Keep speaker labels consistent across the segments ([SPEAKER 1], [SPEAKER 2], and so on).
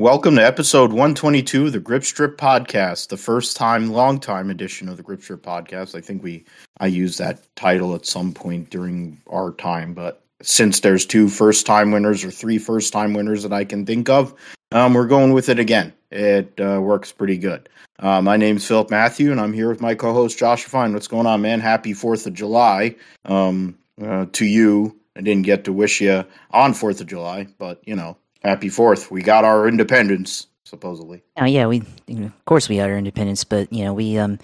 [SPEAKER 1] Welcome to episode 122 of the Grip Strip podcast, the first time, long time edition of the Grip Strip podcast. I think we I used that title at some point during our time, but since there's two first time winners or three first time winners that I can think of, um, we're going with it again. It uh, works pretty good. Uh, my name's Philip Matthew, and I'm here with my co-host Josh Fine. What's going on, man? Happy Fourth of July um, uh, to you. I didn't get to wish you on Fourth of July, but you know, happy Fourth. We got our independence supposedly.
[SPEAKER 2] Oh yeah, we of course we had our independence, but you know we um,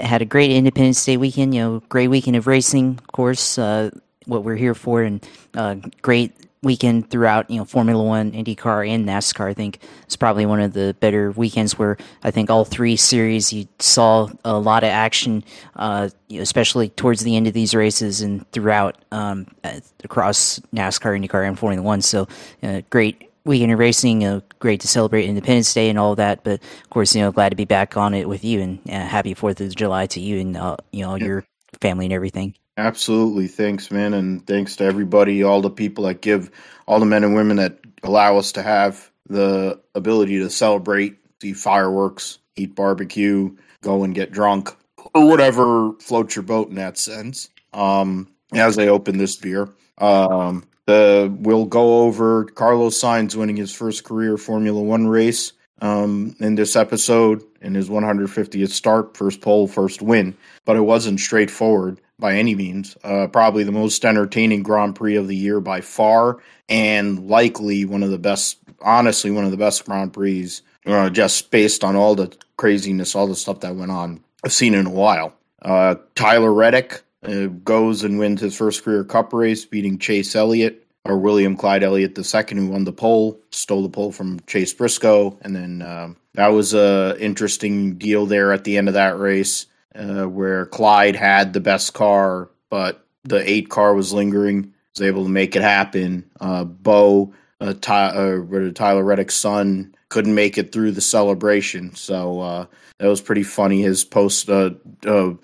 [SPEAKER 2] had a great Independence Day weekend. You know, great weekend of racing, of course. Uh, what we're here for, and uh, great weekend throughout, you know, Formula One, IndyCar, and NASCAR. I think it's probably one of the better weekends where I think all three series you saw a lot of action, uh, especially towards the end of these races and throughout um, across NASCAR, IndyCar, and Formula One. So, uh, great weekend of racing. Uh, great to celebrate Independence Day and all that. But of course, you know, glad to be back on it with you and uh, happy Fourth of July to you and uh, you know your family and everything.
[SPEAKER 1] Absolutely. Thanks, man. And thanks to everybody, all the people that give, all the men and women that allow us to have the ability to celebrate, see fireworks, eat barbecue, go and get drunk, or whatever floats your boat in that sense. Um, as I open this beer, um, the, we'll go over Carlos Sainz winning his first career Formula One race um, in this episode in his 150th start, first pole, first win. But it wasn't straightforward by any means. Uh, probably the most entertaining Grand Prix of the year by far, and likely one of the best, honestly, one of the best Grand Prix, uh, just based on all the craziness, all the stuff that went on, I've seen in a while. Uh, Tyler Reddick uh, goes and wins his first career cup race, beating Chase Elliott. Or William Clyde Elliott II, who won the pole, stole the pole from Chase Briscoe, and then um, that was a interesting deal there at the end of that race uh, where Clyde had the best car, but the eight car was lingering. Was able to make it happen. Uh, Beau, uh, Ty, uh, Tyler Reddick's son, couldn't make it through the celebration, so uh, that was pretty funny. His post, uh, uh,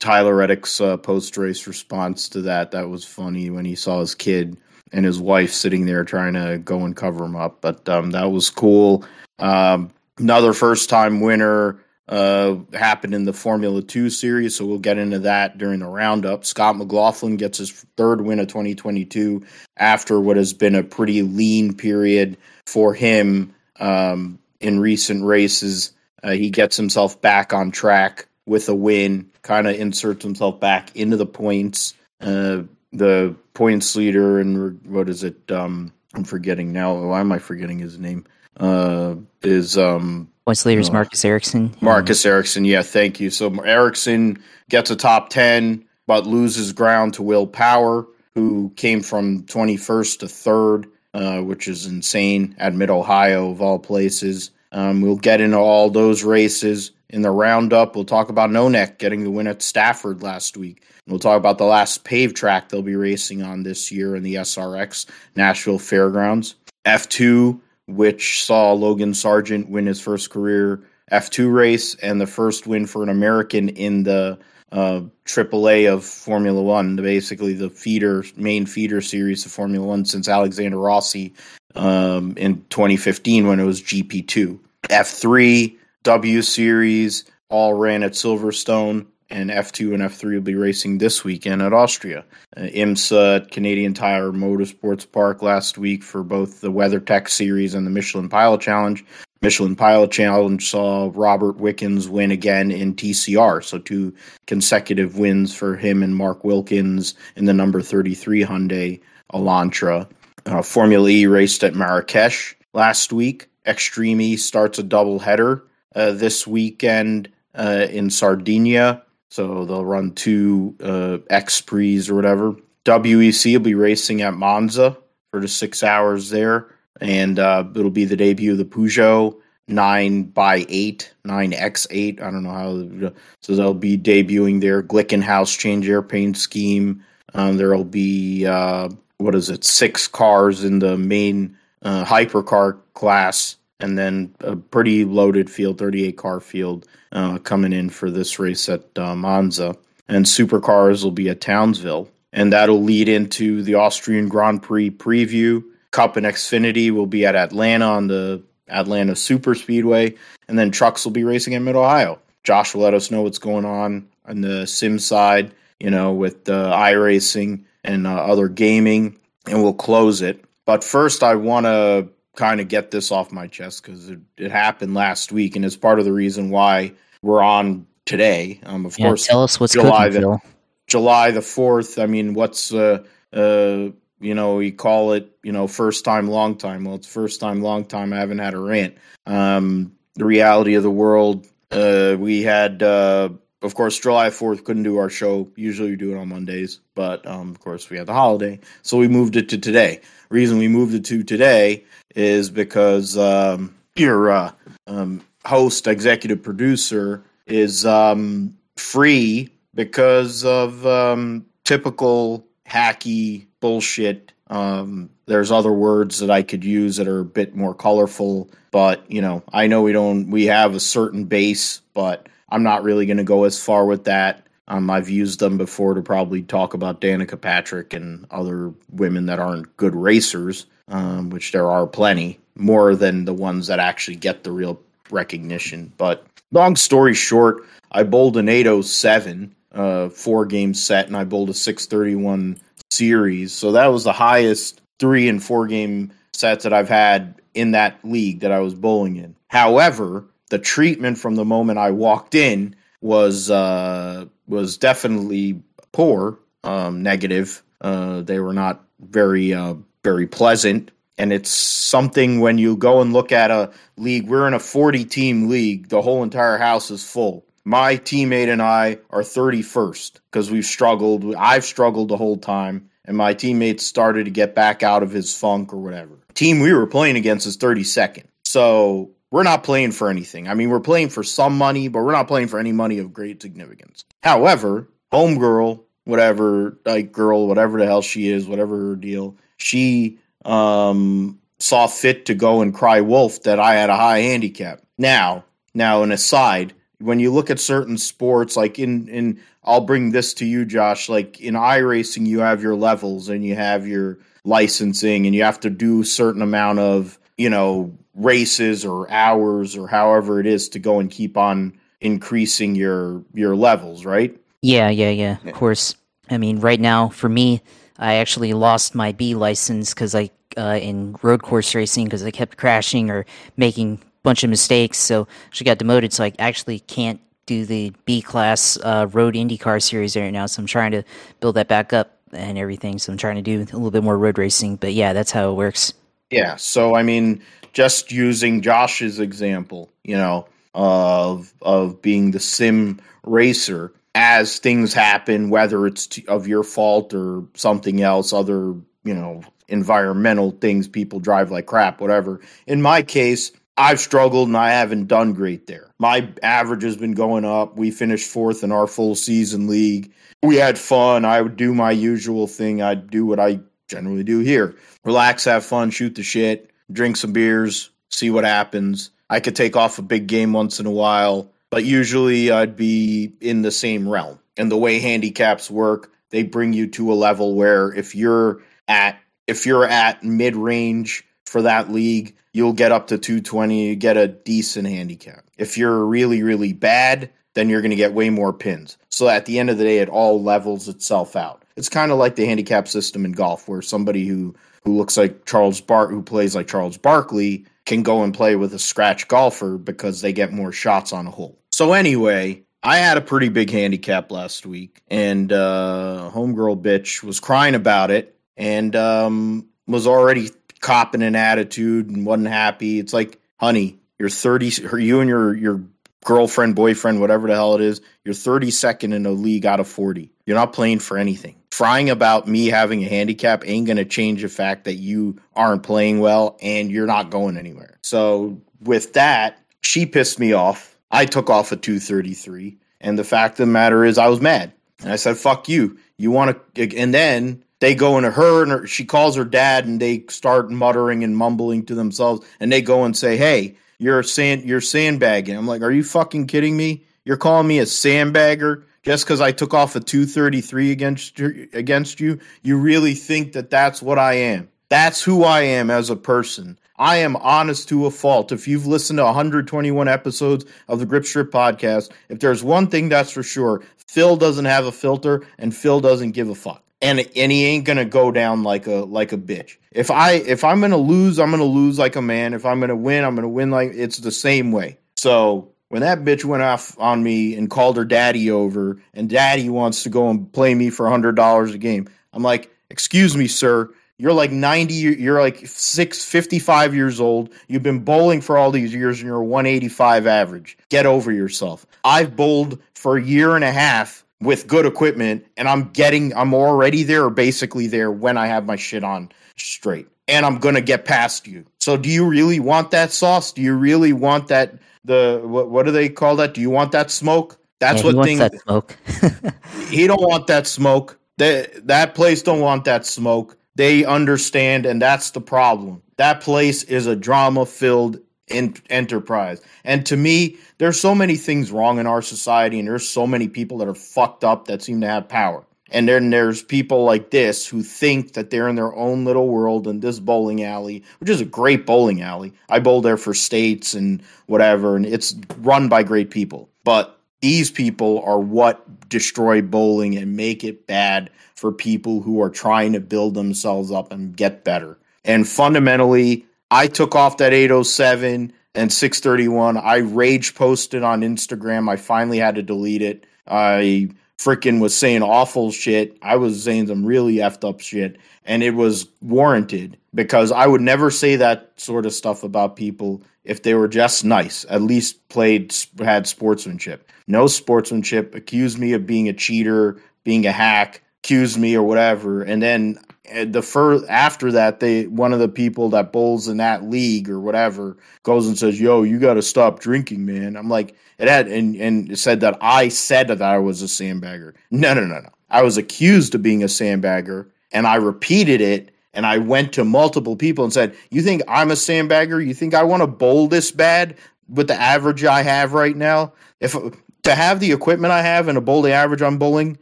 [SPEAKER 1] Tyler Reddick's uh, post race response to that, that was funny when he saw his kid and his wife sitting there trying to go and cover him up. But um, that was cool. Um, another first time winner uh, happened in the Formula Two series, so we'll get into that during the roundup. Scott McLaughlin gets his third win of 2022 after what has been a pretty lean period for him um, in recent races. Uh, he gets himself back on track with a win, kind of inserts himself back into the points. Uh, the points leader, and what is it? Um, I'm forgetting now. Why am I forgetting his name? Uh, is um,
[SPEAKER 2] Points leader is Marcus Ericsson.
[SPEAKER 1] Marcus Ericsson, yeah, thank you. So Ericsson gets a top 10, but loses ground to Will Power, who came from 21st to 3rd, uh, which is insane at Mid Ohio, of all places. Um, we'll get into all those races in the roundup. We'll talk about No Neck getting the win at Stafford last week. We'll talk about the last paved track they'll be racing on this year in the SRX Nashville Fairgrounds. F2 which saw Logan Sargeant win his first career F2 race and the first win for an American in the uh, AAA of Formula One, basically the feeder main feeder series of Formula One since Alexander Rossi um, in 2015 when it was GP2. F3 W Series all ran at Silverstone and F2 and F3 will be racing this weekend at Austria. Uh, IMSA at Canadian Tire Motorsports Park last week for both the WeatherTech Series and the Michelin Pilot Challenge. Michelin Pilot Challenge saw Robert Wickens win again in TCR, so two consecutive wins for him and Mark Wilkins in the number 33 Hyundai Elantra. Uh, Formula E raced at Marrakesh last week. Extreme E starts a doubleheader uh, this weekend uh, in Sardinia so they'll run two uh, X Prix or whatever. WEC will be racing at Monza for the six hours there, and uh, it'll be the debut of the Peugeot 9 by 8 9X8. I don't know how. So they'll be debuting their Glickenhaus change air paint scheme. Um, there'll be, uh, what is it, six cars in the main uh, hypercar class and then a pretty loaded field, 38 car field uh, coming in for this race at uh, Monza. And supercars will be at Townsville. And that'll lead into the Austrian Grand Prix preview. Cup and Xfinity will be at Atlanta on the Atlanta Super Speedway, and then trucks will be racing in Mid Ohio. Josh will let us know what's going on on the sim side, you know, with uh, iRacing and uh, other gaming, and we'll close it. But first, I want to kind of get this off my chest because it, it, happened last week, and it's part of the reason why we're on today. Um, of
[SPEAKER 2] yeah,
[SPEAKER 1] course,
[SPEAKER 2] tell us what's July cooking,
[SPEAKER 1] the,
[SPEAKER 2] Phil.
[SPEAKER 1] July the fourth. I mean, what's uh, uh, you know, we call it, you know, first time, long time. Well, it's first time, long time. I haven't had a rant. Um, the reality of the world. Uh, we had, uh, of course, July 4th couldn't do our show. Usually we do it on Mondays, but um, of course we had the holiday. So we moved it to today. Reason we moved it to today is because um, your uh, um, host, executive producer, is um, free because of um, typical hacky bullshit. Um, there's other words that I could use that are a bit more colorful, but you know, I know we don't. We have a certain base, but I'm not really going to go as far with that. Um, I've used them before to probably talk about Danica Patrick and other women that aren't good racers, um, which there are plenty, more than the ones that actually get the real recognition. But long story short, I bowled an 807 uh, four game set and I bowled a 631 series. So that was the highest three and four game sets that I've had in that league that I was bowling in. However, the treatment from the moment I walked in was uh, was definitely poor, um, negative. Uh, they were not very uh, very pleasant, and it's something when you go and look at a league. We're in a forty team league. The whole entire house is full. My teammate and I are 31st because we've struggled. I've struggled the whole time, and my teammates started to get back out of his funk or whatever. Team we were playing against is 32nd. So we're not playing for anything. I mean, we're playing for some money, but we're not playing for any money of great significance. However, homegirl, whatever, like girl, whatever the hell she is, whatever her deal, she um, saw fit to go and cry wolf that I had a high handicap. Now, now an aside, when you look at certain sports, like in in I'll bring this to you, Josh. Like in iRacing, you have your levels and you have your licensing, and you have to do a certain amount of you know races or hours or however it is to go and keep on increasing your your levels, right?
[SPEAKER 2] Yeah, yeah, yeah. Of course. I mean, right now for me, I actually lost my B license because I uh, in road course racing because I kept crashing or making bunch of mistakes, so she got demoted. So I actually can't do the B class uh, road IndyCar series right now. So I'm trying to build that back up and everything. So I'm trying to do a little bit more road racing. But yeah, that's how it works.
[SPEAKER 1] Yeah. So I mean, just using Josh's example, you know, of of being the sim racer as things happen, whether it's of your fault or something else, other you know environmental things, people drive like crap, whatever. In my case, I've struggled and I haven't done great there. My average has been going up. We finished fourth in our full season league. We had fun. I would do my usual thing. I'd do what I generally do here relax, have fun, shoot the shit, drink some beers, see what happens. I could take off a big game once in a while, but usually I'd be in the same realm. And the way handicaps work, they bring you to a level where if you're at if you're at mid range for that league, you'll get up to 220, you get a decent handicap. If you're really, really bad, then you're going to get way more pins. So at the end of the day, it all levels itself out. It's kind of like the handicap system in golf, where somebody who who looks like Charles Bart, who plays like Charles Barkley, can go and play with a scratch golfer because they get more shots on a hole. So anyway, I had a pretty big handicap last week, and uh, homegirl bitch was crying about it, and um, was already copping an attitude and wasn't happy. It's like, honey, you're 30, you and your, your girlfriend, boyfriend, whatever the hell it is, you're 32nd in a league out of 40. You're not playing for anything. Frying about me having a handicap ain't going to change the fact that you aren't playing well and you're not going anywhere. So, with that, she pissed me off. I took off a 233. And the fact of the matter is, I was mad. And I said, fuck you. You want to, and then they go into her and her, she calls her dad and they start muttering and mumbling to themselves and they go and say, "Hey, you're sand you're sandbagging." I'm like, "Are you fucking kidding me? You're calling me a sandbagger just cuz I took off a 233 against against you? You really think that that's what I am?" That's who I am as a person. I am honest to a fault. If you've listened to 121 episodes of the Grip Strip podcast, if there's one thing that's for sure, Phil doesn't have a filter and Phil doesn't give a fuck. And and he ain't gonna go down like a like a bitch. If I if I'm gonna lose, I'm gonna lose like a man. If I'm gonna win, I'm gonna win like it's the same way. So when that bitch went off on me and called her daddy over, and daddy wants to go and play me for hundred dollars a game, I'm like, excuse me, sir. You're like 90, you're like six, 55 years old. You've been bowling for all these years and you're a 185 average. Get over yourself. I've bowled for a year and a half with good equipment and I'm getting, I'm already there or basically there when I have my shit on straight. And I'm going to get past you. So do you really want that sauce? Do you really want that, the, what, what do they call that? Do you want that smoke? That's
[SPEAKER 2] yeah,
[SPEAKER 1] what thing.
[SPEAKER 2] That smoke.
[SPEAKER 1] he don't want that smoke. That that place don't want that smoke. They understand, and that's the problem. That place is a drama filled in- enterprise. And to me, there's so many things wrong in our society, and there's so many people that are fucked up that seem to have power. And then there's people like this who think that they're in their own little world in this bowling alley, which is a great bowling alley. I bowl there for states and whatever, and it's run by great people. But these people are what destroy bowling and make it bad for people who are trying to build themselves up and get better. And fundamentally, I took off that 807 and 631. I rage posted on Instagram. I finally had to delete it. I freaking was saying awful shit. I was saying some really effed up shit, and it was warranted because I would never say that sort of stuff about people if they were just nice, at least played, had sportsmanship. No sportsmanship, accused me of being a cheater, being a hack, accused me or whatever, and then the fur after that, they one of the people that bowls in that league or whatever goes and says, "Yo, you got to stop drinking, man." I'm like, it had and and said that I said that I was a sandbagger. No, no, no, no. I was accused of being a sandbagger, and I repeated it. And I went to multiple people and said, "You think I'm a sandbagger? You think I want to bowl this bad with the average I have right now? If to have the equipment I have and a bowl the average I'm bowling."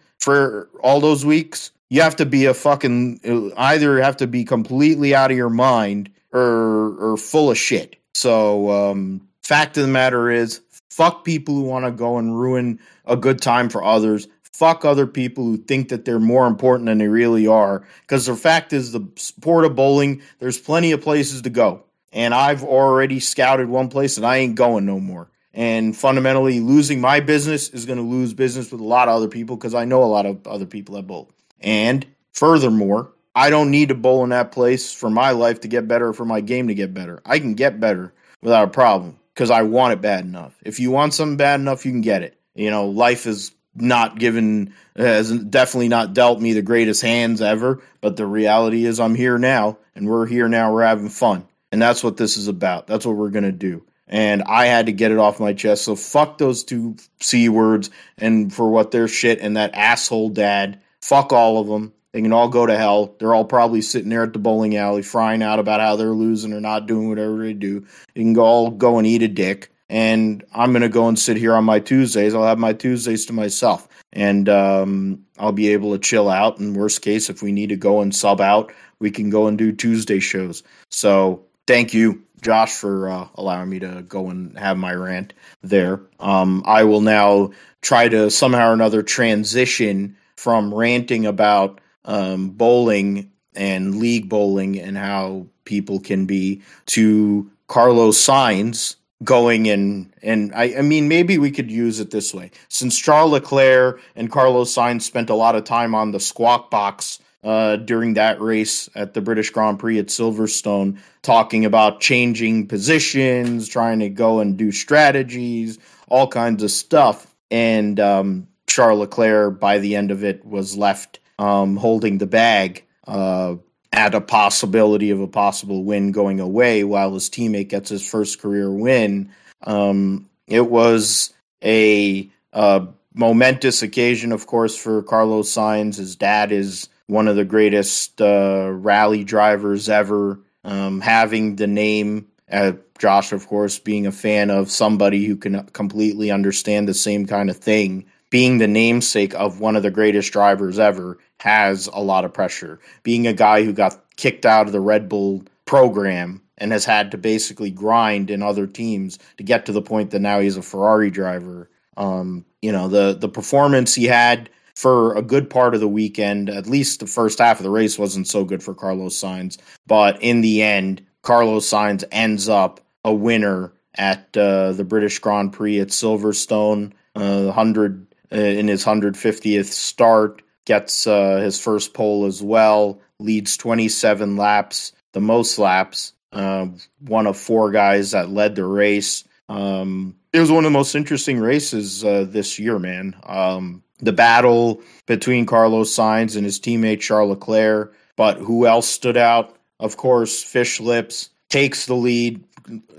[SPEAKER 1] for all those weeks, you have to be a fucking either have to be completely out of your mind or or full of shit. So um, fact of the matter is, fuck people who want to go and ruin a good time for others. Fuck other people who think that they're more important than they really are. Because the fact is, the sport of bowling, there's plenty of places to go. And I've already scouted one place and I ain't going no more. And fundamentally, losing my business is going to lose business with a lot of other people because I know a lot of other people that bowl. And furthermore, I don't need to bowl in that place for my life to get better, or for my game to get better. I can get better without a problem because I want it bad enough. If you want something bad enough, you can get it. You know, life is not given, has definitely not dealt me the greatest hands ever, but the reality is I'm here now and we're here now. We're having fun. And that's what this is about. That's what we're going to do and I had to get it off my chest. So fuck those two c words and for what they're shit and that asshole dad. Fuck all of them. They can all go to hell. They're all probably sitting there at the bowling alley, frying out about how they're losing or not doing whatever they do. You can go all go and eat a dick. And I'm gonna go and sit here on my Tuesdays. I'll have my Tuesdays to myself, and um, I'll be able to chill out. And worst case, if we need to go and sub out, we can go and do Tuesday shows. So thank you Josh for uh, allowing me to go and have my rant there. Um, I will now try to somehow or another transition from ranting about um, bowling and league bowling and how people can be to Carlos Sainz going and and I, I mean maybe we could use it this way since Charles Leclerc and Carlos Sainz spent a lot of time on the squawk box uh, during that race at the British Grand Prix at Silverstone, talking about changing positions, trying to go and do strategies, all kinds of stuff. And um, Charles Leclerc, by the end of it, was left um, holding the bag uh, at a possibility of a possible win going away while his teammate gets his first career win. Um, it was a uh, momentous occasion, of course, for Carlos Sainz. His dad is one of the greatest uh, rally drivers ever. Um, having the name, uh, Josh, of course, being a fan of somebody who can completely understand the same kind of thing, being the namesake of one of the greatest drivers ever has a lot of pressure. Being a guy who got kicked out of the Red Bull program and has had to basically grind in other teams to get to the point that now he's a Ferrari driver. Um, you know, the the performance he had for a good part of the weekend, at least the first half of the race wasn't so good for Carlos Sainz, but in the end, Carlos Sainz ends up a winner at uh, the British Grand Prix at Silverstone, uh, 100 uh, in his 150th start, gets uh, his first pole as well, leads 27 laps, the most laps, uh, one of four guys that led the race. Um, it was one of the most interesting races uh, this year, man. Um, the battle between Carlos Sainz and his teammate Charles Leclerc, but who else stood out? Of course, Fish Lips takes the lead.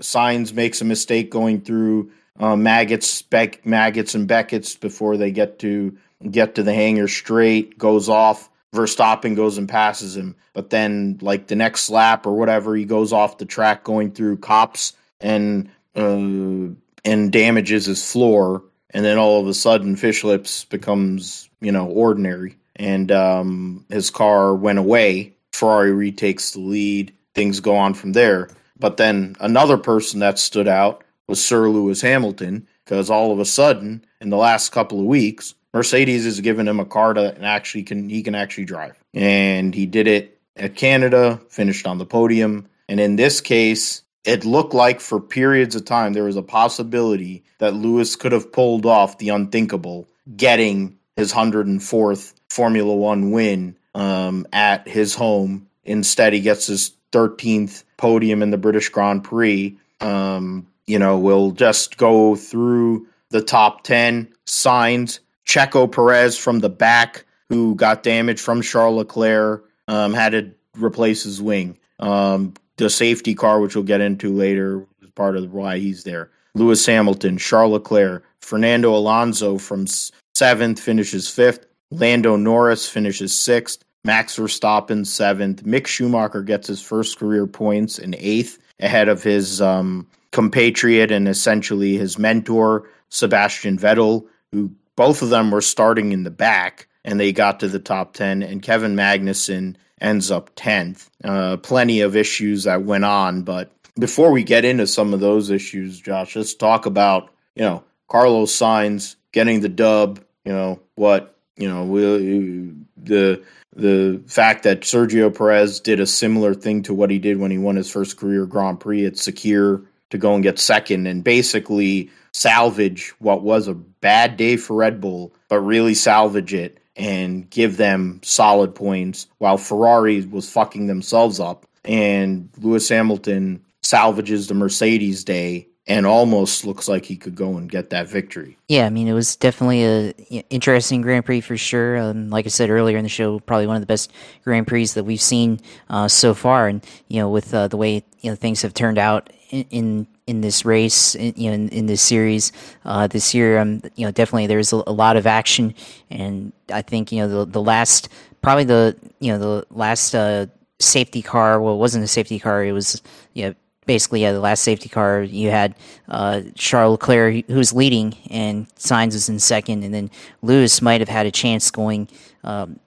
[SPEAKER 1] Sainz makes a mistake going through uh, Maggotts, Beck, Maggotts, and Becketts before they get to get to the hangar straight. Goes off. Verstappen goes and passes him, but then like the next lap or whatever, he goes off the track going through Copse and uh, and damages his floor, and then all of a sudden, Fish Lips becomes you know ordinary, and um, his car went away. Ferrari retakes the lead. Things go on from there. But then another person that stood out was Sir Lewis Hamilton because all of a sudden, in the last couple of weeks, Mercedes has given him a car that actually can he can actually drive, and he did it at Canada, finished on the podium, and in this case, it looked like for periods of time there was a possibility that Lewis could have pulled off the unthinkable, getting his 104th Formula One win um, at his home. Instead, he gets his 13th podium in the British Grand Prix. Um, you know, we'll just go through the top 10 Sainz. Checo Perez from the back, who got damaged from Charles Leclerc, um, had to replace his wing. Um, the safety car, which we'll get into later, is part of why he's there. Lewis Hamilton, Charles Leclerc, Fernando Alonso from seventh finishes fifth. Lando Norris finishes sixth. Max Verstappen seventh. Mick Schumacher gets his first career points in eighth, ahead of his um, compatriot and essentially his mentor, Sebastian Vettel, who both of them were starting in the back and they got to the top 10. And Kevin Magnussen ends up 10th. Uh, plenty of issues that went on. But before we get into some of those issues, Josh, let's talk about, you know, Carlos Sainz getting the dub, you know, what, you know, we, the the fact that Sergio Perez did a similar thing to what he did when he won his first career Grand Prix at Sakhir to go and get second and basically salvage what was a bad day for Red Bull, but really salvage it and give them solid points while Ferrari was fucking themselves up. And Lewis Hamilton salvages the Mercedes day and almost looks like he could go and get that victory.
[SPEAKER 2] Yeah, I mean, it was definitely a interesting Grand Prix for sure. Um, like I said earlier in the show, probably one of the best Grand Prix that we've seen uh, so far. And you know, with uh, the way you know things have turned out in, in this race, in, you know, in, in this series uh, this year. Um, you know, definitely there's a, a, lot of action, and I think you know the the last probably the you know the last uh, safety car. Well, it wasn't a safety car. It was you know basically yeah the last safety car. You had uh, Charles Leclerc who was leading, and Sainz was in second, and then Lewis might have had a chance going. Um,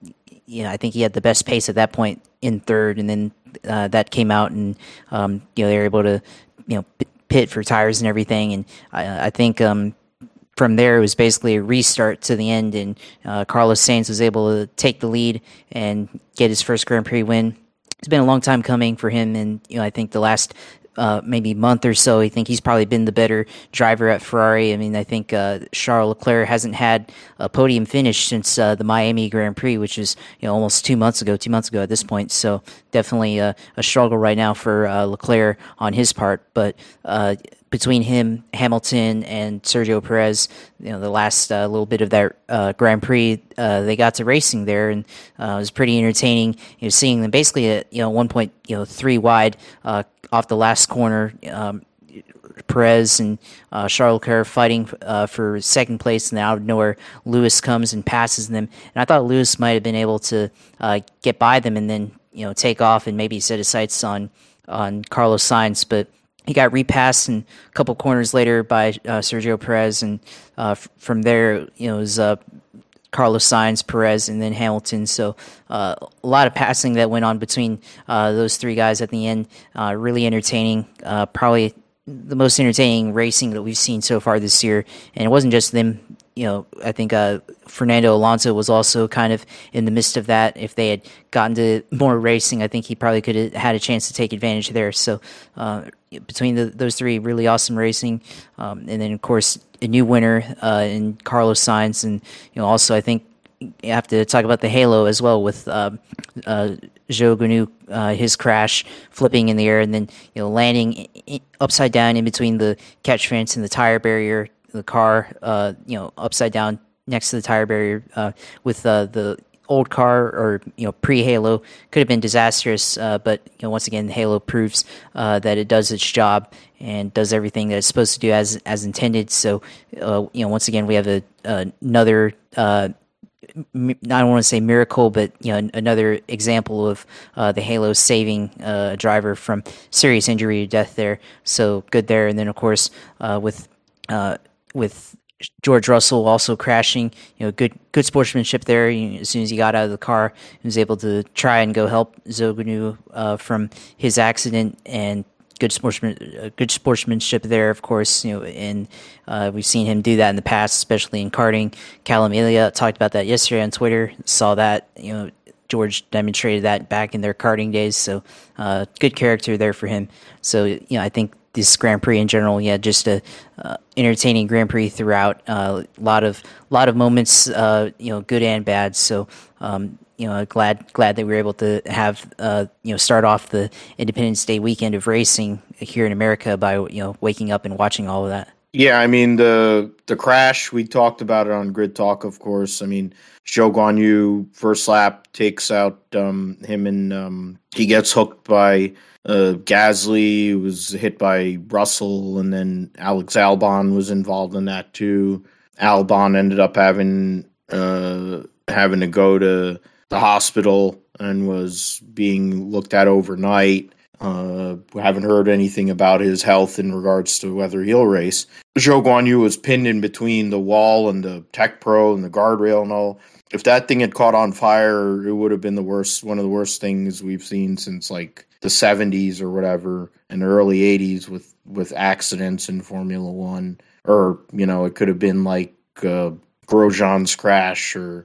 [SPEAKER 2] you know, I think he had the best pace at that point in third, and then uh, that came out, and um, you know they were able to you know pit for tires and everything. And I, I think um, from there it was basically a restart to the end, and uh, Carlos Sainz was able to take the lead and get his first Grand Prix win. It's been a long time coming for him, and you know I think the last uh, maybe month or so. I think he's probably been the better driver at Ferrari. I mean, I think uh, Charles Leclerc hasn't had a podium finish since uh, the Miami Grand Prix, which is you know almost two months ago, two months ago at this point. So definitely a, struggle right now for uh, Leclerc on his part. But uh, between him, Hamilton, and Sergio Perez, you know, the last uh, little bit of that uh, Grand Prix, uh, they got to racing there, and uh, it was pretty entertaining. You know, seeing them basically at you know one point you know three wide uh, off the last corner. Um, Perez and uh, Charles Leclerc fighting uh, for second place, and out of nowhere, Lewis comes and passes them. And I thought Lewis might have been able to uh, get by them and then you know take off and maybe set his sights on on Carlos Sainz, but he got repassed and a couple corners later by uh, Sergio Perez, and uh, f- from there, you know, it was uh, Carlos Sainz, Perez, and then Hamilton. So uh, a lot of passing that went on between uh, those three guys at the end. Uh, really entertaining. Probably the most entertaining racing that we've seen so far this year. And it wasn't just them. You know, I think uh, Fernando Alonso was also kind of in the midst of that. If they had gotten to more racing, I think he probably could have had a chance to take advantage there. So uh, between the, those three, really awesome racing, um, and then of course a new winner uh, in Carlos Sainz, and you know also I think you have to talk about the halo as well with uh, uh, Zhou Guanyu, uh, his crash, flipping in the air, and then you know landing upside down in between the catch fence and the tire barrier, the car, uh, you know, upside down next to the tire barrier uh, with uh, the old car or you know pre Halo could have been disastrous, uh, but you know once again Halo proves uh, that it does its job and does everything that it's supposed to do as as intended. So uh, you know once again we have a, another. Uh, I don't want to say miracle, but you know another example of uh, the Halo saving uh, a driver from serious injury or death there. So good there, and then of course with with George Russell also crashing. You know, good good sportsmanship there. You as soon as he got out of the car, he was able to try and go help Zhou Guanyu uh, from his accident, and good sportsman uh, good sportsmanship there. Of course, you know, and uh, we've seen him do that in the past, especially in karting. Callum talked about that yesterday on Twitter. Saw that you know. George demonstrated that back in their karting days, so uh, good character there for him. So you know, I think this Grand Prix in general. Yeah, just a uh, entertaining Grand Prix throughout. A uh, lot of lot of moments, uh, you know, good and bad. So, um, you know, glad glad that we were able to have uh, you know start off the Independence Day weekend of racing here in America by you know waking up and watching all of that.
[SPEAKER 1] Yeah, I mean the the crash we talked about it on Grid Talk, of course. I mean Zhou Guanyu first lap takes out um, him and um, he gets hooked by uh, Gasly was hit by Russell, and then Alex Albon was involved in that too. Albon ended up having uh, having to go to the hospital and was being looked at overnight. Uh, haven't heard anything about his health in regards to whether he'll race. Zhou Guanyu was pinned in between the wall and the TecPro and the guardrail and all. If that thing had caught on fire, it would have been the worst, one of the worst things we've seen since like the 70s or whatever and the early 80s with with accidents in Formula 1 or you know it could have been like uh, Grosjean's crash or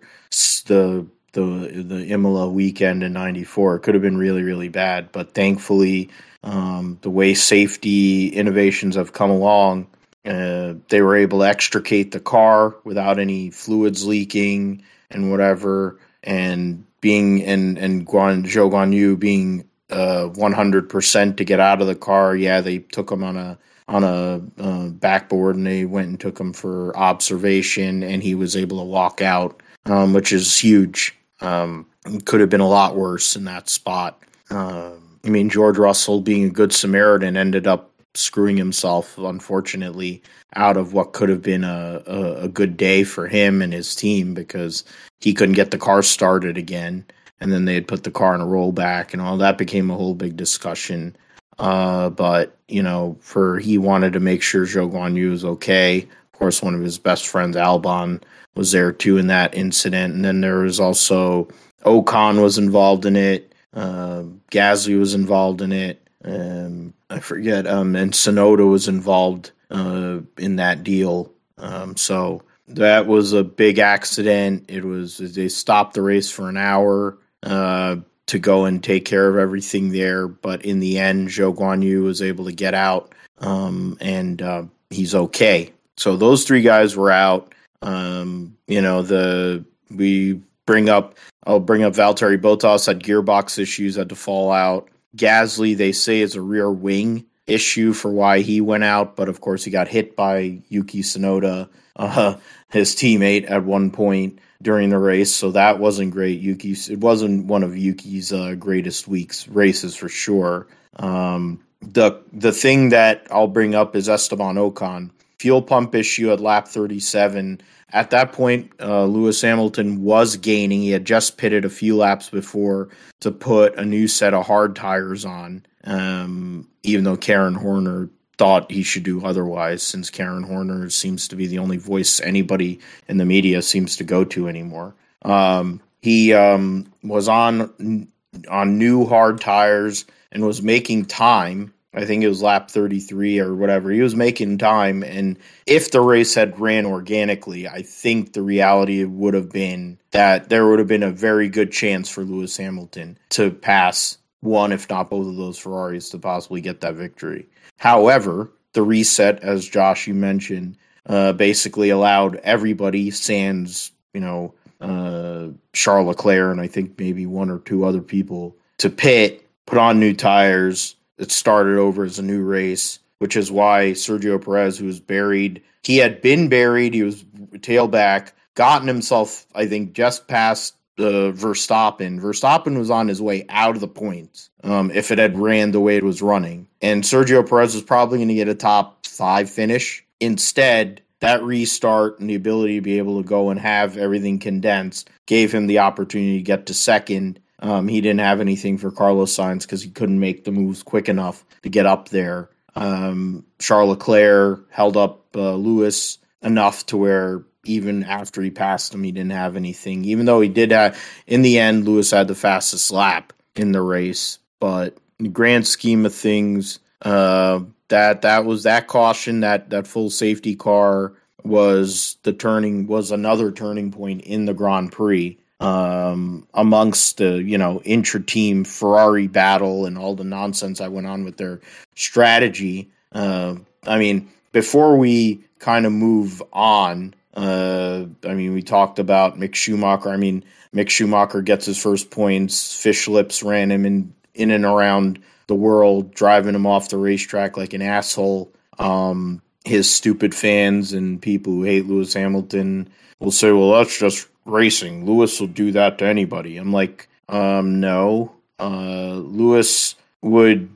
[SPEAKER 1] the the the Imola weekend in 94 it could have been really really bad but thankfully um, the way safety innovations have come along uh, they were able to extricate the car without any fluids leaking and whatever and being and and Guan Zhou Guanyu being uh, 100% to get out of the car. Yeah, they took him on a on a uh, backboard and they went and took him for observation, and he was able to walk out, um, which is huge. Um, could have been a lot worse in that spot. Uh, I mean, George Russell, being a good Samaritan, ended up screwing himself, unfortunately, out of what could have been a, a, a good day for him and his team because he couldn't get the car started again and then they had put the car in a rollback and all that became a whole big discussion. Uh, but you know, for he wanted to make sure Zhou Guanyu was okay. Of course, one of his best friends, Albon, was there too in that incident. And then there was also Ocon was involved in it. Uh, Gasly was involved in it. Um, I forget. Um, and Tsunoda was involved uh, in that deal. Um, so that was a big accident. It was they stopped the race for an hour uh, to go and take care of everything there. But in the end, Zhou Guanyu was able to get out um, and uh, he's okay. So those three guys were out. Um, you know, the we bring up I'll bring up Valtteri Bottas had gearbox issues, had to fall out. Gasly, they say, is a rear wing issue for why he went out, but of course he got hit by Yuki Tsunoda, uh, his teammate, at one point during the race, so that wasn't great. Yuki, it wasn't one of Yuki's uh, greatest weeks races for sure. Um, the the thing that I'll bring up is Esteban Ocon fuel pump issue at lap 37. At that point, uh, Lewis Hamilton was gaining. He had just pitted a few laps before to put a new set of hard tires on. Um, even though Karen Horner thought he should do otherwise since Karen Horner seems to be the only voice anybody in the media seems to go to anymore. Um, he um, was on on new hard tires and was making time. I think it was lap 33 or whatever. He was making time and if the race had ran organically, I think the reality would have been that there would have been a very good chance for Lewis Hamilton to pass one if not both of those Ferraris to possibly get that victory. However, the reset, as Josh you mentioned, uh, basically allowed everybody, sans you know uh, Charles Leclerc and I think maybe one or two other people, to pit, put on new tires. It started over as a new race, which is why Sergio Perez, who was buried, he had been buried. He was tailback, gotten himself, I think, just past uh, Verstappen. Verstappen was on his way out of the points um, if it had ran the way it was running. And Sergio Perez was probably going to get a top five finish. Instead, that restart and the ability to be able to go and have everything condensed gave him the opportunity to get to second. Um, he didn't have anything for Carlos Sainz because he couldn't make the moves quick enough to get up there. Um, Charles Leclerc held up uh, Lewis enough to where even after he passed him, he didn't have anything. Even though he did have, in the end, Lewis had the fastest lap in the race. But in the grand scheme of things, uh, that that was that caution that that full safety car was the turning was another turning point in the Grand Prix um, amongst the you know intra team Ferrari battle and all the nonsense I went on with their strategy. Uh, I mean, before we kind of move on, uh, I mean, we talked about Mick Schumacher. I mean, Mick Schumacher gets his first points. Fish Lips ran him in in and around the world, driving him off the racetrack like an asshole. Um, his stupid fans and people who hate Lewis Hamilton will say, "Well, that's just racing. Lewis will do that to anybody." I'm like, um, no. Uh, Lewis would.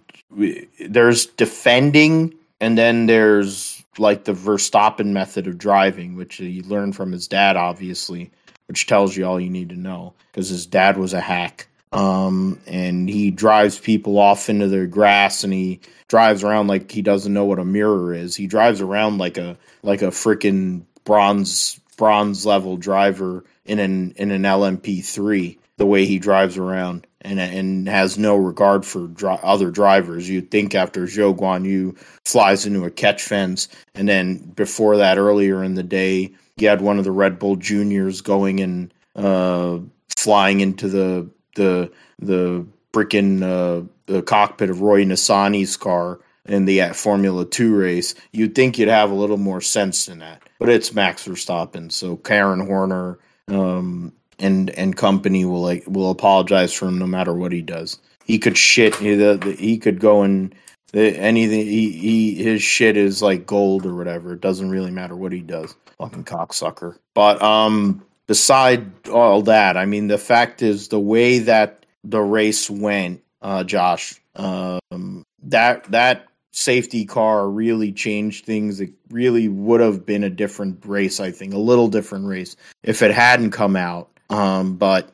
[SPEAKER 1] There's defending, and then there's like the Verstappen method of driving, which he learned from his dad, obviously, which tells you all you need to know because his dad was a hack. Um, and he drives people off into the grass and he drives around like he doesn't know what a mirror is. He drives around like a like a freaking bronze bronze level driver in an in an LMP3 the way he drives around and and has no regard for dri- other drivers. You'd think after Zhou Guan Yu flies into a catch fence, and then before that, earlier in the day, you had one of the Red Bull Juniors going and uh, flying into the the the freaking uh, the cockpit of Roy Nissany's car in the uh, Formula Two race. You'd think you'd have a little more sense in that, but it's Max Verstappen. So Karen Horner um, and and company will like will apologize for him no matter what he does. He could shit. He, the, the, he could go and anything. He, he his shit is like gold or whatever. It doesn't really matter what he does. Fucking cocksucker. But um, beside all that, I mean, the fact is the way that the race went, uh, Josh. Um, that that safety car really changed things. It really would have been a different race, I think, a little different race if it hadn't come out. Um, but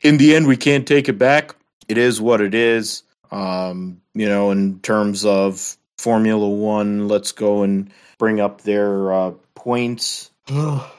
[SPEAKER 1] in the end, we can't take it back. It is what it is. Um, you know, in terms of Formula One, let's go and bring up their uh, points. oh,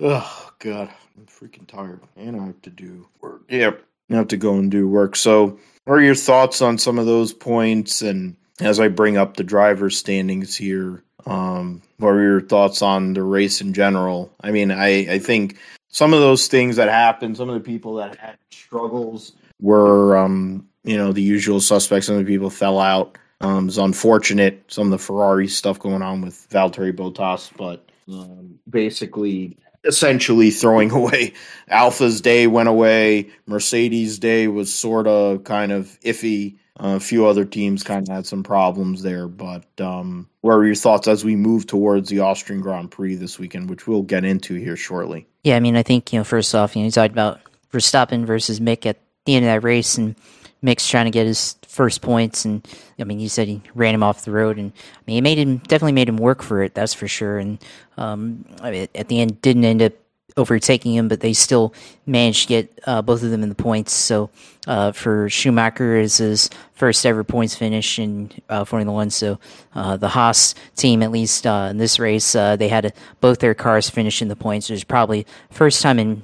[SPEAKER 1] God, I'm freaking tired, and I have to do work. Yep, I have to go and do work. So, what are your thoughts on some of those points? And as I bring up the driver's standings here, um, what are your thoughts on the race in general? I mean, I, I think some of those things that happened, some of the people that had struggles were, um, you know, the usual suspects. Some of the people fell out. Um, it's unfortunate. Some of the Ferrari stuff going on with Valtteri Bottas, but um, basically, essentially throwing away. Alpha's day went away. Mercedes' day was sort of kind of iffy. A few other teams kind of had some problems there, but um, what are your thoughts as we move towards the Austrian Grand Prix this weekend, which we'll get into here shortly?
[SPEAKER 2] Yeah, I mean, I think you know, first off, you know, you talked about Verstappen versus Mick at the end of that race, and Mick's trying to get his first points, and I mean, you said he ran him off the road, and I mean, he made him definitely made him work for it. That's for sure. And um, I mean, at the end, didn't end up overtaking him, but they still managed to get uh, both of them in the points. So uh, for Schumacher is his first ever points finish in uh, Formula One. So uh, the Haas team, at least uh, in this race, uh, they had both their cars finish in the points. It was probably first time in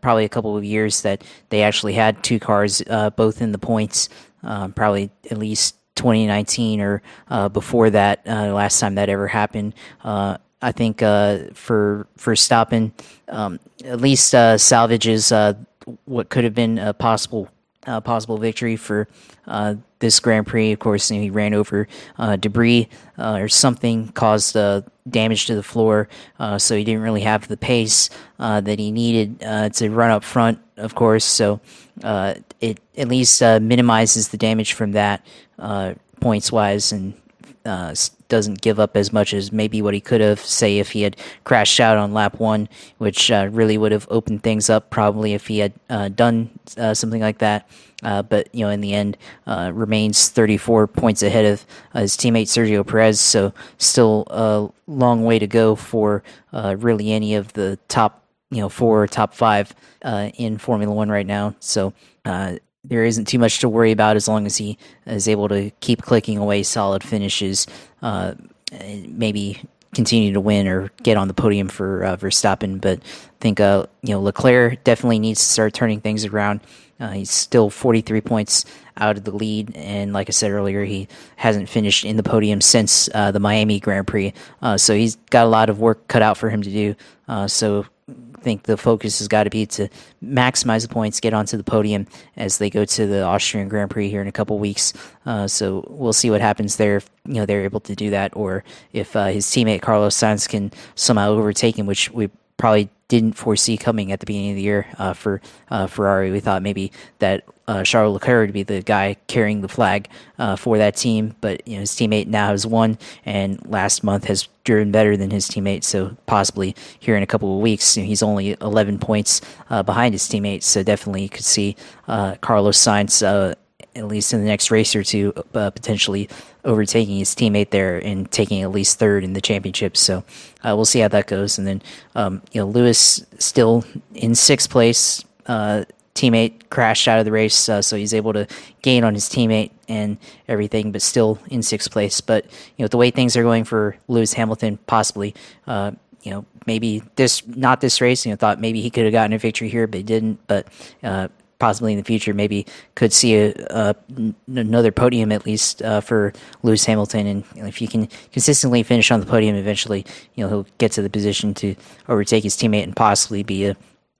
[SPEAKER 2] probably a couple of years that they actually had two cars both in the points. probably at least 2019 or before that, last time that ever happened. I think uh, for for stopping um, at least uh, salvages uh, what could have been a possible uh, possible victory for uh, this Grand Prix. Of course, he ran over uh, debris or something caused damage to the floor, so he didn't really have the pace that he needed to run up front. Of course, so it at least minimizes the damage from that points wise and doesn't give up as much as maybe what he could have, say, if he had crashed out on lap one, which uh, really would have opened things up probably if he had uh, done uh, something like that. Uh, but you know, in the end, uh, remains 34 points ahead of his teammate Sergio Perez. So still a long way to go for really any of the top, you know, four top five in Formula One right now. So there isn't too much to worry about as long as he is able to keep clicking away solid finishes. Uh, maybe continue to win or get on the podium for uh, Verstappen. But I think uh, you know Leclerc definitely needs to start turning things around. Uh, he's still 43 points out of the lead, and like I said earlier, he hasn't finished in the podium since uh, the Miami Grand Prix. Uh, so he's got a lot of work cut out for him to do. Uh, so think the focus has got to be to maximize the points, get onto the podium as they go to the Austrian Grand Prix here in a couple weeks. Uh, so we'll see what happens there. If, you know they're able to do that, or if uh, his teammate Carlos Sainz can somehow overtake him, which we probably didn't foresee coming at the beginning of the year uh, for uh, Ferrari. We thought maybe that uh, Charles Leclerc would be the guy carrying the flag uh, for that team, but you know his teammate now has won, and last month has driven better than his teammate. So possibly here in a couple of weeks, you know, he's only 11 points uh, behind his teammate. So definitely you could see uh, Carlos Sainz at least in the next race or two, uh, potentially overtaking his teammate there and taking at least third in the championship. So uh, we'll see how that goes. And then um, you know Lewis still in sixth place. Uh, teammate crashed out of the race, uh, so he's able to gain on his teammate and everything, but still in sixth place. But you know the way things are going for Lewis Hamilton, possibly. Uh, you know, maybe this not this race. You know, thought maybe he could have gotten a victory here, but he didn't. But uh, possibly in the future maybe could see a, a another podium at least uh, for Lewis Hamilton. And you know, if he can consistently finish on the podium, eventually you know he'll get to the position to overtake his teammate and possibly be a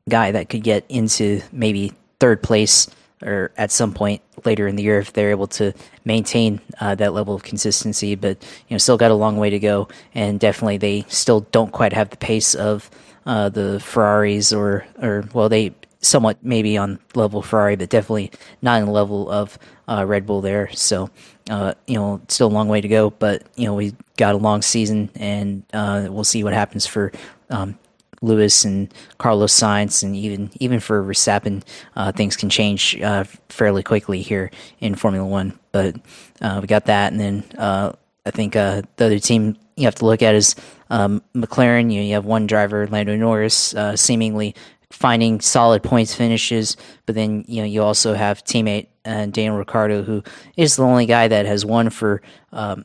[SPEAKER 2] guy that could get into maybe third place or at some point later in the year if they're able to maintain uh, that level of consistency. But you know, still got a long way to go, and definitely they still don't quite have the pace of uh, the Ferraris or or well, they somewhat maybe on level Ferrari, but definitely not in the level of uh, Red Bull there. So, uh, you know, still a long way to go, but, you know, we got a long season and uh, we'll see what happens for um, Lewis and Carlos Sainz and even even for Verstappen, uh, things can change uh, fairly quickly here in Formula One. But uh, we got that, and then I think the other team you have to look at is um, McLaren. You, know, you have one driver, Lando Norris, seemingly finding solid points finishes. But then you know you also have teammate uh, Daniel Ricciardo, who is the only guy that has won for um,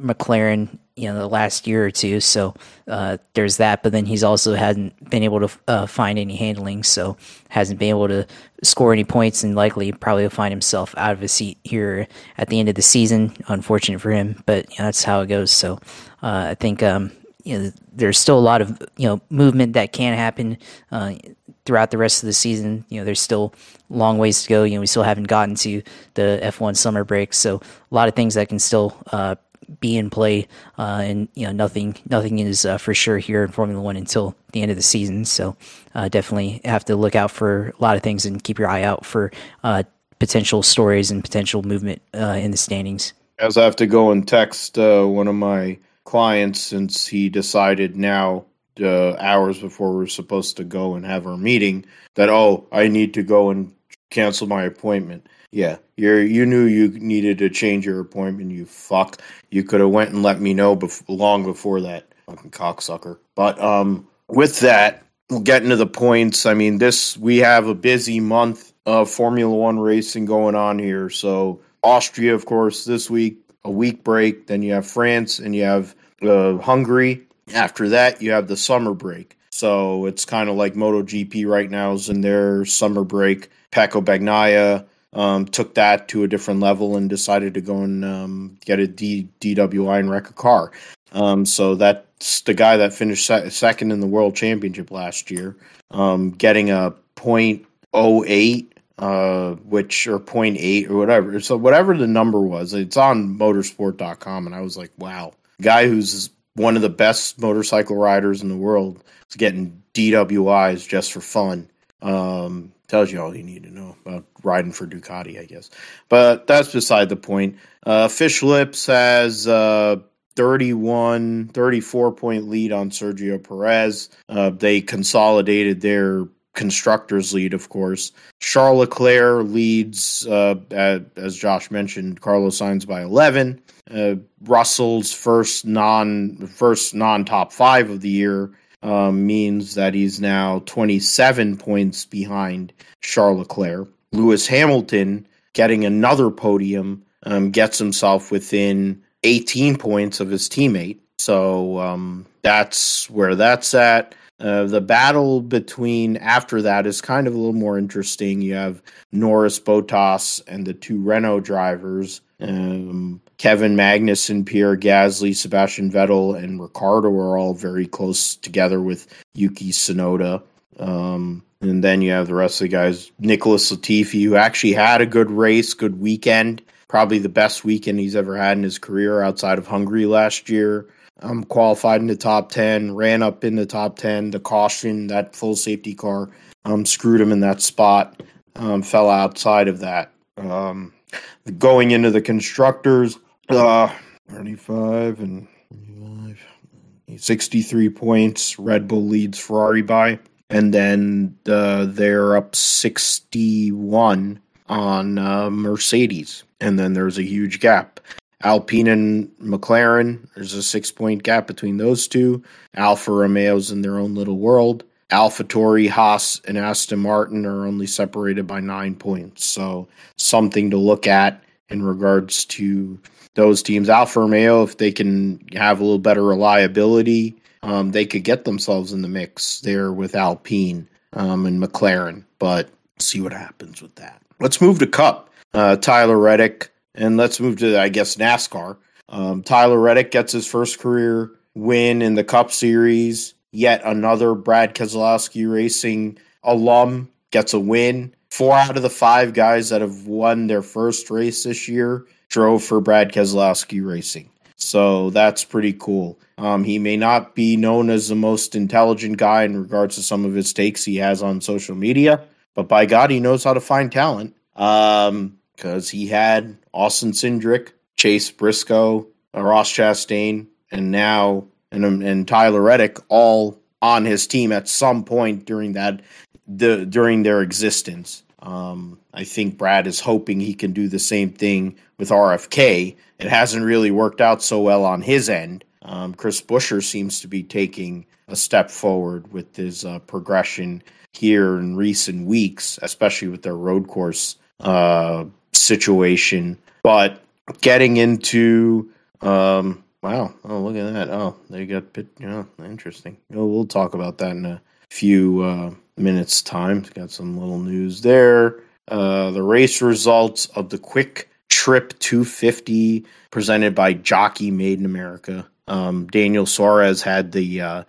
[SPEAKER 2] McLaren. You know, the last year or two, so uh, there's that. But then he's also hadn't been able to uh, find any handling, so hasn't been able to score any points, and likely probably will find himself out of a seat here at the end of the season. Unfortunate for him, but you know, that's how it goes. So uh, I think um, you know, there's still a lot of you know movement that can happen uh, throughout the rest of the season. You know, there's still long ways to go. You know, we still haven't gotten to the F1 summer break, so a lot of things that can still uh, be in play, uh, and you know, nothing nothing is uh, for sure here in Formula One until the end of the season. So uh, definitely have to look out for a lot of things and keep your eye out for uh, potential stories and potential movement in the standings.
[SPEAKER 1] As I have to go and text one of my clients since he decided now uh, hours before we are supposed to go and have our meeting that oh I need to go and cancel my appointment. Yeah, you you knew you needed to change your appointment. You fuck. You could have went and let me know bef- long before that. Fucking cocksucker. But um, with that, we'll get into the points. I mean, this we have a busy month of Formula One racing going on here. So Austria, of course, this week a week break. Then you have France and you have uh, Hungary. After that, you have the summer break. So it's kind of like MotoGP right now is in their summer break. Pecco Bagnaia um, took that to a different level and decided to go and um, get a D- DWI and wreck a car. Um, so that's the guy that finished se- second in the world championship last year, um, getting a .08, uh, which or .8 or whatever. So whatever the number was, it's on motorsport.com, and I was like, wow, guy who's one of the best motorcycle riders in the world is getting DWIs just for fun. Um, tells you all you need to know about riding for Ducati, I guess. But that's beside the point. Uh, Fish Lips has uh, 31, 34 point lead on Sergio Perez. Uh, they consolidated their constructors lead, of course. Charles Leclerc leads, uh, at, as Josh mentioned, Carlos Sainz by 11. Uh, Russell's first non first non top five of the year um, means that he's now 27 points behind Charles Leclerc. Lewis Hamilton getting another podium um, gets himself within 18 points of his teammate. So um, that's where that's at. Uh, the battle between after that is kind of a little more interesting. You have Norris, Bottas, and the two Renault drivers. Um, Kevin Magnussen, Pierre Gasly, Sebastian Vettel, and Ricciardo are all very close together with Yuki Tsunoda. Um, and then you have the rest of the guys. Nicholas Latifi, who actually had a good race, good weekend, probably the best weekend he's ever had in his career outside of Hungary last year. Um, qualified in the top 10, ran up in the top 10. The caution, that full safety car, um, screwed him in that spot, um, fell outside of that. Um, going into the constructors, uh, 35 and 63 points. Red Bull leads Ferrari by. And then uh, they're up 61 on uh, Mercedes. And then there's a huge gap. Alpine and McLaren, there's a six point gap between those two. Alfa Romeo's in their own little world. AlphaTauri, Haas, and Aston Martin are only separated by nine points. So something to look at in regards to those teams. Alfa Romeo, if they can have a little better reliability, um, they could get themselves in the mix there with Alpine um, and McLaren. But see what happens with that. Let's move to Cup. Uh, Tyler Reddick and let's move to, I guess, NASCAR. Um, Tyler Reddick gets his first career win in the Cup Series. Yet another Brad Keselowski Racing alum gets a win. Four out of the five guys that have won their first race this year drove for Brad Keselowski Racing. So that's pretty cool. Um, he may not be known as the most intelligent guy in regards to some of his takes he has on social media, but by God, he knows how to find talent. Um, because he had Austin Cindric, Chase Briscoe, Ross Chastain, and now and um, and Tyler Reddick all on his team at some point during that the during their existence. Um, I think Brad is hoping he can do the same thing with RFK. It hasn't really worked out so well on his end. Um, Chris Buescher seems to be taking a step forward with his uh, progression here in recent weeks, especially with their road course uh, situation. But getting into um, wow, oh look at that. Oh, they got bit. Yeah, interesting. Oh, we'll talk about that in a few uh, minutes time. Got some little news there. Uh, the race results of the Kwik Trip 250 presented by Jockey Made in America. Um, Daniel Suarez had the uh,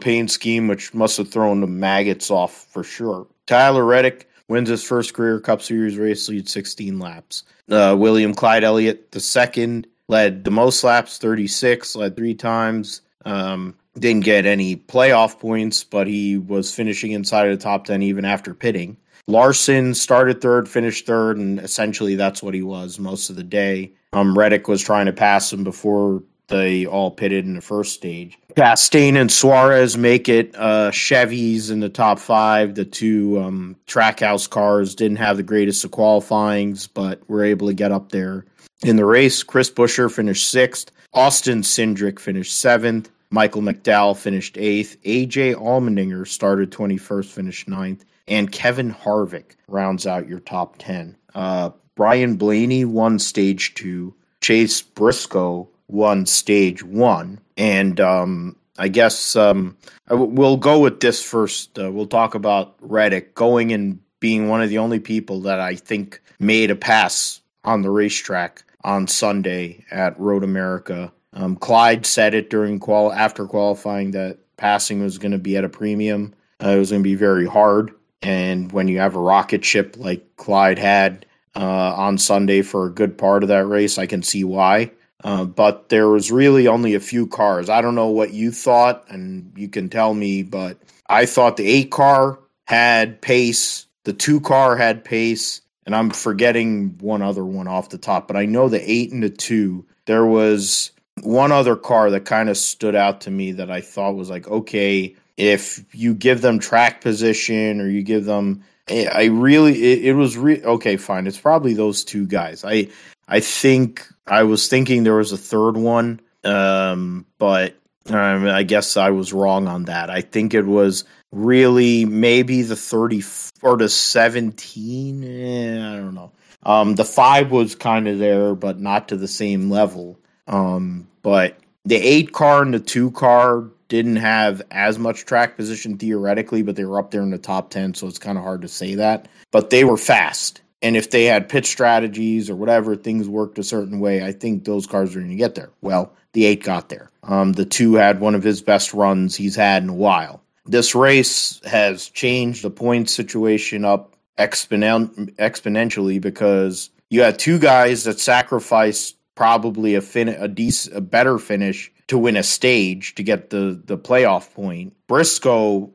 [SPEAKER 1] Paint scheme, which must have thrown the maggots off for sure. Tyler Reddick wins his first career Cup Series race, leads 16 laps. Uh, William Clyde Elliott, the second, led the most laps, 36, led three times. Um, didn't get any playoff points, but he was finishing inside of the top 10 even after pitting. Larson started third, finished third, and essentially that's what he was most of the day. Um, Reddick was trying to pass him before they all pitted in the first stage. Chastain and Suarez make it. Uh, Chevys in the top five. The two um, trackhouse cars didn't have the greatest of qualifyings, but were able to get up there in the race. Chris Buescher finished sixth. Austin Cindric finished seventh. Michael McDowell finished eighth. AJ Allmendinger started 21st, finished ninth. And Kevin Harvick rounds out your top 10. Uh, Ryan Blaney won stage two. Chase Briscoe won stage one. And um, I guess um, we'll go with this first. Uh, we'll talk about Reddick going and being one of the only people that I think made a pass on the racetrack on Sunday at Road America. Um, Clyde said it during qual after qualifying that passing was going to be at a premium. Uh, it was going to be very hard, and when you have a rocket ship like Clyde had uh, on Sunday for a good part of that race, I can see why. Uh, but there was really only a few cars. I don't know what you thought, and you can tell me, but I thought the eight car had pace, the two car had pace, and I'm forgetting one other one off the top, but I know the eight and the two. There was one other car that kind of stood out to me that I thought was like, okay, if you give them track position or you give them, eh, I really, it, it was re- okay, fine. It's probably those two guys. I, I think I was thinking there was a third one, um, but um, I guess I was wrong on that. I think it was really maybe the 34 to 17. Eh, I don't know. Um, the five was kind of there, but not to the same level. Um, but the eight car and the two car didn't have as much track position theoretically, but they were up there in the top 10, so it's kind of hard to say that. But they were fast. And if they had pit strategies or whatever, things worked a certain way, I think those cars are going to get there. Well, the eight got there. Um, the two had one of his best runs he's had in a while. This race has changed the point situation up exponen- exponentially because you had two guys that sacrificed probably a fin a decent a better finish to win a stage to get the the playoff point. Briscoe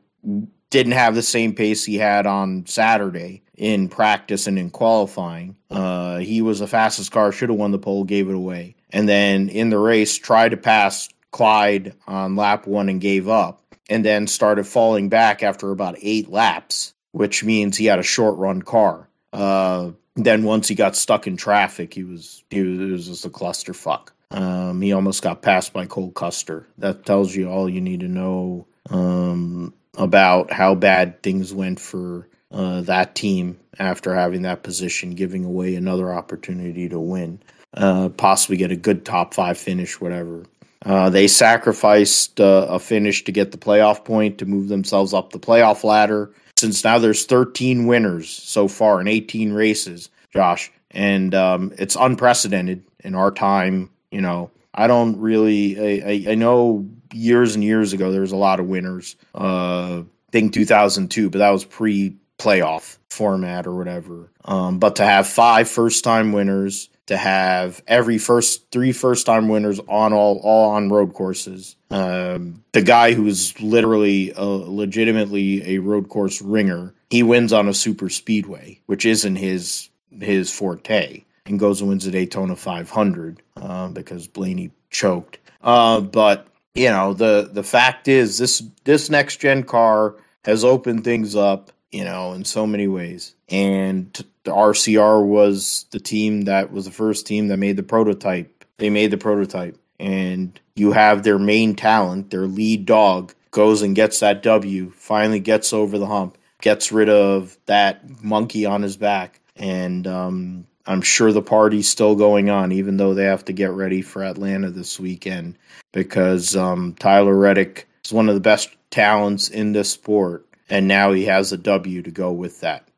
[SPEAKER 1] didn't have the same pace he had on Saturday in practice and in qualifying. Uh, he was the fastest car, should have won the pole, gave it away. And then in the race, tried to pass Clyde on lap one and gave up, and then started falling back after about eight laps, which means he had a short run car. Uh, then once he got stuck in traffic, he was he was, it was just a clusterfuck. Um, he almost got passed by Cole Custer. That tells you all you need to know um, about how bad things went for uh, that team after having that position, giving away another opportunity to win, uh, possibly get a good top five finish, whatever. Uh, they sacrificed uh, a finish to get the playoff point to move themselves up the playoff ladder. Since now there's 13 winners so far in 18 races, Josh, and um, it's unprecedented in our time. You know, I don't really. I, I, I know years and years ago there was a lot of winners. Uh, I think 2002, but that was pre playoff format or whatever. Um, but to have five first time winners, to have every first three first time winners on all all on road courses. Um, the guy who's literally a, legitimately a road course ringer, he wins on a super speedway, which isn't his his forte, and goes and wins the Daytona 500 uh, because Blaney choked. Uh, but you know the the fact is this this next gen car has opened things up you know, in so many ways. And the RCR was the team that was the first team that made the prototype. They made the prototype. And you have their main talent, their lead dog, goes and gets that W, finally gets over the hump, gets rid of that monkey on his back. And um, I'm sure the party's still going on, even though they have to get ready for Atlanta this weekend because um, Tyler Reddick is one of the best talents in this sport and now he has a W to go with that.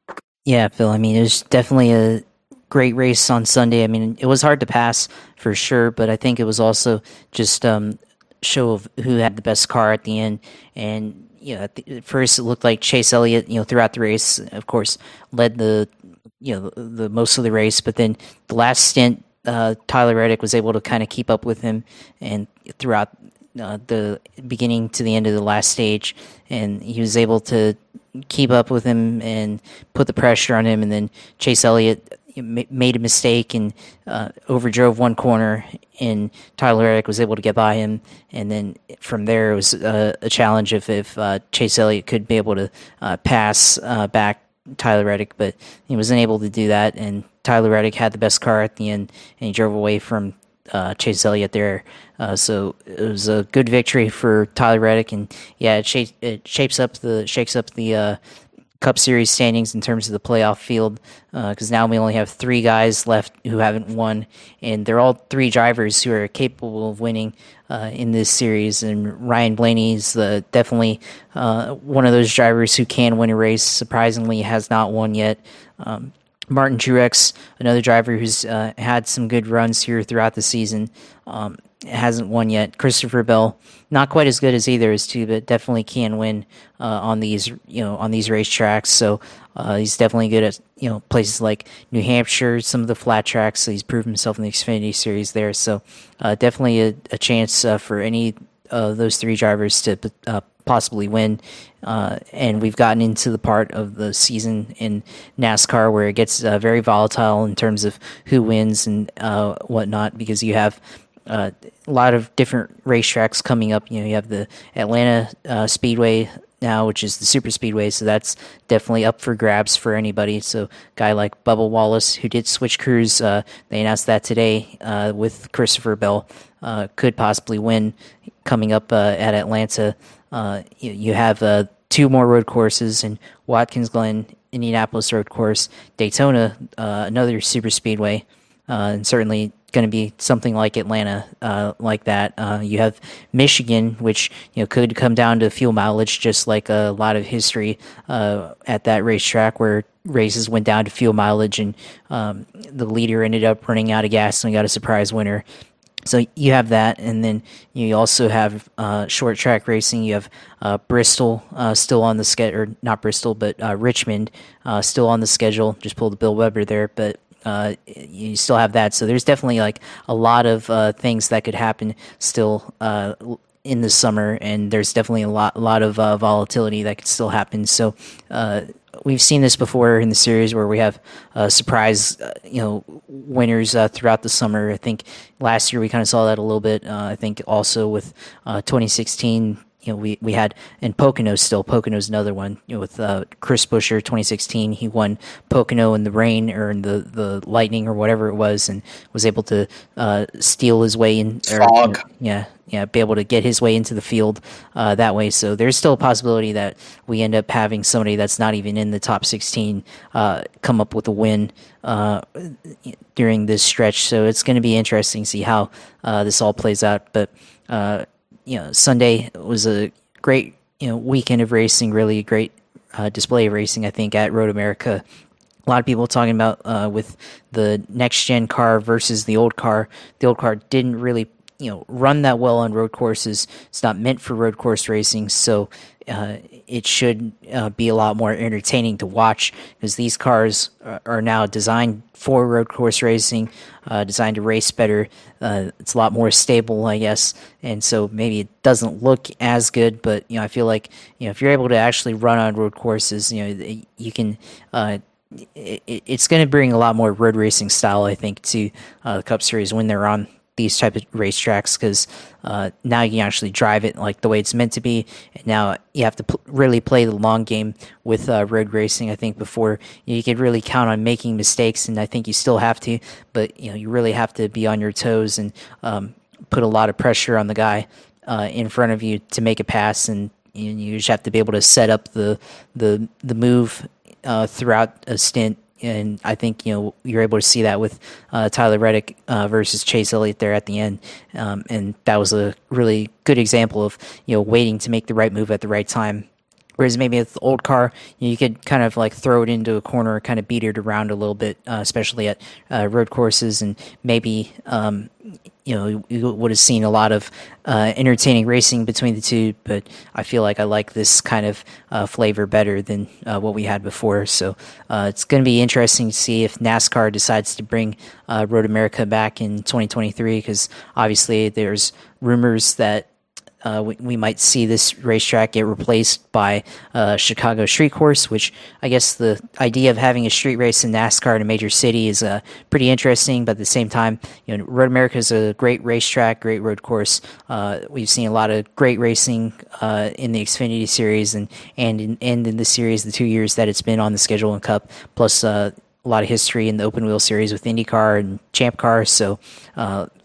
[SPEAKER 2] Yeah, Phil. I mean, it was definitely a great race on Sunday. I mean, it was hard to pass for sure, but I think it was also just um, show of who had the best car at the end. And you know, at, first it looked like Chase Elliott, you know, throughout the race, of course, led the you know the, the most of the race, but then the last stint, uh, Tyler Reddick was able to kind of keep up with him, and throughout uh, the beginning to the end of the last stage, and he was able to keep up with him and put the pressure on him. And then Chase Elliott made a mistake and uh, overdrove one corner, and Tyler Reddick was able to get by him. And then from there, it was uh, a challenge if if uh, Chase Elliott could be able to uh, pass uh, back Tyler Reddick, but he wasn't able to do that. And Tyler Reddick had the best car at the end, and he drove away from uh, Chase Elliott there. Uh, so it was a good victory for Tyler Reddick, and yeah, it, shapes, it shapes up the shakes up the uh, Cup Series standings in terms of the playoff field because uh, now we only have three guys left who haven't won, and they're all three drivers who are capable of winning uh, in this series. And Ryan Blaney is uh, definitely one of those drivers who can win a race. Surprisingly, has not won yet. Um, Martin Truex, another driver who's uh, had some good runs here throughout the season, um, hasn't won yet. Christopher Bell, not quite as good as either as two, but definitely can win uh, on these you know on these racetracks. So uh, he's definitely good at you know places like New Hampshire, some of the flat tracks. So he's proven himself in the Xfinity Series there. So uh, definitely a, a chance uh, for any of those three drivers to uh, possibly win. Uh, and we've gotten into the part of the season in NASCAR where it gets uh, very volatile in terms of who wins and uh, whatnot because you have uh, a lot of different racetracks coming up. You know, you have the Atlanta uh, Speedway now, which is the super speedway. So that's definitely up for grabs for anybody. So guy like Bubba Wallace, who did switch crews, uh, they announced that today uh, with Christopher Bell, uh, could possibly win coming up uh, at Atlanta. Uh, you, you, have uh, two more road courses in Watkins Glen, Indianapolis road course, Daytona, another super speedway, and certainly going to be something like Atlanta, uh, like that. Uh, you have Michigan, which you know could come down to fuel mileage, just like a lot of history uh, at that racetrack where races went down to fuel mileage, and um, the leader ended up running out of gas and got a surprise winner. So you have that, and then you also have uh, short track racing. You have uh, Bristol uh, still on the schedule, or not Bristol, but uh, Richmond uh, still on the schedule. Just pulled the Bill Weber there, but uh, you still have that. So there's definitely like a lot of uh, things that could happen still uh, in the summer, and there's definitely a lot, a lot of volatility that could still happen. So we've seen this before in the series where we have uh, surprise, uh, you know, winners uh, throughout the summer. I think last year we kind of saw that a little bit. I think also with 2016 you know, we, we had in Pocono still. Pocono's another one. You know, with uh, Chris Buescher, 2016, he won Pocono in the rain or in the, the lightning or whatever it was, and was able to uh, steal his way in.
[SPEAKER 1] Or, Fog.
[SPEAKER 2] yeah, yeah, be able to get his way into the field uh, that way. So there's still a possibility that we end up having somebody that's not even in the top 16 uh, come up with a win uh, during this stretch. So it's going to be interesting to see how uh, this all plays out. But uh, you know, Sunday was a great you know weekend of racing, really great uh, display of racing. I think at Road America, a lot of people talking about uh, with the next gen car versus the old car. The old car didn't really you know run that well on road courses. It's not meant for road course racing, so uh, it should uh, be a lot more entertaining to watch because these cars are, now designed for road course racing, uh, designed to race better. Uh, it's a lot more stable, I guess, and so maybe it doesn't look as good. But you know, I feel like you know if you're able to actually run on road courses, you know, you can uh, it, it's going to bring a lot more road racing style, I think, to uh, the Cup Series when they're on these type of racetracks because uh, now you can actually drive it like the way it's meant to be. And now you have to pl- really play the long game with uh, road racing. I think before you could really count on making mistakes, and I think you still have to, but you know you really have to be on your toes and um, put a lot of pressure on the guy uh, in front of you to make a pass, and you just have to be able to set up the the the move uh, throughout a stint and I think you know you're able to see that with uh, Tyler Reddick uh, versus Chase Elliott there at the end, um, and that was a really good example of you know waiting to make the right move at the right time. Whereas maybe with the old car, you could kind of like throw it into a corner, kind of beat it around a little bit, uh, especially at uh, road courses, and maybe um, you know you would have seen a lot of uh, entertaining racing between the two. But I feel like I like this kind of uh, flavor better than uh, what we had before. So uh, it's going to be interesting to see if NASCAR decides to bring Road America back in 2023, because obviously there's rumors that uh, we, we, might see this racetrack get replaced by uh, Chicago Street Course, which I guess the idea of having a street race in NASCAR in a major city is uh, pretty interesting. But at the same time, you know, Road America is a great racetrack, great road course. Uh, we've seen a lot of great racing uh, in the Xfinity Series and and in, and in the series, the two years that it's been on the schedule and Cup, plus uh, a lot of history in the open wheel series with IndyCar and Champ Car. So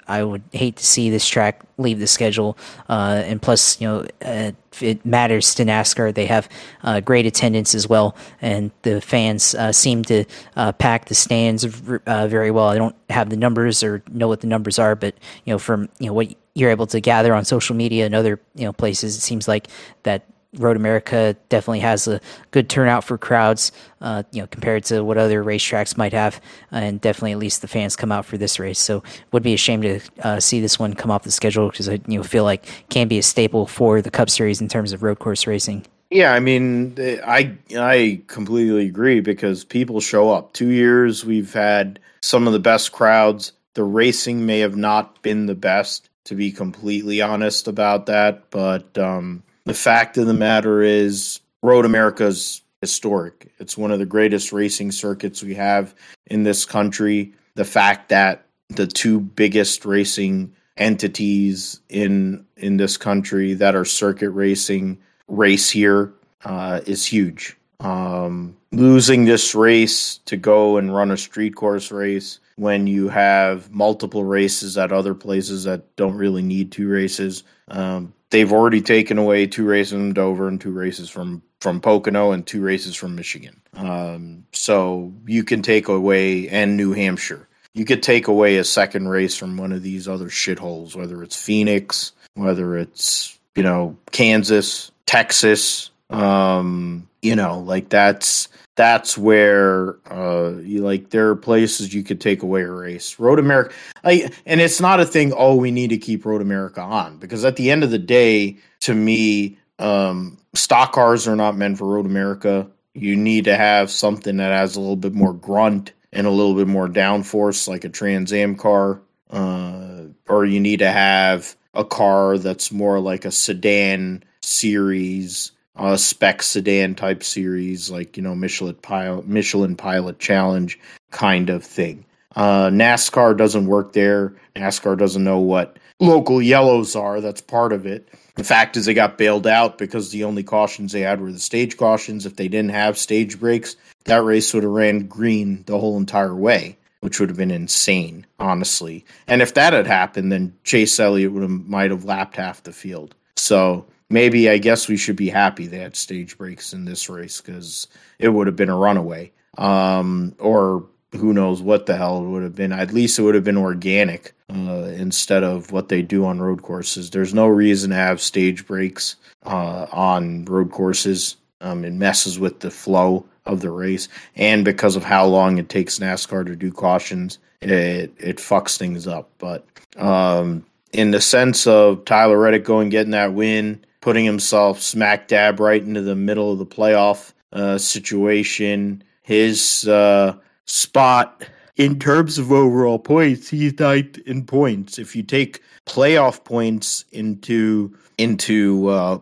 [SPEAKER 2] I would hate to see this track leave the schedule. Uh, and plus, you know, uh, it matters to NASCAR. They have uh, great attendance as well, and the fans uh, seem to uh, pack the stands uh, very well. I don't have the numbers or know what the numbers are, but you know, from you know what you're able to gather on social media and other you know places, it seems like that Road America definitely has a good turnout for crowds, uh, you know, compared to what other racetracks might have, and definitely at least the fans come out for this race. So, would be a shame to uh, see this one come off the schedule because I you know feel like can be a staple for the Cup Series in terms of road course racing.
[SPEAKER 1] Yeah, I mean, I I completely agree because people show up. Two years we've had some of the best crowds. The racing may have not been the best, to be completely honest about that, but. Um, the fact of the matter is, Road America's historic. It's one of the greatest racing circuits we have in this country. The fact that the two biggest racing entities in in this country that are circuit racing race here uh, is huge. Um, losing this race to go and run a street course race when you have multiple races at other places that don't really need two races um, they've already taken away two races from Dover and two races from from Pocono and two races from Michigan. Um, so you can take away and New Hampshire. You could take away a second race from one of these other shitholes, whether it's Phoenix, whether it's you know Kansas, Texas. Um, you know, like that's that's where uh you like there are places you could take away a race. Road america I, and it's not a thing oh we need to keep road america on because at the end of the day to me um stock cars are not meant for road america. You need to have something that has a little bit more grunt and a little bit more downforce like a trans am car uh or you need to have a car that's more like a sedan series uh, spec sedan type series, like you know Michelin Pilot, Michelin Pilot Challenge kind of thing. Uh, NASCAR doesn't work there. NASCAR doesn't know what local yellows are. That's part of it. The fact is, they got bailed out because the only cautions they had were the stage cautions. If they didn't have stage breaks, that race would have ran green the whole entire way, which would have been insane, honestly. And if that had happened, then Chase Elliott would have might have lapped half the field. So maybe I guess we should be happy they had stage breaks in this race because it would have been a runaway. Um, or who knows what the hell it would have been. At least it would have been organic uh, instead of what they do on road courses. There's no reason to have stage breaks uh, on road courses. Um, it messes with the flow of the race, and because of how long it takes NASCAR to do cautions, it it fucks things up. But um, in the sense of Tyler Reddick going getting that win, putting himself smack dab right into the middle of the playoff uh, situation. His uh, spot in terms of overall points, he's ninth in points. If you take playoff points into into uh,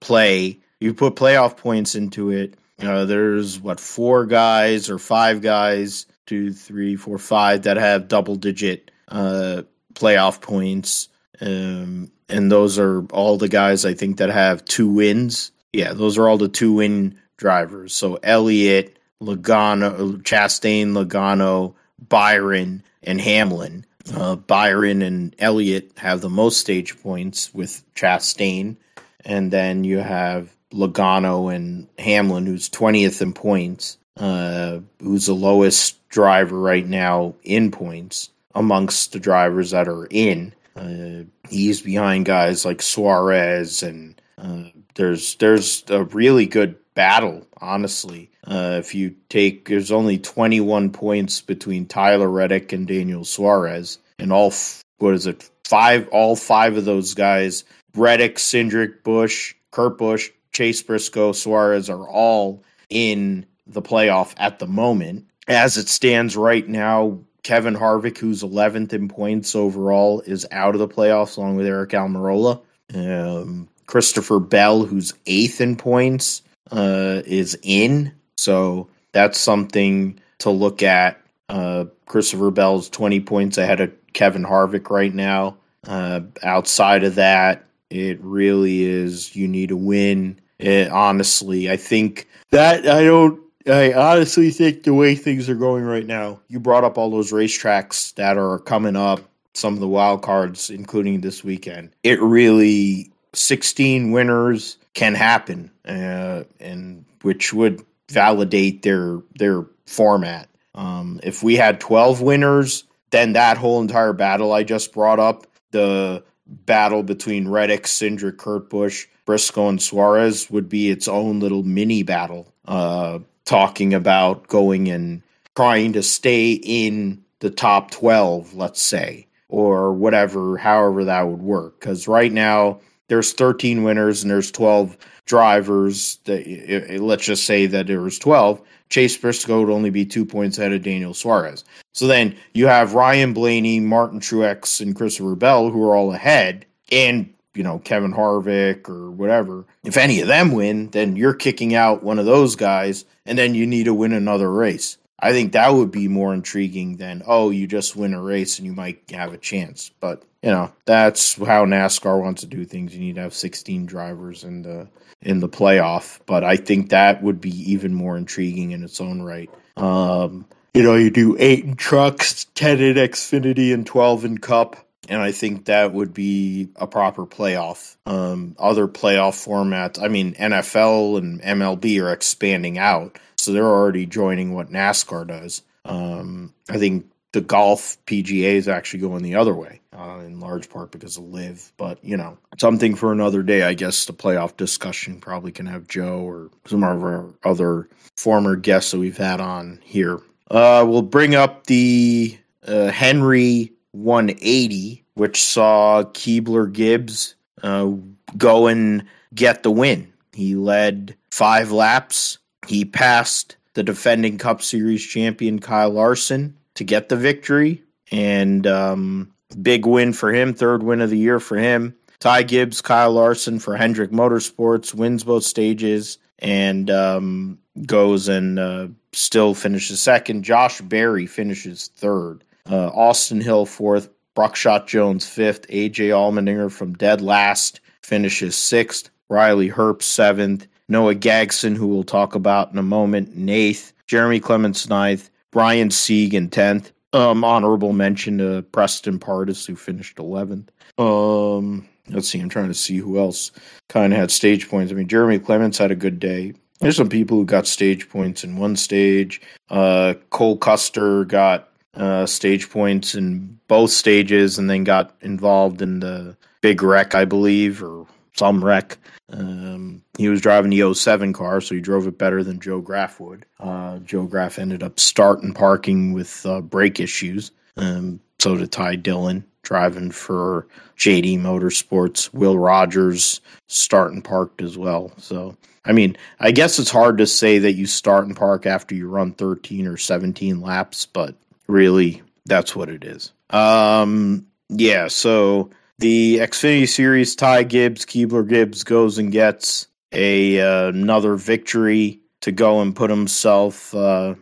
[SPEAKER 1] play, you put playoff points into it. Uh, there's what four guys or five guys, two, three, four, five that have double digit uh, playoff points. Um, and those are all the guys I think that have two wins. Yeah, those are all the two win drivers. So Elliott, Logano, Chastain, Logano, Byron, and Hamlin. Uh, Byron and Elliott have the most stage points with Chastain, and then you have Logano and Hamlin, who's twentieth in points, uh, who's the lowest driver right now in points amongst the drivers that are in. Uh, he's behind guys like Suarez, and uh, there's there's a really good battle. Honestly, uh, if you take there's only 21 points between Tyler Reddick and Daniel Suarez, and all what is it five? All five of those guys, Reddick, Cindric, Busch, Kurt Busch, Chase Briscoe, Suarez are all in the playoff at the moment. As it stands right now, Kevin Harvick, who's 11th in points overall, is out of the playoffs along with Eric Almirola. Um, Christopher Bell, who's eighth in points, uh, is in. So that's something to look at. Uh, Christopher Bell's 20 points ahead of Kevin Harvick right now. Uh, outside of that, it really is you need to win. It, honestly, I think that I don't I honestly think the way things are going right now, you brought up all those racetracks that are coming up some of the wild cards, including this weekend, it really 16 winners can happen, uh, and which would validate their their format. Um, if we had 12 winners, then that whole entire battle I just brought up, the battle between Reddick, Cindric, Kurt Busch, Briscoe, and Suarez would be its own little mini battle, uh, talking about going and trying to stay in the top 12, let's say, or whatever, however that would work. Because right now, there's 13 winners and there's 12 drivers. That, let's just say that there was 12. Chase Briscoe would only be two points ahead of Daniel Suarez. So then you have Ryan Blaney, Martin Truex, and Christopher Bell who are all ahead, and you know Kevin Harvick or whatever. If any of them win, then you're kicking out one of those guys, and then you need to win another race. I think that would be more intriguing than oh, you just win a race and you might have a chance. But you know that's how NASCAR wants to do things. You need to have 16 drivers in the in the playoff. But I think that would be even more intriguing in its own right. Um, you know, you do eight in trucks, 10 in Xfinity, and 12 in Cup. And I think that would be a proper playoff. Um, other playoff formats, I mean, NFL and MLB are expanding out. So they're already joining what NASCAR does. Um, I think the golf PGA is actually going the other way, uh, in large part because of LIV. But you know, something for another day. I guess the playoff discussion probably can have Joe or some of our other former guests that we've had on here. Uh, we'll bring up the uh, Henry 180, which saw Keebler Gibbs uh, go and get the win. He led five laps. He passed the defending Cup Series champion Kyle Larson to get the victory. And um, big win for him, third win of the year for him. Ty Gibbs, Kyle Larson for Hendrick Motorsports wins both stages and um, goes and uh, still finishes second. Josh Berry finishes third. Uh, Austin Hill fourth. Buckshot Jones fifth. AJ Allmendinger from dead last finishes sixth. Riley Herbst seventh. Noah Gragson, who we'll talk about in a moment, eighth. Jeremy Clements ninth. Ryan Sieg in 10th. Um, honorable mention to Preston Partis, who finished 11th. Um, let's see, I'm trying to see who else kind of had stage points. I mean, Jeremy Clements had a good day. There's some people who got stage points in one stage. Uh, Cole Custer got uh, stage points in both stages and then got involved in the big wreck, I believe, or some wreck. Um, he was driving the 07 car, so he drove it better than Joe Graf would. Uh, Joe Graf ended up starting parking with uh, brake issues. Um, so did Ty Dillon driving for JD Motorsports. Will Rodgers starting parked as well. So, I mean, I guess it's hard to say that you start and park after you run 13 or 17 laps, but really, that's what it is. Um, yeah, so the Xfinity Series, Ty Gibbs, Keebler Gibbs goes and gets a uh, another victory to go and put himself uh,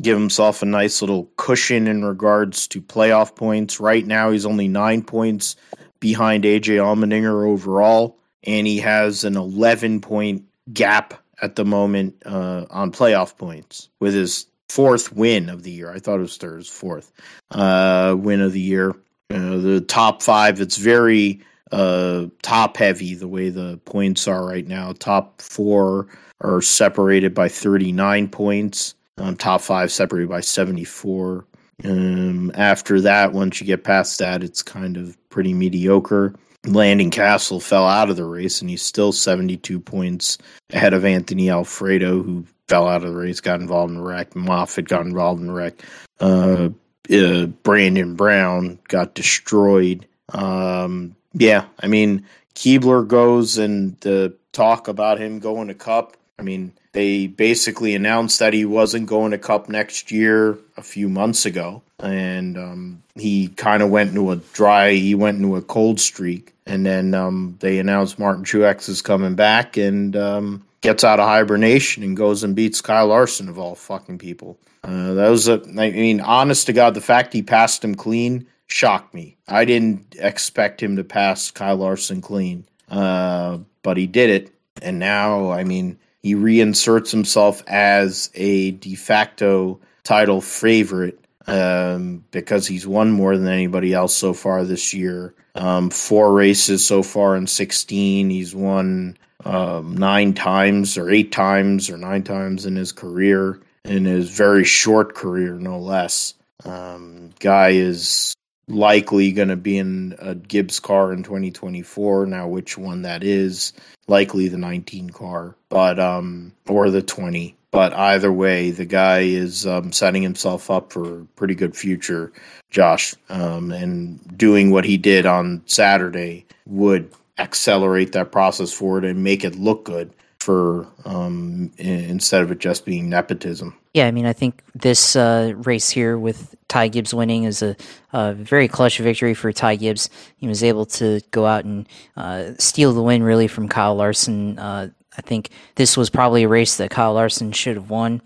[SPEAKER 1] give himself a nice little cushion in regards to playoff points. Right now, he's only nine points behind AJ Allmendinger overall, and he has an 11 point gap at the moment uh, on playoff points with his fourth win of the year. I thought it was third, fourth uh, win of the year. Uh, the top five, it's very uh, top heavy the way the points are right now. Top four are separated by 39 points. Um, top five separated by 74. Um, after that, once you get past that, it's kind of pretty mediocre. Landon Cassill fell out of the race, and he's still 72 points ahead of Anthony Alfredo, who fell out of the race, got involved in the wreck. Moffitt got involved in the wreck. Uh, uh, Brandon Brown got destroyed. Um, yeah, I mean, Keebler goes and the talk about him going to Cup. I mean, they basically announced that he wasn't going to Cup next year a few months ago, and um, he kind of went into a dry. He went into a cold streak, and then um, they announced Martin Truex is coming back and um, gets out of hibernation and goes and beats Kyle Larson of all fucking people. Uh, that was a, I mean, honest to God, the fact he passed him clean shocked me. I didn't expect him to pass Kyle Larson clean, uh, but he did it. And now, I mean, he reinserts himself as a de facto title favorite um, because he's won more than anybody else so far this year. Um, four races so far in 16. He's won um, nine times or eight times or nine times in his career, in his very short career, no less. Um, guy is likely going to be in a Gibbs car in 2024. Now, which one that is, likely the 19 car, but um, or the 20. But either way, the guy is um, setting himself up for a pretty good future, Josh. Um, and doing what he did on Saturday would accelerate that process forward and make it look good for um, instead of it just being nepotism.
[SPEAKER 2] Yeah, I mean, I think this uh, race here with Ty Gibbs winning is a, a, very clutch victory for Ty Gibbs. He was able to go out and uh, steal the win really from Kyle Larson. Uh, I think this was probably a race that Kyle Larson should have won.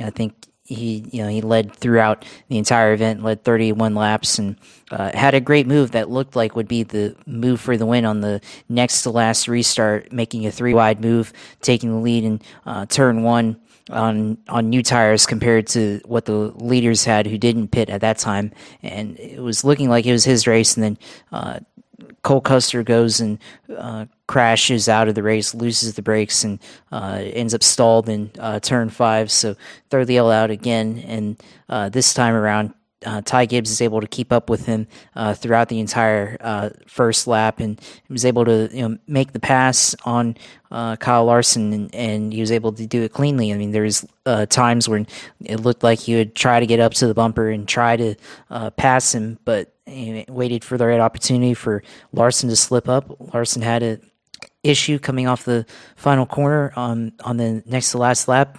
[SPEAKER 2] I think he you know he led throughout the entire event, led 31 laps, and uh, had a great move that looked like would be the move for the win on the next to last restart, making a three wide move, taking the lead in uh, turn one on on new tires compared to what the leaders had who didn't pit at that time, and it was looking like it was his race, and then. Uh, Cole Custer goes and uh, crashes out of the race, loses the brakes, and uh, ends up stalled in uh, turn five. So throw the L out again, and uh, this time around, uh, Ty Gibbs is able to keep up with him uh, throughout the entire uh, first lap, and was able to you know make the pass on Kyle Larson, and, and, he was able to do it cleanly. I mean, there's uh, times when it looked like he would try to get up to the bumper and try to pass him, but waited for the right opportunity for Larson to slip up. Larson had a issue coming off the final corner on on the next to last lap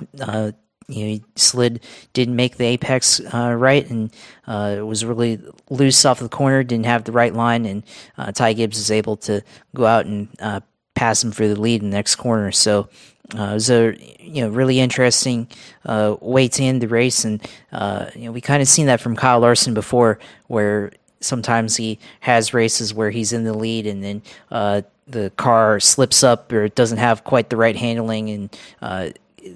[SPEAKER 2] you know, he slid, didn't make the apex uh, right, and uh, was really loose off the corner, didn't have the right line, and uh, Ty Gibbs was able to go out and uh, pass him for the lead in the next corner. So uh, it was a you know really interesting uh, way to end the race, and you know we kind of seen that from Kyle Larson before, where sometimes he has races where he's in the lead and then the car slips up or it doesn't have quite the right handling and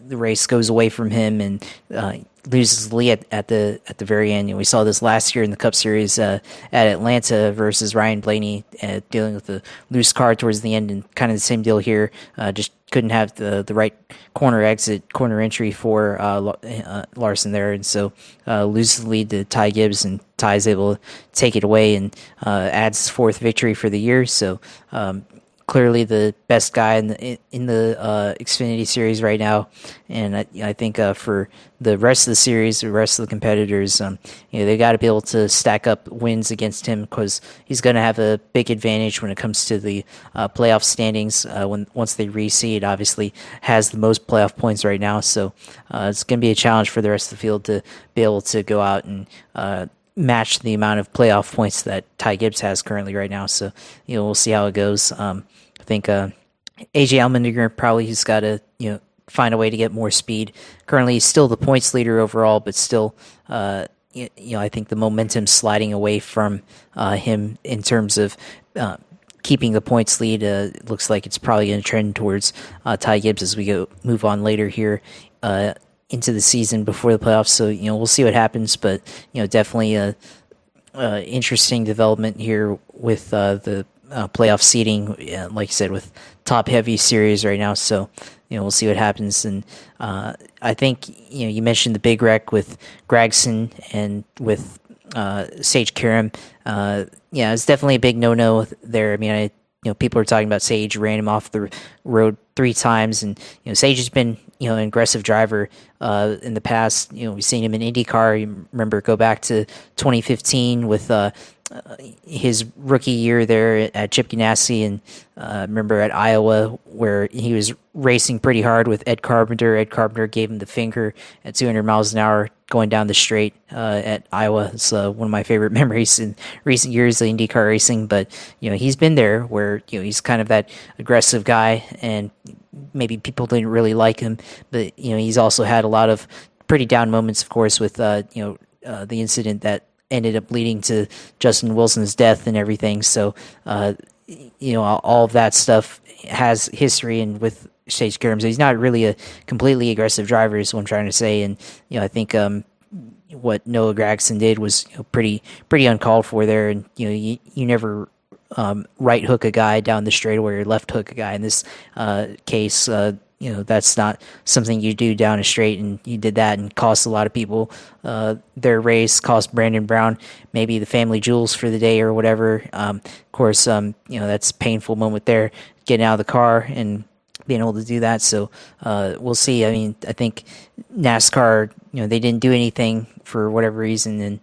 [SPEAKER 2] the race goes away from him and uh, loses lead at, at, the at the very end. And we saw this last year in the Cup Series uh, at Atlanta versus Ryan Blaney, uh, dealing with the loose car towards the end, and kind of the same deal here. Uh, just couldn't have the the right corner exit, corner entry for uh, uh, Larson there, and so loses the lead to Ty Gibbs, and Ty's able to take it away and adds fourth victory for the year. So. Um, clearly the best guy in the in the uh, Xfinity series right now, and I, I think uh, for the rest of the series, the rest of the competitors, um, you know, they got to be able to stack up wins against him because he's going to have a big advantage when it comes to the uh, playoff standings. Uh, when once they reseed, obviously has the most playoff points right now, so uh, it's going to be a challenge for the rest of the field to be able to go out and uh, match the amount of playoff points that Ty Gibbs has currently right now. So, you know, we'll see how it goes. Um, I think uh, AJ Allmendinger probably he's got to, you know, find a way to get more speed. Currently, he's still the points leader overall, but still, uh, you, know, I think the momentum sliding away from uh, him in terms of uh, keeping the points lead. Uh, looks like it's probably going to trend towards uh, Ty Gibbs as we go move on later here into the season before the playoffs. So you know we'll see what happens, but you know definitely a, a interesting development here with uh, the uh, playoff seeding. like I said, with top heavy series right now. So you know we'll see what happens. And uh, I think you know you mentioned the big wreck with Gragson and with uh, Sage Karam. Uh, yeah, it's definitely a big no no there. I mean, I you know, people are talking about Sage ran him off the road three times, and you know, Sage has been you know an aggressive driver uh, in the past. You know, we've seen him in IndyCar. You remember, go back to 2015 with uh, uh, his rookie year there at Chip Ganassi, and uh, remember at Iowa where he was racing pretty hard with Ed Carpenter. Ed Carpenter gave him the finger at 200 miles an hour going down the straight uh, at Iowa. It's uh, one of my favorite memories in recent years of IndyCar racing. But you know he's been there where you know he's kind of that aggressive guy, and maybe people didn't really like him, but you know he's also had a lot of pretty down moments, of course, with uh, you know uh, the incident that ended up leading to Justin Wilson's death and everything. So, uh, you know, all, of that stuff has history and with Sage Karam. So he's not really a completely aggressive driver, is what I'm trying to say. And, you know, I think, um, what Noah Gragson did was you know, pretty pretty uncalled for there, and you know you, you never um, right hook a guy down the straightaway or left hook a guy. In this uh, case, uh, you know that's not something you do down a straight, and you did that and cost a lot of people uh, their race, cost Brandon Brown maybe the family jewels for the day or whatever. Um, of course, um, you know that's painful moment there, getting out of the car and being able to do that. So uh, we'll see. I mean, I think NASCAR, you know, they didn't do anything for whatever reason, and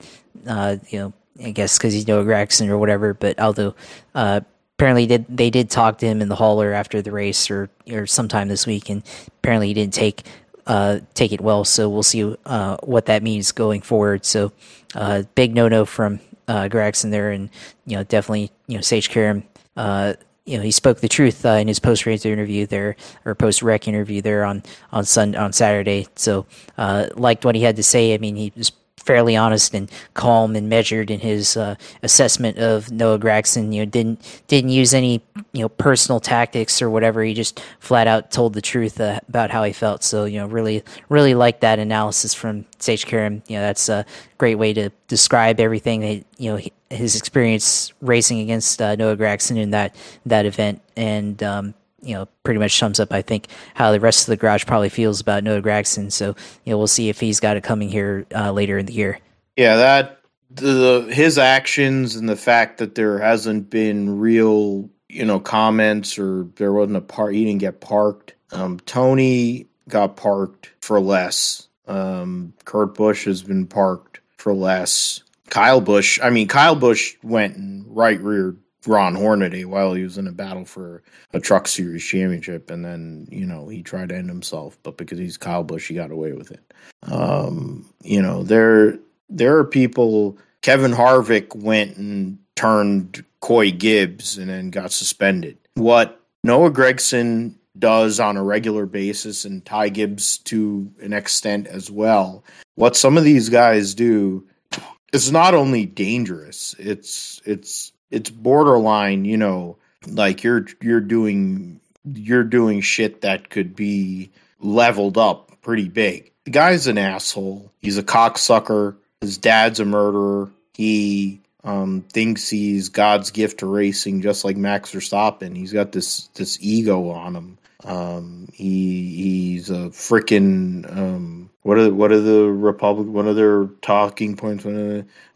[SPEAKER 2] uh, you know, I guess because he's Noah Gragson or whatever. But although uh, apparently did they did talk to him in the hauler after the race or or sometime this week, and apparently he didn't take uh, take it well. So we'll see uh, what that means going forward. So uh, big no no from uh, Gragson there, and you know definitely you know Sage Karam uh, you know he spoke the truth uh, in his post race interview there or post rec interview there on on Sun on Saturday. So uh, liked what he had to say. I mean, he was fairly honest and calm and measured in his uh, assessment of Noah Gragson. You know, didn't didn't use any you know personal tactics or whatever. He just flat out told the truth uh, about how he felt. So you know, really really like that analysis from Sage Karam. You know, that's a great way to describe everything that you know his experience racing against uh, Noah Gragson in that that event and. Um, you know, pretty much sums up, I think, how the rest of the garage probably feels about Noah Gragson. So, you know, we'll see if he's got it coming here uh, later in the year.
[SPEAKER 1] Yeah, that the his actions and the fact that there hasn't been real, you know, comments or there wasn't a part he didn't get parked. Um, Tony got parked for less. Um, Kurt Busch has been parked for less. Kyle Busch, I mean, Kyle Busch went and right reared Ron Hornaday while he was in a battle for a Truck Series championship, and then you know he tried to end himself, but because he's Kyle Busch, he got away with it. Um, you know there there are people. Kevin Harvick went and turned Coy Gibbs and then got suspended. What Noah Gragson does on a regular basis, and Ty Gibbs to an extent as well. What some of these guys do is not only dangerous; it's it's it's borderline, you know, like you're you're doing you're doing shit that could be leveled up pretty big. The guy's an asshole. He's a cocksucker. His dad's a murderer. He um, thinks he's God's gift to racing, just like Max Verstappen. He's got this this ego on him. Um, he he's a freaking um, what are what are the Republic? What are their talking points?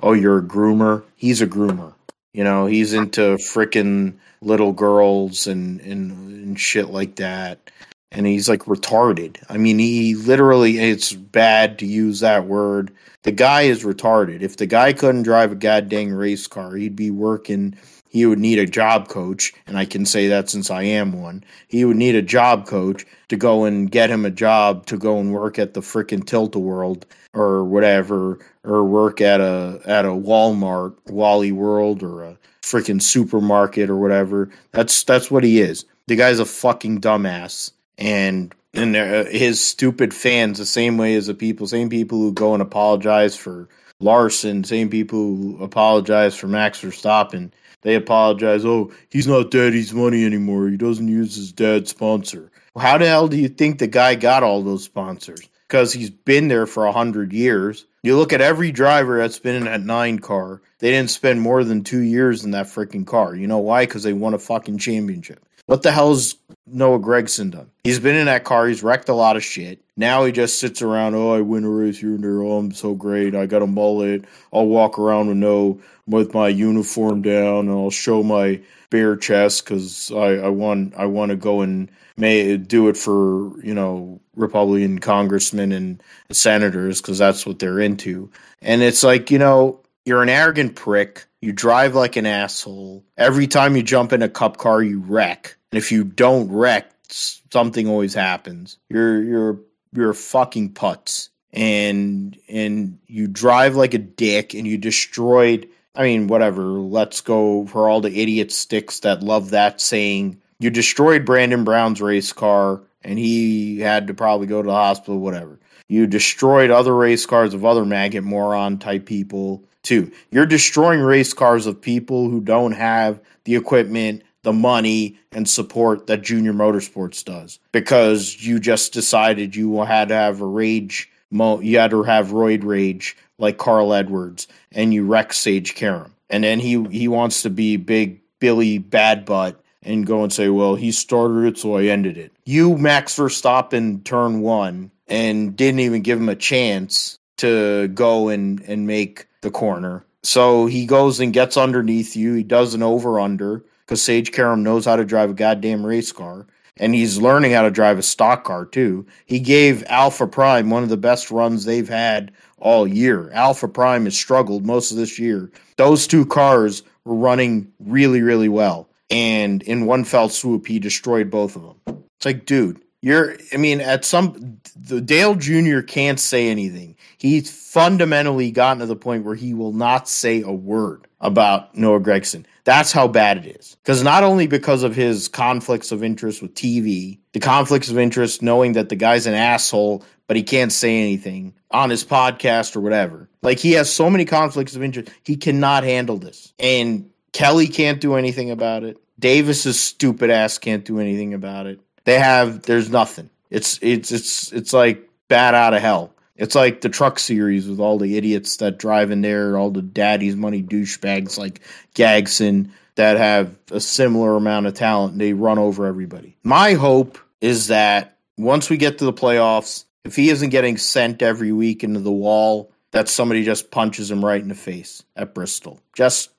[SPEAKER 1] oh, you're a groomer. He's a groomer. You know, he's into freaking little girls and, and and shit like that. And he's like retarded. I mean, he literally it's bad to use that word. The guy is retarded. If the guy couldn't drive a goddamn race car, he'd be working he would need a job coach, and I can say that since I am one. He would need a job coach to go and get him a job to go and work at the frickin' Tilt a World or whatever, or work at a at a Walmart, Wally World, or a freaking supermarket or whatever. That's that's what he is. The guy's a fucking dumbass, and and uh, his stupid fans, the same way as the people, same people who go and apologize for Larson, same people who apologize for Max Verstappen they apologize. Oh, he's not daddy's money anymore. He doesn't use his dad's sponsor. How the hell do you think the guy got all those sponsors? Because he's been there for a hundred years. You look at every driver that's been in that nine car. They didn't spend more than two years in that freaking car. You know why? Because they won a fucking championship. What the hell's Noah Gragson done? He's been in that car. He's wrecked a lot of shit. Now he just sits around. Oh, I win a race here and there. Oh, I'm so great. I got a mullet. I'll walk around with no with my uniform down, and I'll show my bare chest because I, I want I want to go and may do it for you know Republican congressmen and senators because that's what they're into. And it's like you know you're an arrogant prick. You drive like an asshole. Every time you jump in a cup car, you wreck. And if you don't wreck, something always happens. You're you're you're fucking putz. And and you drive like a dick and you destroyed I mean, whatever. Let's go for all the idiot sticks that love that saying. You destroyed Brandon Brown's race car and he had to probably go to the hospital, whatever. You destroyed other race cars of other maggot moron type people too. You're destroying race cars of people who don't have the equipment the money and support that Junior Motorsports does because you just decided you had to have a rage you had to have roid rage like Carl Edwards, and you wreck Sage Karam. And then he he wants to be big Billy Bad Butt and go and say, well, he started it, so I ended it. You Max Verstappen turn one and didn't even give him a chance to go and and make the corner. So he goes and gets underneath you. He does an over under because Sage Karam knows how to drive a goddamn race car. And he's learning how to drive a stock car too. He gave Alpha Prime one of the best runs they've had all year. Alpha Prime has struggled most of this year. Those two cars were running really, really well. And in one fell swoop, he destroyed both of them. It's like, dude, you're, I mean, at some, the Dale Jr. can't say anything. He's fundamentally gotten to the point where he will not say a word about Noah Gragson. That's how bad it is. Because not only because of his conflicts of interest with TV, the conflicts of interest knowing that the guy's an asshole, but he can't say anything on his podcast or whatever. Like he has so many conflicts of interest, he cannot handle this. And Kelly can't do anything about it. Davis's stupid ass can't do anything about it. They have there's nothing. It's it's it's it's like bad out of hell. It's like the truck series with all the idiots that drive in there, all the daddy's money douchebags like Gragson that have a similar amount of talent. They run over everybody. My hope is that once we get to the playoffs, if he isn't getting sent every week into the wall, that somebody just punches him right in the face at Bristol. Just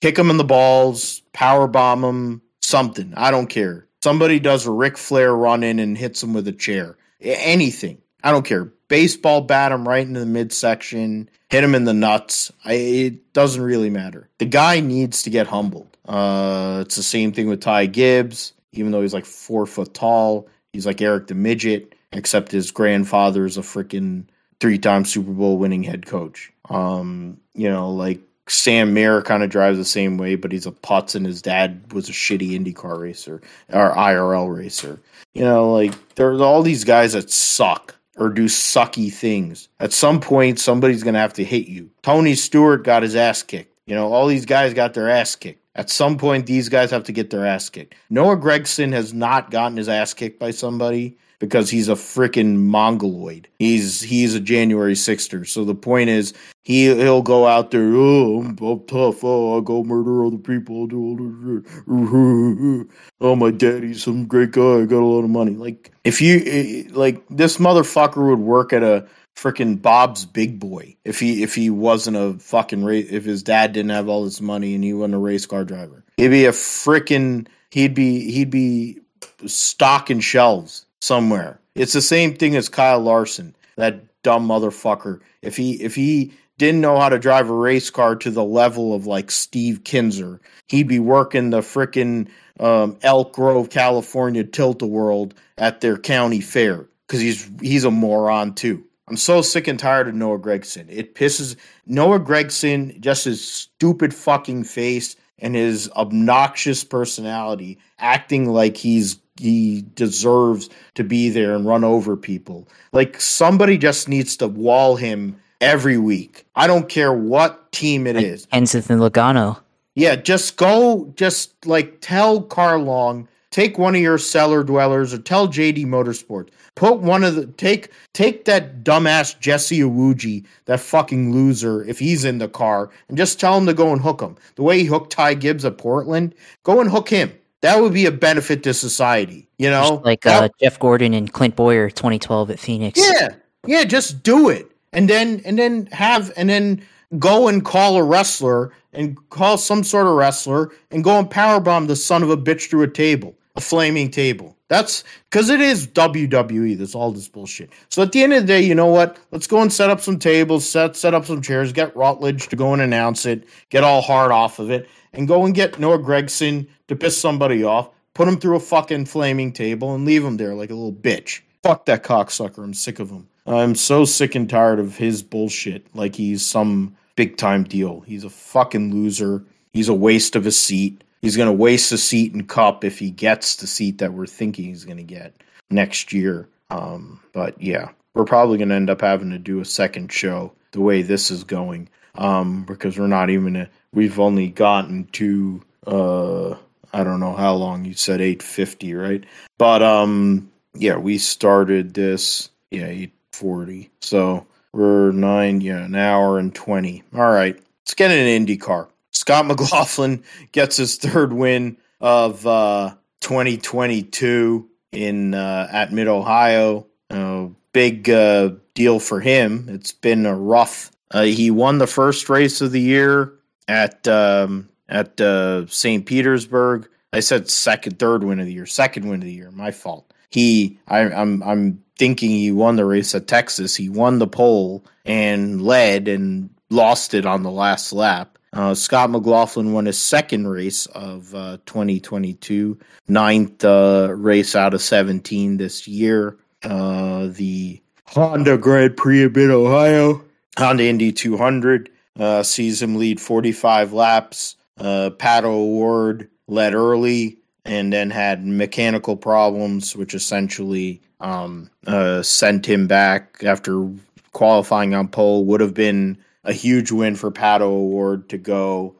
[SPEAKER 1] kick him in the balls, power bomb him, something. I don't care. Somebody does a Ric Flair run in and hits him with a chair. Anything. I don't care. Baseball bat him right into the midsection, hit him in the nuts. I, it doesn't really matter. The guy needs to get humbled. Uh, it's the same thing with Ty Gibbs. Even though he's like four foot tall, he's like Eric the Midget, except his grandfather is a freaking three time Super Bowl winning head coach. Um, you know, like Sam Mayer kind of drives the same way, but he's a putz, and his dad was a shitty IndyCar racer or IRL racer. You know, like there's all these guys that suck or do sucky things. At some point, somebody's going to have to hit you. Tony Stewart got his ass kicked. You know, all these guys got their ass kicked. At some point, these guys have to get their ass kicked. Noah Gragson has not gotten his ass kicked by somebody because he's a freaking mongoloid. He's he's a January sixter. So the point is he he'll go out there. Oh, I'm, I'm tough. Oh, I'll go murder other people. I'll do all this. Oh, my daddy's some great guy. I got a lot of money. Like if you eh, like this motherfucker would work at a freaking Bob's Big Boy if he if he wasn't a fucking race if his dad didn't have all this money and he wasn't a race car driver. He'd be a freaking he'd be he'd be stocking shelves somewhere. It's the same thing as Kyle Larson, that dumb motherfucker. If he if he didn't know how to drive a race car to the level of like Steve Kinser, he'd be working the frickin' um, Elk Grove, California tilt a world at their county fair because he's he's a moron too. I'm so sick and tired of Noah Gragson. It pisses Noah Gragson just his stupid fucking face and his obnoxious personality, acting like he's he deserves to be there and run over people. Like somebody just needs to wall him every week. I don't care what team it
[SPEAKER 2] like
[SPEAKER 1] is.
[SPEAKER 2] Kenseth and Logano.
[SPEAKER 1] Yeah, just go just like tell Carl Long, take one of your cellar dwellers or tell JD Motorsports. Put one of the take take that dumbass Jesse Iwuji, that fucking loser, if he's in the car, and just tell him to go and hook him. The way he hooked Ty Gibbs at Portland, go and hook him. That would be a benefit to society, you know?
[SPEAKER 2] Just like
[SPEAKER 1] That-
[SPEAKER 2] uh, Jeff Gordon and Clint Bowyer, 2012 at Phoenix.
[SPEAKER 1] yeah, yeah, just do it, and then and then have and then go and call a wrestler and call some sort of wrestler and go and powerbomb the son of a bitch through a table, a flaming table. That's because it is WWE. That's all this bullshit. So at the end of the day, you know what? Let's go and set up some tables, set set up some chairs, get Rutledge to go and announce it, get all hard off of it, and go and get Noah Gragson to piss somebody off, put him through a fucking flaming table, and leave him there like a little bitch. Fuck that cocksucker. I'm sick of him. I'm so sick and tired of his bullshit. Like he's some big time deal. He's a fucking loser. He's a waste of a seat. He's going to waste a seat in Cup if he gets the seat that we're thinking he's going to get next year. Um, but yeah, we're probably going to end up having to do a second show the way this is going um, because we're not even. We've only gotten to uh, I don't know how long. You said eight fifty, right? But um, yeah, we started this. Yeah, 840. So we're nine, yeah, an hour and twenty. All right, let's get an IndyCar. Scott McLaughlin gets his third win of uh, 2022 in uh, at Mid Ohio. Uh, big uh, deal for him. It's been a rough. Uh, he won the first race of the year at um, at uh, St. Petersburg. I said second, third win of the year, second win of the year. My fault. He, I, I'm, I'm thinking he won the race at Texas. He won the pole and led and lost it on the last lap. Uh, Scott McLaughlin won his second race of uh, 2022, ninth uh, race out of 17 this year. Uh, the Honda Grand Prix of Ohio, Honda Indy 200, uh, sees him lead 45 laps. Uh, Pato O'Ward led early and then had mechanical problems, which essentially um, uh, sent him back after qualifying on pole. Would have been a huge win for Pato O'Ward to go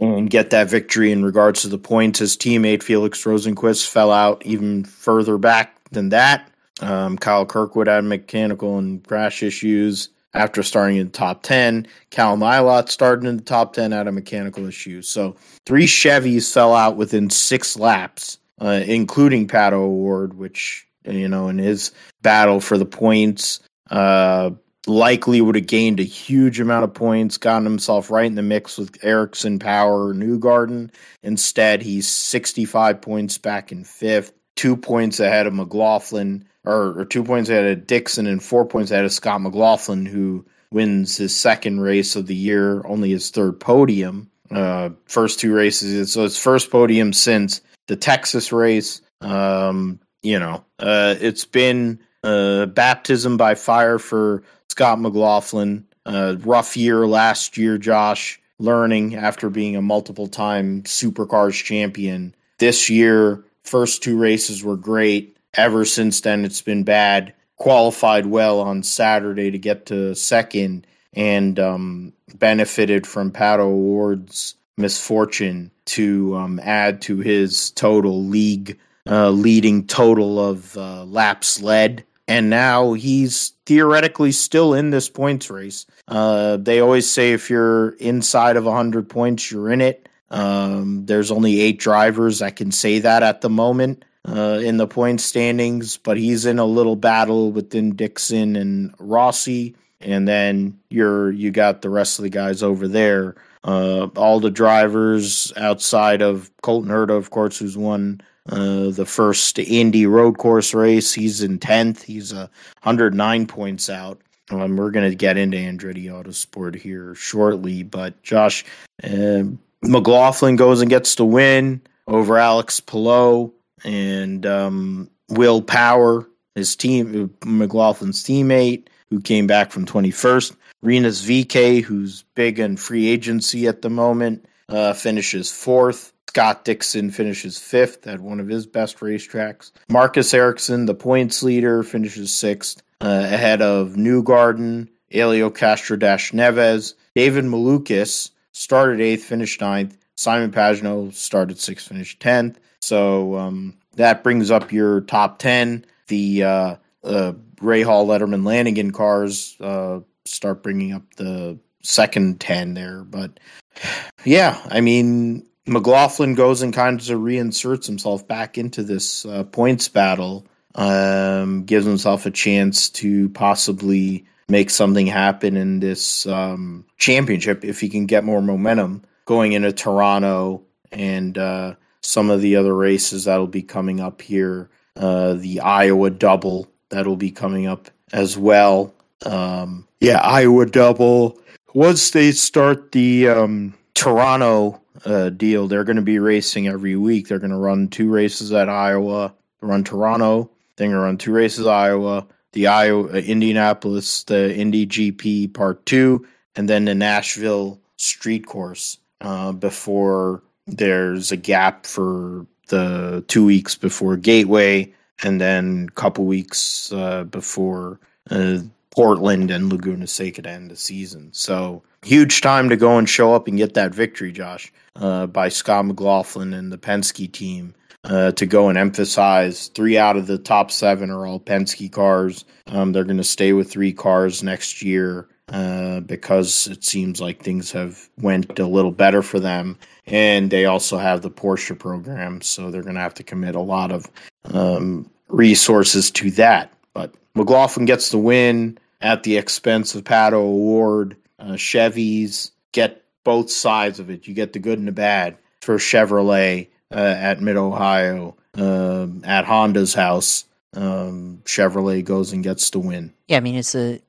[SPEAKER 1] and get that victory in regards to the points. His teammate Felix Rosenqvist fell out even further back than that. Um, Kyle Kirkwood had mechanical and crash issues after starting in the top 10. Callum Ilott started in the top 10 out of mechanical issues. So three Chevys fell out within six laps, uh, including Pato O'Ward, which, you know, in his battle for the points, uh, likely would have gained a huge amount of points, gotten himself right in the mix with Ericsson, Power, Newgarden. Instead, he's 65 points back in fifth, two points ahead of McLaughlin or, or two points ahead of Dixon and four points ahead of Scott McLaughlin, who wins his second race of the year, only his third podium. Uh, first two races, so it's first podium since the Texas race. Um, you know, uh, it's been uh, baptism by fire for Scott McLaughlin. Uh, rough year last year, Josh, learning after being a multiple time supercars champion. This year, first two races were great. Ever since then, it's been bad. Qualified well on Saturday to get to second and um, benefited from Pato O'Ward's misfortune to um, add to his total league uh, leading total of uh, laps led. And now he's theoretically still in this points race. Uh, they always say if you're inside of 100 points, you're in it. Um, there's only eight drivers that can say that at the moment uh, in the point standings, but he's in a little battle within Dixon and Rossi, and then you're you got the rest of the guys over there. Uh, all the drivers outside of Colton Herta, of course, who's won uh, the first Indy road course race. He's in tenth. He's a uh, 109 points out. Um, we're going to get into Andretti Autosport here shortly, but Josh uh, McLaughlin goes and gets the win over Alex Palou and um, Will Power, his team, McLaughlin's teammate, who came back from 21st. Rinus VeeKay, who's big in free agency at the moment, uh, finishes fourth. Scott Dixon finishes fifth at one of his best racetracks. Marcus Ericsson, the points leader, finishes sixth, uh, ahead of Newgarden, Helio Castro Dash Neves. David Malukas started eighth, finished ninth. Simon Pagenaud started sixth, finished tenth. So um, that brings up your top 10. The uh, uh, Rahal, Letterman, Lanigan cars uh, start bringing up the second 10 there. But yeah, I mean, McLaughlin goes and kind of reinserts himself back into this uh, points battle, um, gives himself a chance to possibly make something happen in this um, championship if he can get more momentum going into Toronto and uh, some of the other races that'll be coming up here. Uh, the Iowa double that'll be coming up as well. Um, yeah, Iowa double. Once they start the um, Toronto uh, deal, they're going to be racing every week. They're going to run two races at Iowa, run Toronto, then run two races Iowa, the Iowa uh, Indianapolis, the Indy GP Part Two, and then the Nashville Street Course uh, before there's a gap for the two weeks before Gateway, and then a couple weeks uh, before uh, Portland and Laguna Seca to end the season. So huge time to go and show up and get that victory, Josh, uh, by Scott McLaughlin and the Penske team. uh, to go and emphasize three out of the top seven are all Penske cars. Um, they're going to stay with three cars next year uh, because it seems like things have went a little better for them, and they also have the Porsche program, so they're going to have to commit a lot of um, resources to that. But McLaughlin gets the win at the expense of Pato O'Ward. Uh, Chevys get both sides of it. You get the good and the bad for Chevrolet uh, at Mid Ohio, uh, at Honda's house. Um, Chevrolet goes and gets the win.
[SPEAKER 2] Yeah, I mean it's a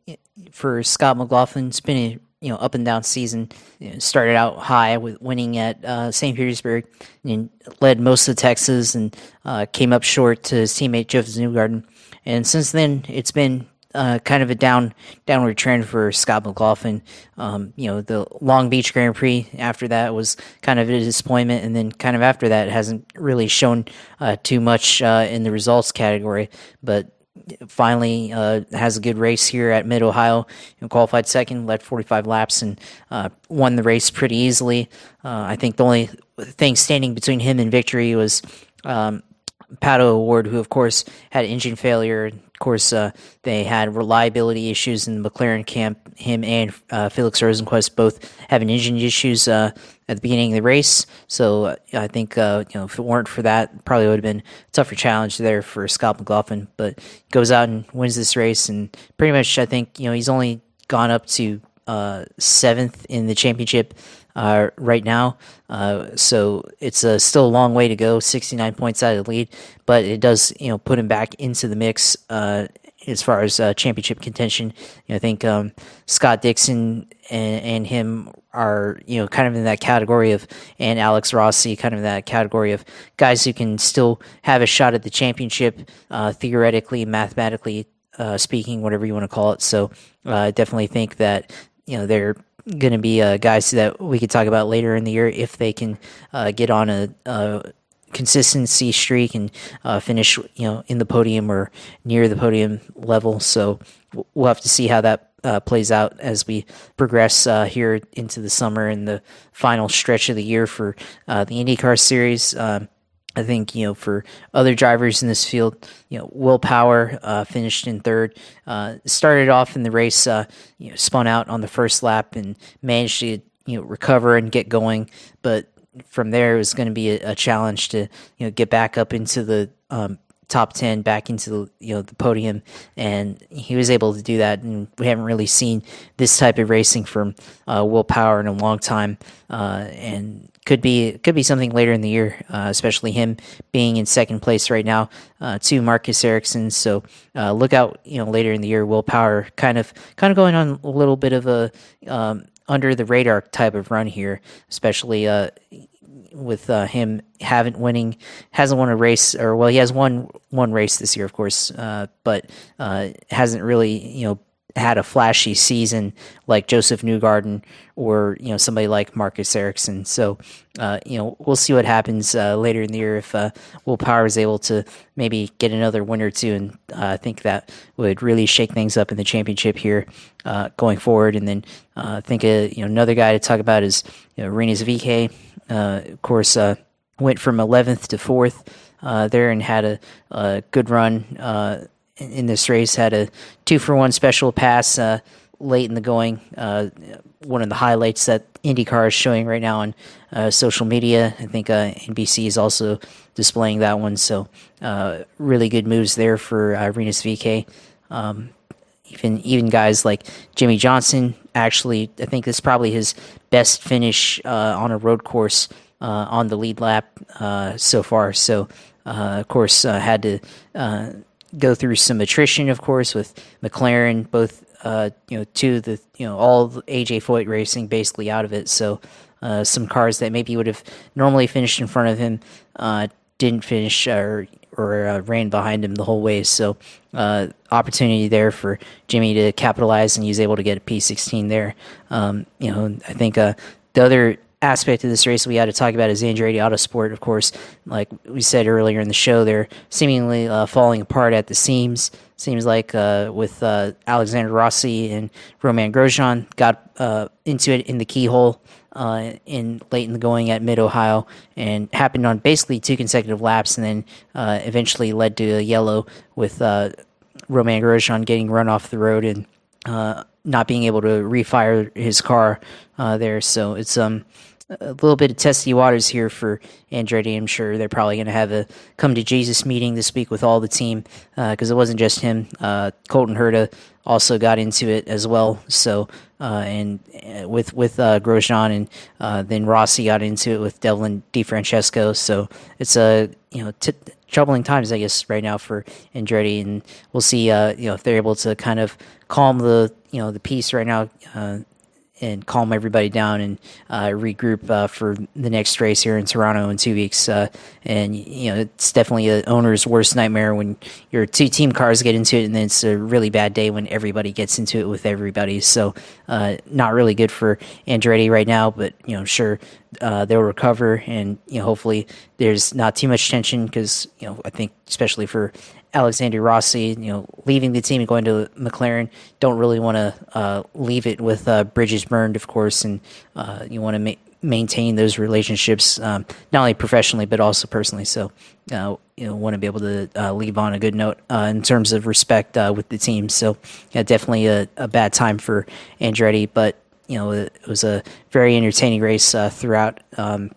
[SPEAKER 2] for Scott McLaughlin. It's been a you know up and down season. You know, started out high with winning at uh, St. Petersburg, and led most of Texas, and uh, came up short to his teammate Josef Newgarden. And since then, it's been uh, kind of a down downward trend for Scott McLaughlin. Um, you know, the Long Beach Grand Prix after that was kind of a disappointment, and then kind of after that hasn't really shown uh, too much uh, in the results category. But finally uh, has a good race here at Mid Ohio. qualified second, led 45 laps, and uh, won the race pretty easily. Uh, I think the only thing standing between him and victory was. Um, Pato O'Ward, who of course had engine failure. Of course, uh, they had reliability issues in the McLaren camp. Him and uh, Felix Rosenqvist both having engine issues uh, at the beginning of the race. So I think uh, you know if it weren't for that, probably would have been a tougher challenge there for Scott McLaughlin. But goes out and wins this race, and pretty much I think you know he's only gone up to uh, seventh in the championship uh, right now. Uh, so it's uh, still a long way to go, 69 points out of the lead, but it does you know put him back into the mix uh, as far as uh, championship contention. You know, I think um, Scott Dixon and, and, him are you know kind of in that category of, and Alex Rossi kind of in that category of guys who can still have a shot at the championship uh, theoretically, mathematically. speaking, whatever you want to call it, so I definitely think that you know they're going to be uh, guys that we could talk about later in the year if they can uh, get on a, a, consistency streak and uh, finish, you know, in the podium or near the podium level. So we'll have to see how that uh, plays out as we progress uh, here into the summer and the final stretch of the year for uh, the IndyCar series. Um, I think you know for other drivers in this field, you know Will Power uh, finished in third. Uh, started off in the race, uh, you know, spun out on the first lap and managed to you know recover and get going. But from there, it was going to be a, a, challenge to you know get back up into the um, top 10 back into the you know the podium. And he was able to do that and we haven't really seen this type of racing from uh, Will Power in a long time. Uh, and could be could be something later in the year uh, especially him being in second place right now uh, to Marcus Ericsson. So uh, look out you know later in the year Will Power kind of kind of going on a little bit of a um, under the radar type of run here especially uh, with uh, him haven't winning hasn't won a race or well he has won one race this year of course uh, but uh, hasn't really you know had a flashy season like Josef Newgarden or you know somebody like Marcus Ericsson. So uh, you know we'll see what happens uh, later in the year if uh, Will Power is able to maybe get another win or two. And I think that would really shake things up in the championship here going forward. And then I think you know another guy to talk about is you know uh, of course, uh, went from 11th to 4th uh, there and had a, a good run in this race. Had a two for one special pass late in the going. Uh, one of the highlights that IndyCar is showing right now on uh, social media. I think uh, NBC is also displaying that one. So really good moves there for Rinus VeeKay. Um, even even guys like Jimmie Johnson. Actually, I think this is probably his best finish uh, on a road course uh, on the lead lap uh, so far. So, uh, of course, uh, had to go through some attrition, of course, with McLaren. Both you know, two the you know all AJ Foyt racing basically out of it. So. some cars that maybe would have normally finished in front of him didn't finish or or uh, ran behind him the whole way. So uh, opportunity there for Jimmy to capitalize, and he's able to get a P16 there. Um, you know, I think uh, the other aspect of this race we had to talk about is Andretti Autosport, of course. Like we said earlier in the show, they're seemingly uh, falling apart at the seams. Seems like uh, with uh, Alexander Rossi and Romain Grosjean got uh, into it in the keyhole uh, in late in the going at Mid Ohio and happened on basically two consecutive laps, and then uh, eventually led to a yellow with Romain Grosjean getting run off the road and not being able to refire his car there. So it's um a little bit of testy waters here for Andretti. I'm sure they're probably going to have a come to Jesus meeting this week with all the team because uh, it wasn't just him. Uh, Colton Herta also got into it as well. So uh, and uh, with with uh, Grosjean and uh, then Rossi got into it with Devlin DeFrancesco. So it's a you know. T- troubling times, I guess, right now for Andretti, and we'll see. You know, if they're able to kind of calm the you know the peace right now. And calm everybody down and uh, regroup uh, for the next race here in Toronto in two weeks. Uh, and you know, it's definitely an owner's worst nightmare when your two team cars get into it, and then it's a really bad day when everybody gets into it with everybody. So, uh, not really good for Andretti right now. But you know, sure uh, they'll recover, and you know, hopefully there's not too much tension because you know, I think especially for Alexander Rossi, you know, leaving the team and going to McLaren, don't really want to uh, leave it with uh, bridges burned, of course, and uh, you want to ma- maintain those relationships um, not only professionally but also personally. So, uh, you know, want to be able to uh, leave on a good note uh, in terms of respect with the team. So, yeah, definitely a, a bad time for Andretti, but you know, it was a very entertaining race throughout. Um,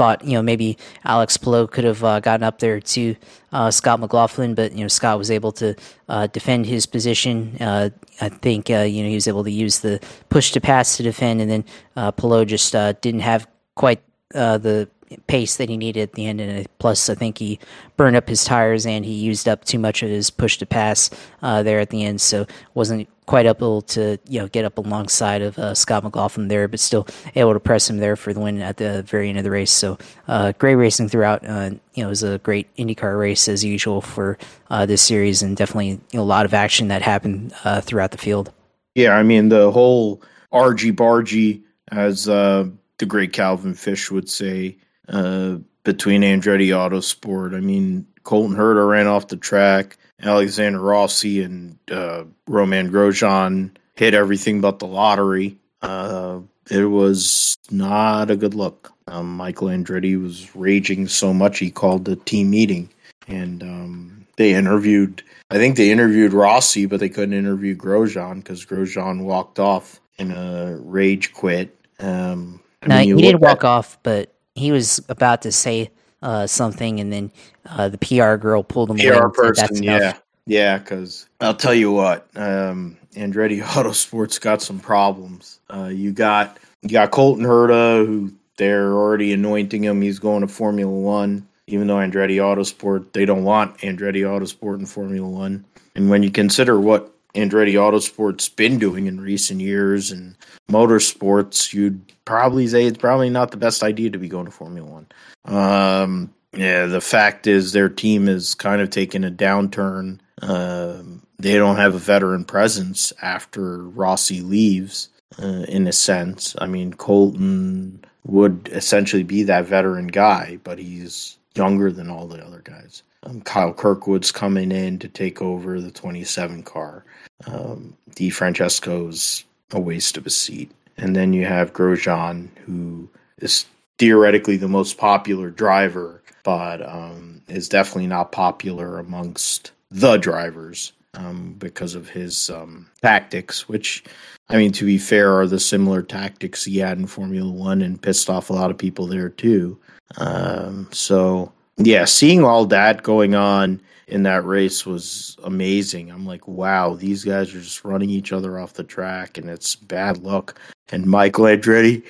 [SPEAKER 2] thought you know maybe Alex Palou could have uh, gotten up there to uh, Scott McLaughlin, but you know Scott was able to uh, defend his position. Uh, I think uh, you know he was able to use the push to pass to defend, and then uh, Palou just didn't have quite the pace that he needed at the end. And plus, I think he burned up his tires and he used up too much of his push to pass there at the end, so wasn't quite able to you know get up alongside of uh, Scott McLaughlin there, but still able to press him there for the win at the very end of the race. So uh, great racing throughout. Uh, you know, it was a great IndyCar race as usual for uh, this series, and definitely you know, a lot of action that happened uh, throughout the field.
[SPEAKER 1] Yeah, I mean the whole argy bargy, as uh, the great Calvin Fish would say, between Andretti Autosport. I mean, Colton Herta ran off the track. Alexander Rossi and uh, Romain Grosjean hit everything but the lottery. Uh, it was not a good look. Um, Michael Andretti was raging so much he called the team meeting, and um, they interviewed. I think they interviewed Rossi, but they couldn't interview Grosjean because Grosjean walked off in a rage quit. Um,
[SPEAKER 2] no, mean, he did walk at, off, but he was about to say uh, something, and then uh, the PR girl pulled him
[SPEAKER 1] PR person, yeah, yeah. Because I'll tell you what, um, Andretti Autosports got some problems. Uh, you got you got Colton Herta, who they're already anointing him. He's going to Formula One, even though Andretti Autosport they don't want Andretti Autosport in Formula One. And when you consider what Andretti Autosport's been doing in recent years and motorsports, you'd probably say it's probably not the best idea to be going to Formula One. Um, yeah, the fact is their team is kind of taking a downturn. Um, they don't have a veteran presence after Rossi leaves, uh, in a sense. I mean, Colton would essentially be that veteran guy, but he's younger than all the other guys. Um, Kyle Kirkwood's coming in to take over the 27 car. Um, DeFrancesco's a waste of a seat. And then you have Grosjean, who is theoretically the most popular driver, but um, is definitely not popular amongst the drivers um, because of his um, tactics, which, I mean, to be fair, are the similar tactics he had in Formula One and pissed off a lot of people there too. Um, so, yeah, seeing all that going on in that race was amazing. I'm like, wow, these guys are just running each other off the track, and it's bad luck. And Michael Andretti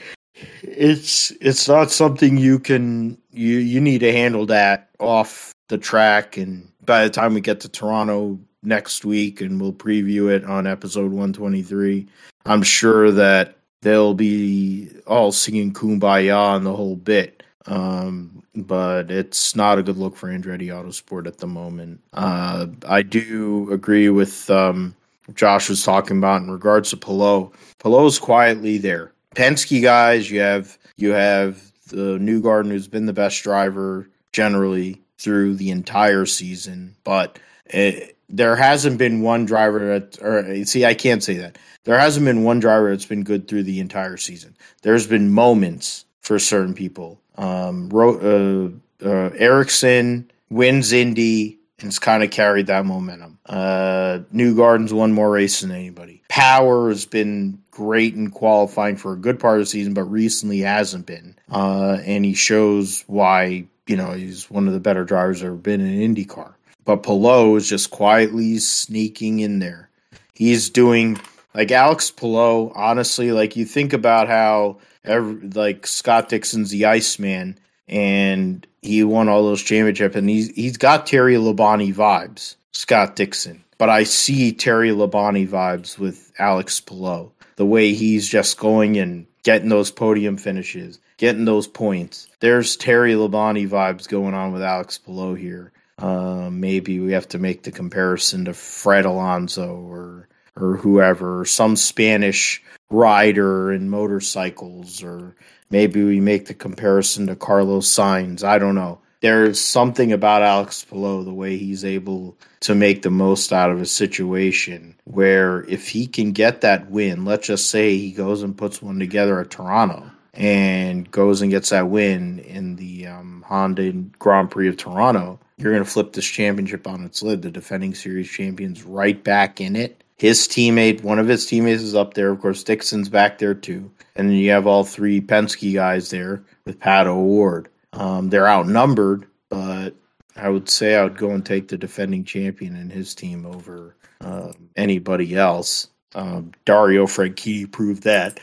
[SPEAKER 1] it's it's not something you can you you need to handle that off the track and by the time we get to Toronto next week and we'll preview it on episode 123 I'm sure that they'll be all singing kumbaya on the whole bit um, but it's not a good look for Andretti Autosport at the moment uh, I do agree with um, Josh was talking about in regards to Palou Palou's quietly there Penske guys, you have you have the Newgarden who's been the best driver generally through the entire season, but it, there hasn't been one driver that or see I can't say that. There hasn't been one driver that's been good through the entire season. There's been moments for certain people. Um, Ro- uh, uh, Ericsson wins Indy and has kind of carried that momentum. Uh, Newgarden's won more races than anybody. Power has been great in qualifying for a good part of the season, but recently hasn't been. Uh, and he shows why, you know, he's one of the better drivers ever been in IndyCar. But Palou is just quietly sneaking in there. He's doing like Alex Palou, honestly, like you think about how every, like Scott Dixon's the Iceman and he won all those championships and he's he's got Terry Labonte vibes, Scott Dixon. But I see Terry Labonte vibes with Alex Palou. The way he's just going and getting those podium finishes, getting those points. There's Terry Labonte vibes going on with Alex Palou here. Uh, maybe we have to make the comparison to Fred Alonso or or whoever, some Spanish rider in motorcycles, or maybe we make the comparison to Carlos Sainz. I don't know. There's something about Alex Palou, the way he's able to make the most out of a situation where if he can get that win, let's just say he goes and puts one together at Toronto and goes and gets that win in the um, Honda Grand Prix of Toronto, you're going to flip this championship on its lid. The defending series champions right back in it his teammate, one of his teammates is up there. Of course, Dixon's back there too. And then you have all three Penske guys there with Pat O'Ward. Um, they're outnumbered, but I would say I would go and take the defending champion and his team over uh, anybody else. Um, Dario Franchitti proved that.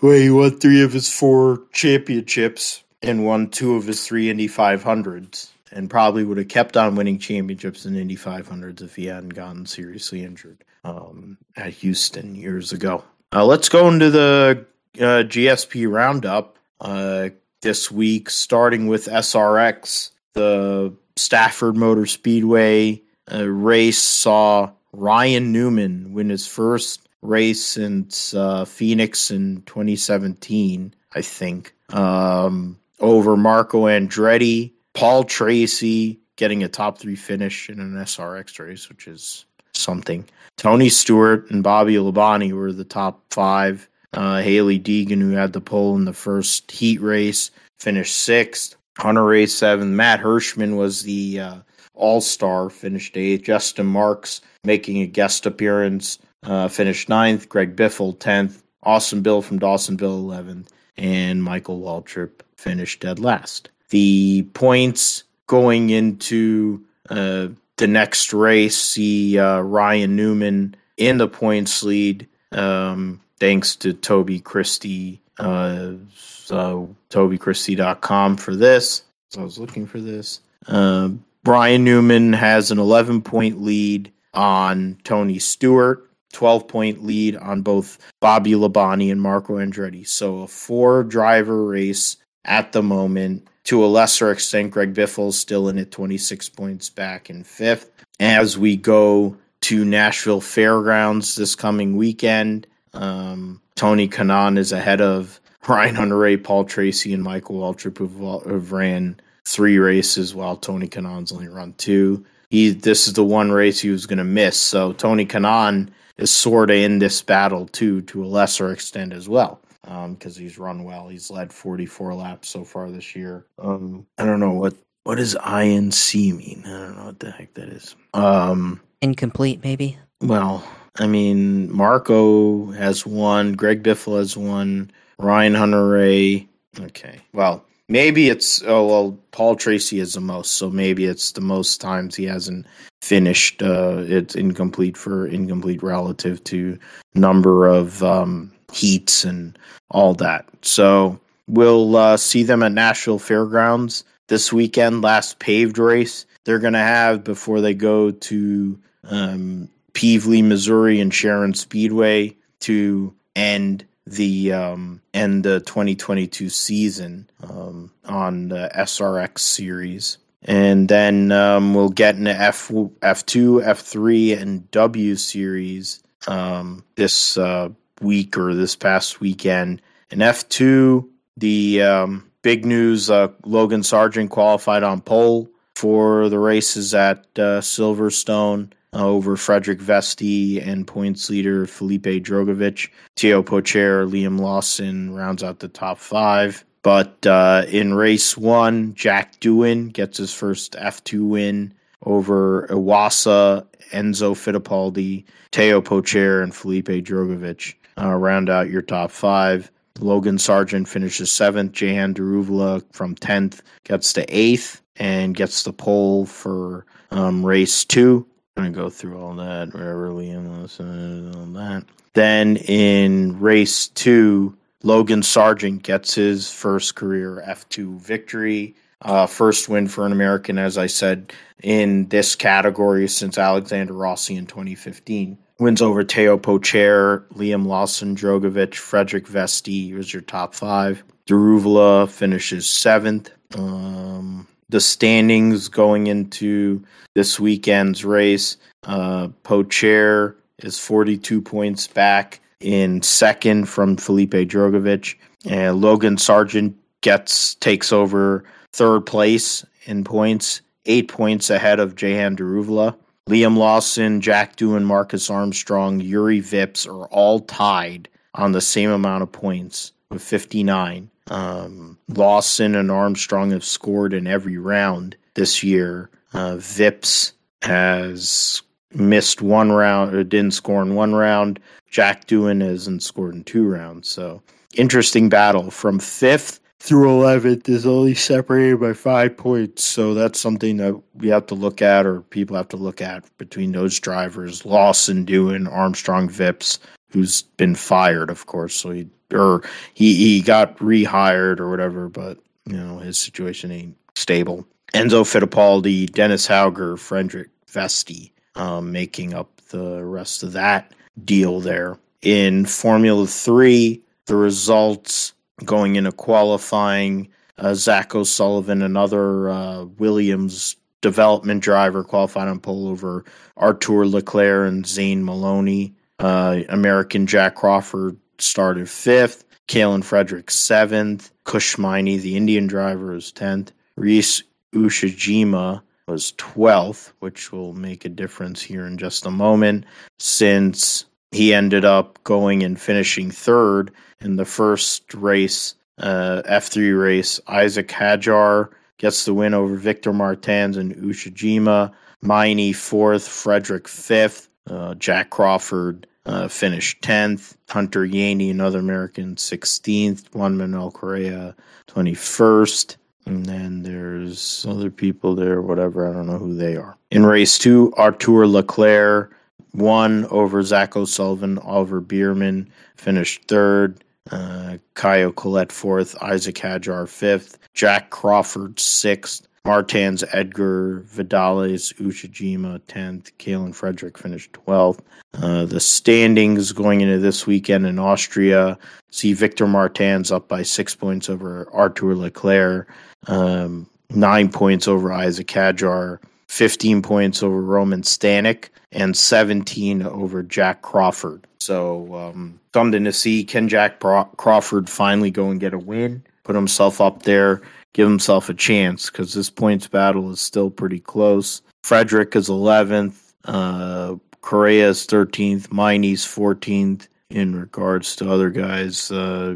[SPEAKER 1] He won three of his four championships and won two of his three Indy 500s and probably would have kept on winning championships in Indy 500s if he hadn't gotten seriously injured um, at Houston years ago. Uh, let's go into the uh, GSP roundup uh, this week, starting with SRX. The Stafford Motor Speedway uh, race saw Ryan Newman win his first race since uh, Phoenix in 2017, I think, um, over Marco Andretti Paul Tracy getting a top three finish in an SRX race, which is something. Tony Stewart and Bobby Labonte were the top five. Uh, Hailie Deegan, who had the pole in the first heat race, finished sixth. Hunter race seventh. Matt Hirschman was the uh, all star, finished eighth. Justin Marks making a guest appearance, uh, finished ninth. Greg Biffle, 10th. Awesome Bill from Dawsonville, 11th. And Michael Waltrip finished dead last the points going into uh, the next race see uh, Ryan Newman in the points lead, um, thanks to Toby Christie, uh, so TobyChristie.com for this. So I was looking for this. Uh, Ryan Newman has an 11 point lead on Tony Stewart, 12 point lead on both Bobby Labonte and Marco Andretti. So a four driver race at the moment. To a lesser extent, Greg Biffle still in at 26 points back in fifth. As we go to Nashville Fairgrounds this coming weekend, um, Tony Kanaan is ahead of Ryan Hunter-Reay, Paul Tracy, and Michael Waltrip, who've, ran three races while Tony Kanaan's only run two. He this is the one race he was going to miss. So Tony Kanaan is sort of in this battle too, to a lesser extent as well because um, he's run well. He's led 44 laps so far this year. Um, I don't know what what does INC mean. I don't know what the heck that is. Um,
[SPEAKER 2] Incomplete, maybe.
[SPEAKER 1] Well, I mean, Marco has won. Greg Biffle has won. Ryan Hunter-Reay. Okay. Well, maybe it's oh well. Paul Tracy is the most, so maybe it's the most times he hasn't finished. Uh, it's incomplete for incomplete relative to number of um, heats and all that. So we'll uh, see them at Nashville Fairgrounds this weekend, last paved race they're going to have before they go to um, Missouri, and Sharon Speedway to end the um, end the 2022 season um, on the SRX series. And then um, we'll get into F F2, F3, and W series um, this uh, week or this past weekend In F2, the um, big news uh, Logan Sargeant qualified on pole for the races at uh, Silverstone uh, over Frederik Vesti and points leader Felipe Drugovich. Theo Pourchaire, Liam Lawson rounds out the top five. But uh, in race one, Jack Doohan gets his first F2 win over Iwasa, Enzo Fittipaldi, Teo Pourchaire, and Felipe Drugovich. Uh, round out your top five. Logan Sargeant finishes seventh. Jehan Daruvala from 10th gets to eighth and gets the pole for um, race two. I'm going to go through all that, was, all that. Then in race two, Logan Sargeant gets his first career F2 victory. Uh, first win for an American, as I said, in this category since Alexander Rossi in 2015. Wins over Teo Pourchaire, Liam Lawson, Drugovich, Frederik Vesti was your top five. Daruvala finishes seventh. Um, the standings going into this weekend's race, uh, Pourchaire is 42 points back in second from Felipe Drugovich. And Logan Sargeant gets takes over third place in points, eight points ahead of Jehan Daruvala. Liam Lawson, Jack Doohan, Marcus Armstrong, Juri Vips are all tied on the same amount of points with 59. Um, Lawson and Armstrong have scored in every round this year. Uh, Vips has missed one round or didn't score in one round. Jack Doohan hasn't scored in two rounds. So interesting battle from fifth through 11th is only separated by five points. So that's something that we have to look at, or people have to look at between those drivers Lawson, Doohan, Armstrong, Vips, who's been fired, of course. So he, or he, he got rehired or whatever, but, you know, his situation ain't stable. Enzo Fittipaldi, Dennis Hauger, Frederik Vesti, um, making up the rest of that deal there. In Formula 3, the results going into qualifying, uh, Zak O'Sullivan, another uh, Williams development driver, qualified on pole over Arthur Leclerc and Zane Maloney. Uh, American Jack Crawford started fifth. Kaylen Frederick seventh. Kush Maini, the Indian driver, is tenth. Reese Ushijima was 12th, which will make a difference here in just a moment, since he ended up going and finishing third in the first race, uh, F3 race. Isaac Hadjar gets the win over Victor Martins and Ushijima. Maini fourth, Frederick fifth. Uh, Jack Crawford uh, finished 10th. Hunter Yeany, another American, 16th. Juan Manuel Correa, 21st. And then there's other people there, whatever. I don't know who they are. In race two, Arthur Leclerc won over Zak O'Sullivan. Oliver Bearman finished third. Uh, Caio Collet fourth. Isaac Hadjar fifth. Jack Crawford sixth. Martins, Edgar, Vidales, Ushijima 10th. Kaylen Frederick finished 12th. Uh, the standings going into this weekend in Austria see Victor Martins up by six points over Arthur Leclerc, um, nine points over Isaac Hadjar, 15 points over Roman Stanek, and 17 over Jack Crawford. So um, something to see. Can Jack Crawford finally go and get a win? Put himself up there give himself a chance because this points battle is still pretty close. Frederick is 11th, uh, Correa is 13th, Maini's 14th. In regards to other guys, uh,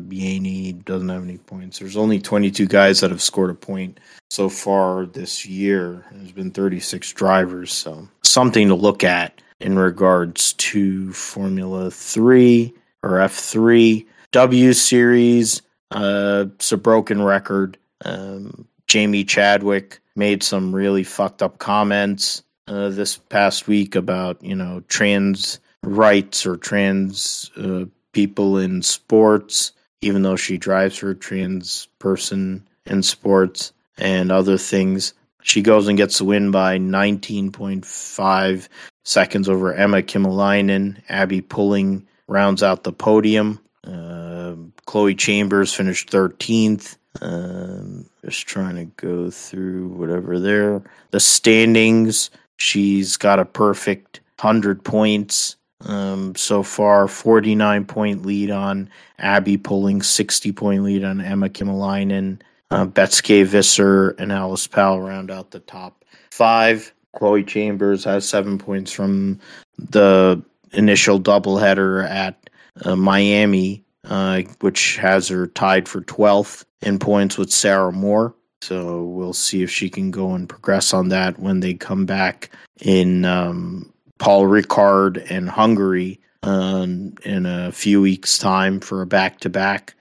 [SPEAKER 1] doesn't have any points. There's only 22 guys that have scored a point so far this year. There's been 36 drivers, so something to look at in regards to Formula 3 or F3. W Series, uh, it's a broken record. Um, Jamie Chadwick made some really fucked up comments uh, this past week about you know trans rights or trans uh, people in sports, even though she drives her trans person in sports and other things. She goes and gets the win by 19.5 seconds over Emma Kimiläinen. Abbi Pulling rounds out the podium. Uh, Chloe Chambers finished 13th. Um, just trying to go through whatever there. The standings. She's got a perfect hundred points. um, so far. 49 point lead on Abbi Pulling, 60 point lead on Emma Kimiläinen. Uh, Beitske Visser and Alice Powell round out the top five. Chloe Chambers has seven points from the initial doubleheader at uh, Miami, uh, which has her tied for 12th in points with Sarah Moore. So we'll see if she can go and progress on that when they come back in um, Paul Ricard and Hungary uh, in a few weeks' time for a back to back,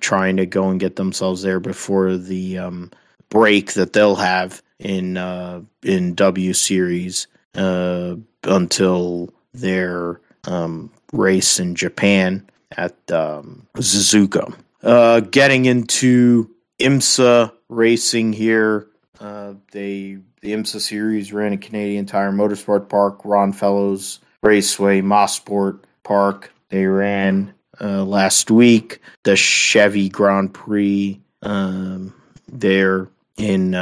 [SPEAKER 1] trying to go and get themselves there before the um, break that they'll have in uh, in W Series uh, until their um, race in Japan at um, Suzuka. Uh, getting into IMSA racing here. Uh, they the IMSA series ran at Canadian Tire Motorsport Park, Ron Fellows Raceway, Mosport Park. They ran uh, last week the Chevy Grand Prix um, there in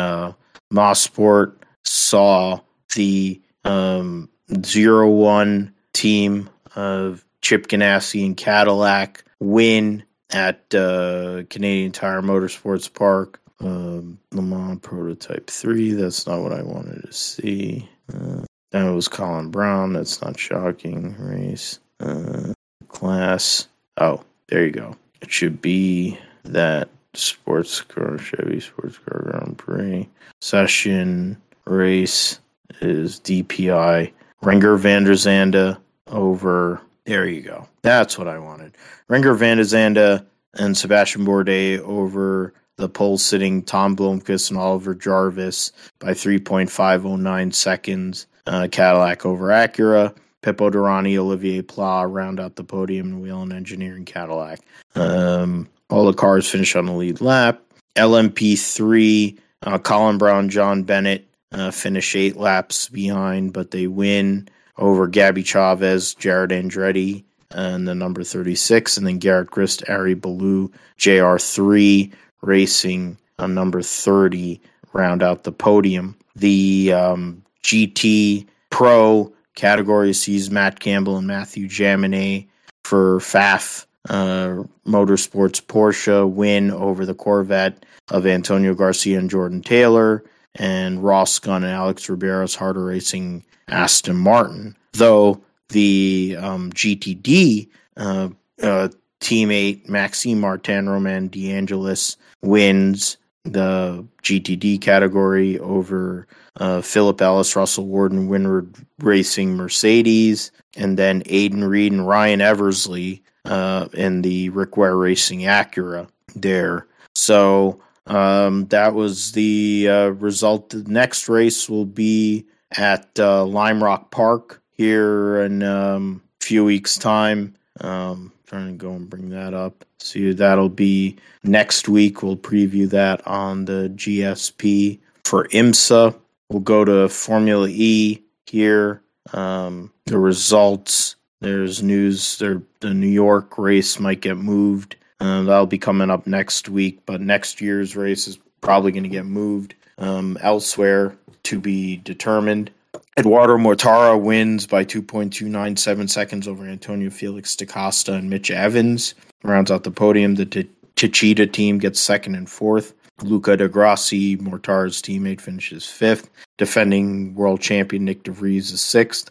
[SPEAKER 1] Mosport. Saw the um, zero one team of Chip Ganassi and Cadillac win at uh, Canadian Tire Motorsports Park. Um, Le Mans Prototype 3, that's not what I wanted to see. Uh, that was Colin Braun, that's not shocking. Race. Uh, class. Oh, there you go. It should be that sports car, Chevy Sports Car Grand Prix. Session race is DPI. Renger van der Zande over. There you go. That's what I wanted. Renger van der Zande and Sebastian Bourdais over the pole sitting Tom Blomqvist and Oliver Jarvis by 3.509 seconds. Uh, Cadillac over Acura. Pipo Derani, Olivier Pla round out the podium in and Engineering Cadillac. Um, all the cars finish on the lead lap. LMP3, uh, Colin Braun, Jon Bennett uh, finish eight laps behind, but they win over Gabby Chavez, Jarett Andretti, and the number 36, and then Garrett Grist, Ari Ballou, JR3 racing on number 30 round out the podium. The um, GT Pro category sees Matt Campbell and Matthew Jaminet for Pfaff uh, Motorsports Porsche win over the Corvette of Antonio Garcia and Jordan Taylor, and Ross Gunn and Alex Riberas harder racing Aston Martin. Though the um, GTD uh, uh, teammate Maxime Martin Roman DeAngelis wins the GTD category over uh, Philip Ellis, Russell Warden, Winward Racing Mercedes, and then Aiden Reed and Ryan Eversley uh, in the Rick Ware Racing Acura there. So um, that was the uh, result. The next race will be at uh, Lime Rock Park here in um, a few weeks' time. Um, trying to go and bring that up. See, that'll be next week. We'll preview that on the GSP for IMSA. We'll go to Formula E here. Um, the results. There's news. There, the New York race might get moved. Uh, that'll be coming up next week. But next year's race is probably going to get moved um, elsewhere to be determined. Edoardo Mortara wins by 2.297 seconds over Antonio Felix DaCosta and Mitch Evans. Rounds out the podium. The T- Techeetah team gets second and fourth. Luca di Grassi, Mortara's teammate, finishes fifth. Defending world champion Nyck de Vries is sixth.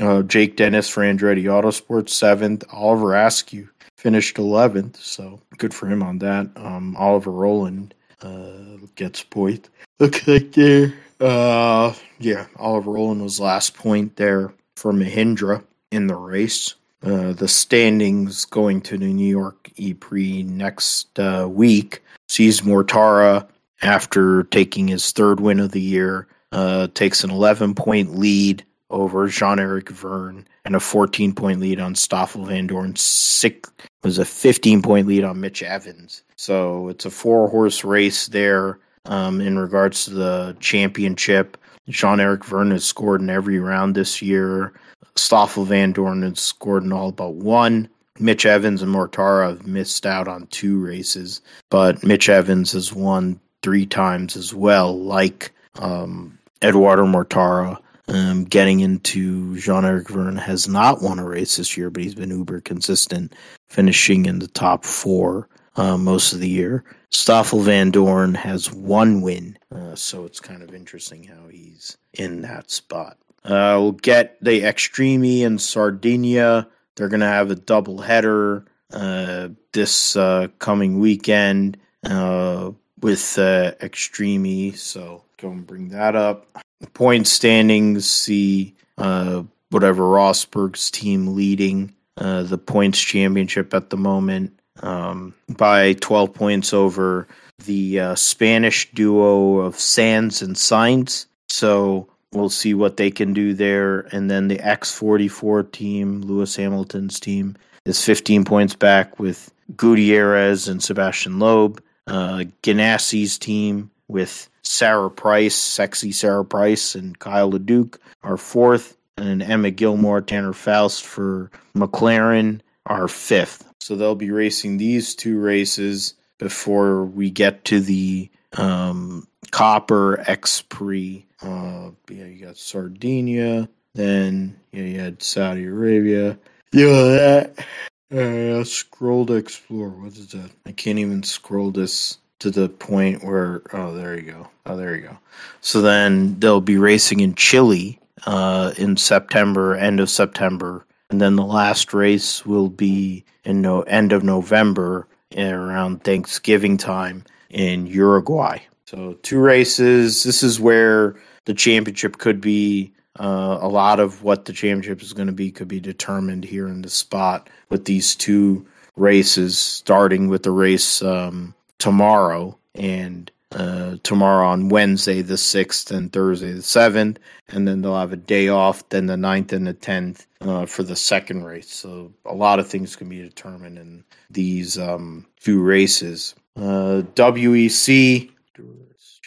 [SPEAKER 1] Uh, Jake Dennis for Andretti Autosports, seventh. Oliver Askew finished 11th, so good for him on that. Um, Oliver Rowland uh, gets point. Looks like there uh, yeah, Oliver Rowland was last point there for Mahindra in the race. Uh, the standings going to the New York E Prix next uh, week sees Mortara after taking his third win of the year, uh, takes an 11 point lead over Jean Eric Vergne and a 14 point lead on Stoffel Vandoorne. Six was a 15 point lead on Mitch Evans. So it's a four horse race there um, in regards to the championship. Jean Eric Vergne has scored in every round this year. Stoffel Vandoorne has scored in all but one. Mitch Evans and Mortara have missed out on two races, but Mitch Evans has won three times as well, like um, Edoardo Mortara um, getting into Jean Eric Vergne has not won a race this year, but he's been uber consistent, finishing in the top four uh, most of the year. Stoffel Vandoorne has one win, uh, so it's kind of interesting how he's in that spot. Uh, we'll get the Extreme in Sardinia. They're going to have a double header uh, this uh, coming weekend uh, with uh, Extreme. So go and bring that up. Point standings, see uh, whatever Rosberg's team leading uh, the points championship at the moment um, by 12 points over the uh, Spanish duo of Sanz and Sainz. So we'll see what they can do there. And then the X44 team, Lewis Hamilton's team, is 15 points back with Gutierrez and Sebastian Loeb. Uh, Ganassi's team with Sarah Price, sexy Sarah Price, and Kyle LeDuc are fourth. And Emma Gilmore, Tanner Faust for McLaren are fifth. So they'll be racing these two races before we get to the um, Copper X Prix. Uh, yeah, you got Sardinia. Then yeah, you had Saudi Arabia. Yeah, that. Uh, scroll to explore. What is that? I can't even scroll this to the point where. Oh, there you go. Oh, there you go. So then they'll be racing in Chile uh, in September, end of September, and then the last race will be in no end of November, around Thanksgiving time in Uruguay. So two races. This is where the championship could be. Uh, a lot of what the championship is going to be could be determined here in the spot with these two races, starting with the race um, tomorrow and uh, tomorrow on Wednesday the 6th and Thursday the 7th. And then they'll have a day off, then the 9th and the 10th uh, for the second race. So a lot of things can be determined in these um, races. Uh, WEC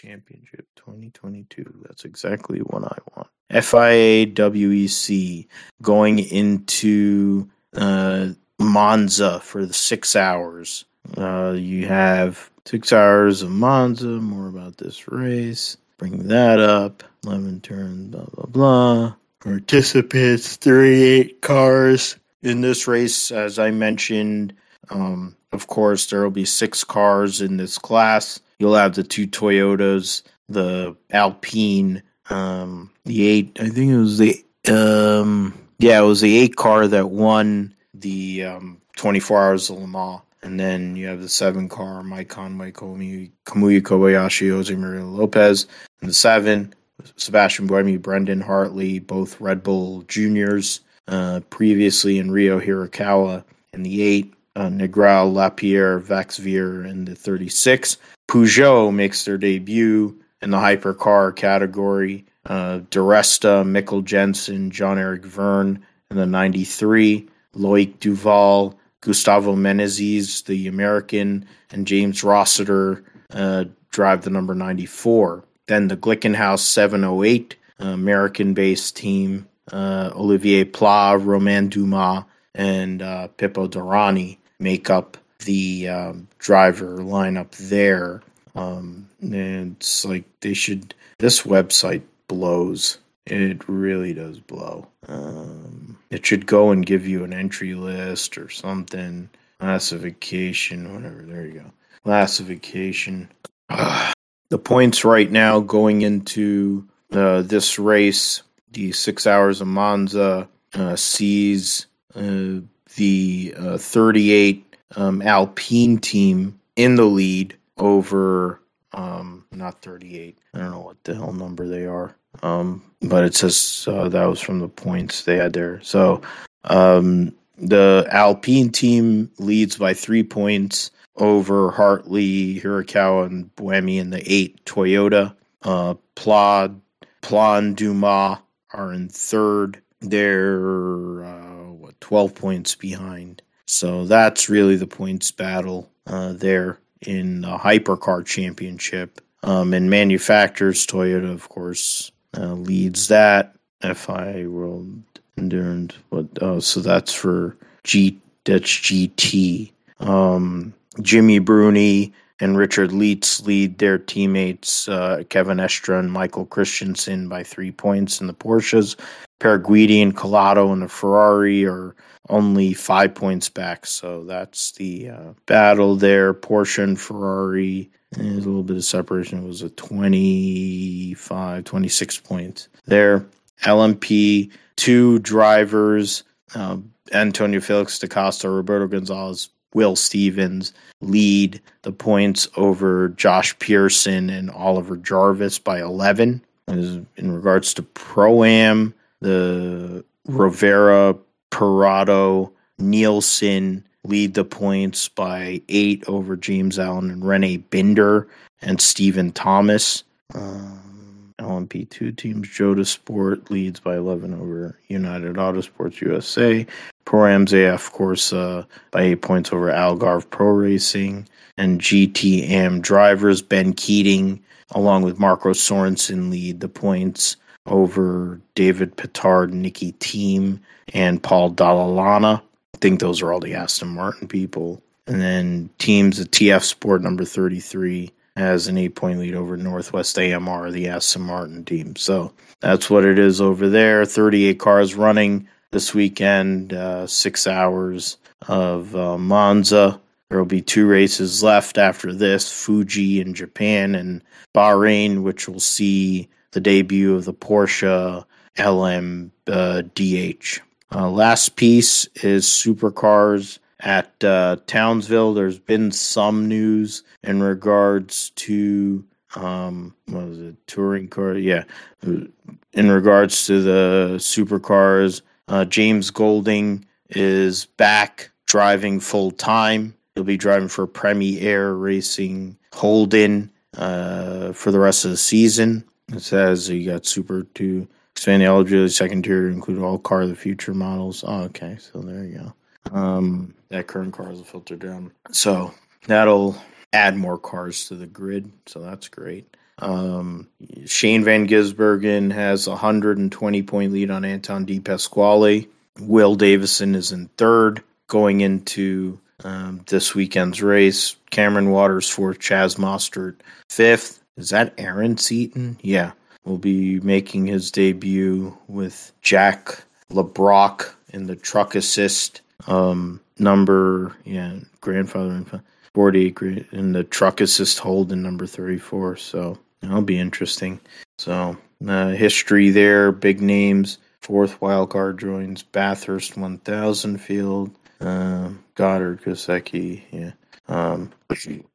[SPEAKER 1] Championship 2022. That's exactly what I want. FIA WEC going into uh, Monza for the six hours. Uh, you have six hours of Monza. More about this race. Bring that up. Lemon turn. Blah blah blah. Participants: thirty-eight cars in this race. As I mentioned, um, of course, there will be six cars in this class. You'll have the two Toyotas, the Alpine, um, the eight. I think it was the um, yeah, it was the eight car that won the um, 24 Hours of Le Mans. And then you have the seven car, Mike Conway, Kamui, Kamui Kobayashi, Jose Maria Lopez. And the seven, Sebastian Buemi, Brendan Hartley, both Red Bull juniors, uh, previously in Ryo Hirakawa. And the eight, uh, Negrão, Lapierre, Vaxivière, and the 36. Peugeot makes their debut in the hypercar category. Uh, Di Resta, Mikkel Jensen, John Eric Vergne and the 93. Loic Duval, Gustavo Menezes, the American, and James Rossiter uh, drive the number 94. Then the Glickenhaus 708, uh, American based team, uh, Olivier Pla, Romain Dumas, and uh, Pipo Derani make up the um, driver lineup there. Um, and it's like they should, this website blows. It really does blow. Um, it should go and give you an entry list or something. Classification, whatever. There you go. Classification. The points right now going into uh, this race, the six hours of Monza, uh, sees uh, the uh, 38 um, Alpine team in the lead over um, not 38. I don't know what the hell number they are. Um, but it says uh, that was from the points they had there. So um, the Alpine team leads by three points over Hartley, Hirakawa, and Buemi in the eight. Toyota, uh, Plod, Plan Dumas are in third. They're uh, what twelve points behind. So that's really the points battle uh, there in the Hypercar Championship. Um, and manufacturers, Toyota, of course, uh, leads that. FI World Endurance. What? Oh, so that's for G. That's GT. Um, Jimmy Bruni and Richard Lietz lead their teammates uh, Kevin Estre and Michael Christensen by three points in the Porsches. Pier Guidi and Calado in the Ferrari are only five points back. So that's the uh, battle there. Porsche and Ferrari. There's a little bit of separation. It was a 25, 26 points there. LMP, two drivers, uh, Antonio Felix da Costa, Roberto Gonzalez, Will Stevens lead the points over Josh Pearson and Oliver Jarvis by 11. In regards to Pro Am, the Rovera, Perrodo, Nielsen lead the points by eight over James Allen and Rene Binder and Stephen Thomas. Um, LMP2 teams, Joda Sport leads by 11 over United Autosports USA. Pro Am's of course, by eight points over Algarve Pro Racing. And GTM drivers, Ben Keating, along with Marco Sorensen, lead the points over David Pittard, Nicki Thiim, and Paul Dalla Lana. Think those are all the Aston Martin people. And then teams, the TF Sport number 33 has an eight point lead over Northwest AMR, the Aston Martin team. So that's what it is over there. 38 cars running this weekend, uh, six hours of uh, Monza. There will be two races left after this Fuji in Japan and Bahrain, which will see the debut of the Porsche LM uh, DH. Uh, last piece is supercars at uh, Townsville. There's been some news in regards to um, what was it, touring car? Yeah, in regards to the supercars, uh, James Golding is back driving full time. He'll be driving for Premier Racing Holden uh, for the rest of the season. It says he got Super to expand the eligibility second tier to include all car of the future models. Oh, okay, so there you go. Um, that current car is a filter down, so that'll add more cars to the grid. So that's great. Um, Shane Van Gisbergen has a 120 point lead on Anton De Pasquale. Will Davison is in third going into um, this weekend's race. Cameron Waters fourth, Chaz Mostert fifth. Is that Aaron Seton? Yeah. Will be making his debut with Jack Le Brocq in the truck assist um, number, yeah, grandfather and 40 in the truck assist hold in number 34. So that'll be interesting. So, uh, history there, big names. Fourth wild card joins Bathurst 1000 field. Uh, Goddard, Kostecki, yeah. Um,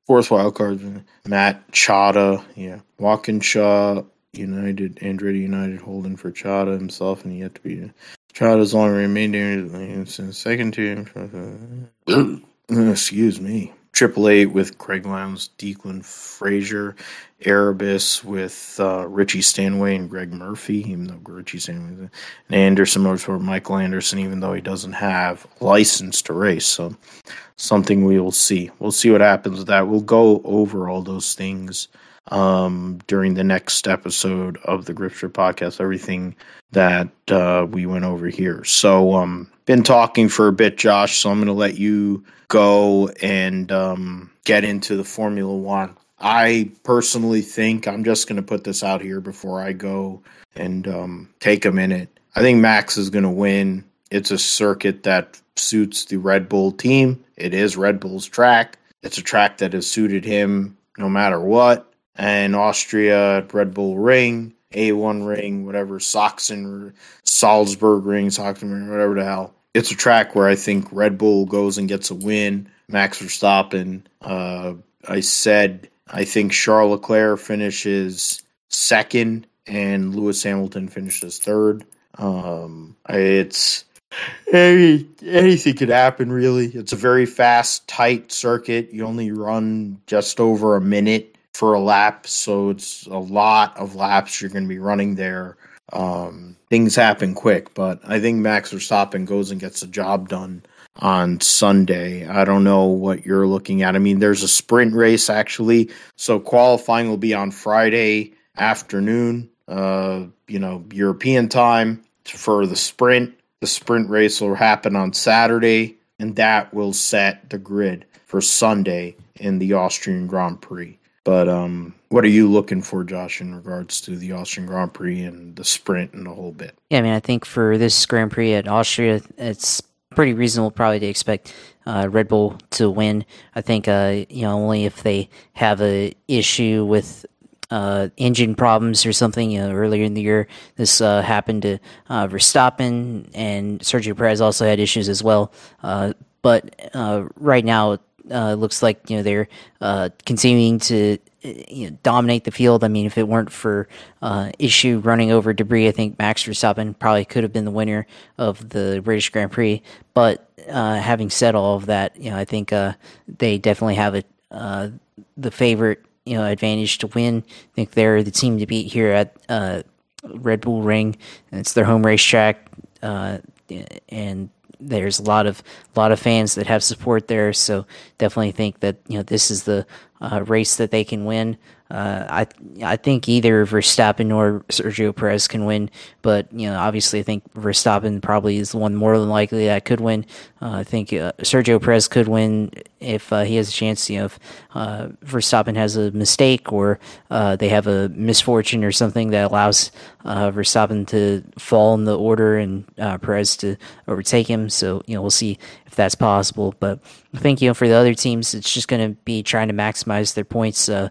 [SPEAKER 1] fourth wild card, Matt Chahda, yeah. Walkinshaw, United, Andretti United holding for Chada himself, and yet to be Chada's long remaining since second team. Excuse me. Triple Eight with Craig Lowndes, Declan Fraser, Erebus with uh, Richie Stanaway and Greg Murphy, even though Richie Stanaway, and Anderson Motorsport, Michael Anderson, even though he doesn't have license to race. So something we will see. We'll see what happens with that. We'll go over all those things um, during the next episode of the Gripster podcast, everything that uh, we went over here. So, um, been talking for a bit, Josh, so I'm going to let you go and um, get into the Formula One. I personally think I'm just going to put this out here before I go and um, take a minute. I think Max is going to win. It's a circuit that suits the Red Bull team. It is Red Bull's track. It's a track that has suited him no matter what. And Austria, Red Bull Ring, A1 Ring, whatever, Sachsen, Salzburg Ring, Sachsen, Ring, whatever the hell. It's a track where I think Red Bull goes and gets a win. Max Verstappen, uh, I said, I think Charles Leclerc finishes second and Lewis Hamilton finishes third. Um, it's any, anything could happen, really. It's a very fast, tight circuit. You only run just over a minute for a lap, so it's a lot of laps you're going to be running there. Um, things happen quick, but I think Max Verstappen goes and gets the job done on Sunday. I don't know what you're looking at. I mean, there's a sprint race actually, so qualifying will be on Friday afternoon, uh, you know, European time for the sprint. The sprint race will happen on Saturday, and that will set the grid for for Sunday in the Austrian Grand Prix. But um, what are you looking for, Josh, in regards to the Austrian Grand Prix and the sprint and the whole bit?
[SPEAKER 2] Yeah, I mean, I think for this Grand Prix at Austria, it's pretty reasonable probably to expect uh, Red Bull to win. I think uh, you know only if they have a issue with uh, engine problems or something. You know, earlier in the year, this uh, happened to uh, Verstappen, and Sergio Perez also had issues as well. Uh, but uh, right now, uh, looks like you know they're continuing to you know, dominate the field. I mean, if it weren't for issue running over debris, I think Max Verstappen probably could have been the winner of the British Grand Prix. But having said all of that, you know, I think they definitely have a the favorite you know advantage to win. I think they're the team to beat here at uh, Red Bull Ring. It's their home racetrack, uh, and there's a lot of a lot of fans that have support there. So definitely think that you know this is the uh, race that they can win. Uh, I I think either Verstappen or Sergio Perez can win, but you know obviously I think Verstappen probably is the one more than likely that could win. Uh, I think uh, Sergio Perez could win if uh, he has a chance. You know, if uh, Verstappen has a mistake or they have a misfortune or something that allows Verstappen to fall in the order and Perez to overtake him. So you know we'll see if that's possible. But I think you know for the other teams, it's just going to be trying to maximize their points in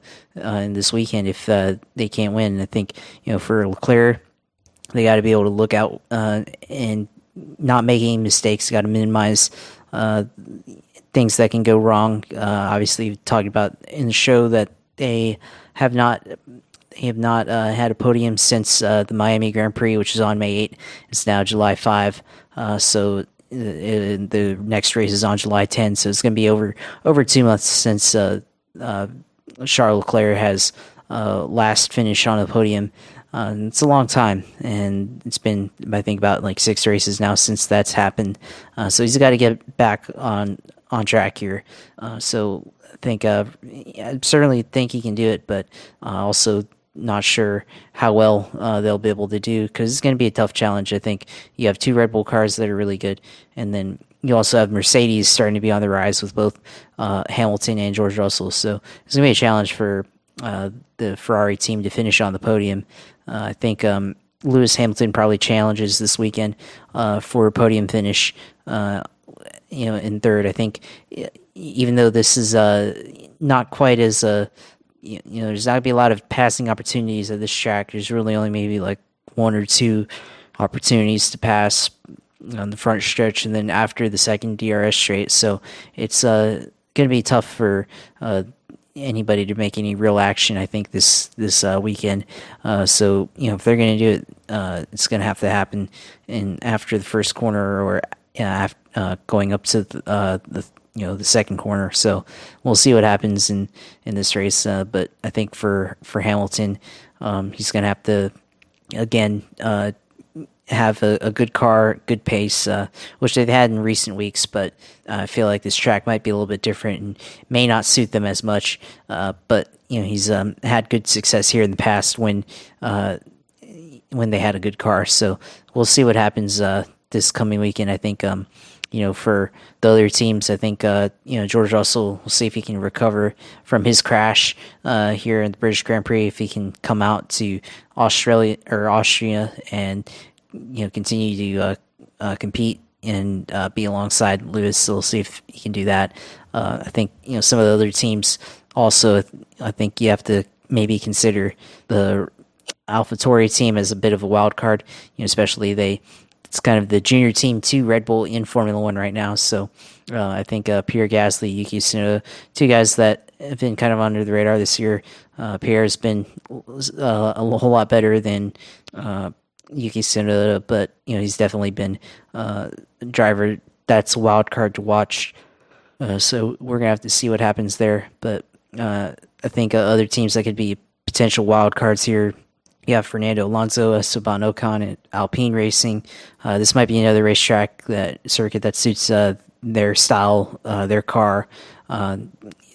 [SPEAKER 2] this weekend if uh, they can't win. And I think you know for Leclerc, they got to be able to look out uh, and not make any mistakes. Got to minimize uh, things that can go wrong. Uh, obviously, talking about in the show that they have not. They have not uh, had a podium since uh, the Miami Grand Prix, which is on May 8. It's now July 5. so the next race is on July 10, so it's going to be over over two months since uh, uh, Charles Leclerc has uh, last finished on a podium. Uh, it's a long time, and it's been I think about like six races now since that's happened. Uh, so he's got to get back on on track here. Uh, so I think uh, I certainly think he can do it, but uh, also not sure how well uh, they'll be able to do because it's going to be a tough challenge. I think you have two Red Bull cars that are really good, and then you also have Mercedes starting to be on the rise with both uh, Hamilton and George Russell. So it's going to be a challenge for uh, the Ferrari team to finish on the podium. Uh, I think um, Lewis Hamilton probably challenges this weekend uh, for a podium finish. Uh, you know, in third, I think even though this is not quite as a you know, there's not gonna be a lot of passing opportunities at this track. There's really only maybe like one or two opportunities to pass on the front stretch, and then after the second DRS straight. So it's uh, going to be tough for uh, anybody to make any real action. I think this this uh, weekend. Uh, so you know if they're going to do it, uh, it's going to have to happen in after the first corner or after, uh, going up to the, the you know the second corner. So we'll see what happens in in this race. Uh, but I think for for Hamilton, um, he's going to have to again uh, have a, a, good car, good pace, uh, which they've had in recent weeks. But I feel like this track might be a little bit different and may not suit them as much. Uh, but you know, he's um, had good success here in the past when uh, when they had a good car. So we'll see what happens uh, this coming weekend. I think. Um, you know, for the other teams, I think uh, you know George Russell. We'll see if he can recover from his crash uh, here in the British Grand Prix. If he can come out to Australia or Austria and you know continue to uh, uh, compete and uh, be alongside Lewis. We'll see if he can do that. Uh, I think you know some of the other teams also. I think you have to maybe consider the AlphaTauri team as a bit of a wild card. You know, especially they it's kind of the junior team to Red Bull in Formula One right now. So uh, I think uh, Pierre Gasly, Yuki Tsunoda, two guys that have been kind of under the radar this year. Uh, Pierre has been uh, a whole lot better than uh, Yuki Tsunoda, but you know he's definitely been uh, a driver that's a wild card to watch. Uh, so we're gonna have to see what happens there. But uh, I think uh, other teams that could be potential wild cards here. Have Fernando Alonso, Esteban Ocon at Alpine Racing. Uh, this might be another racetrack that circuit that suits uh, their style, their car,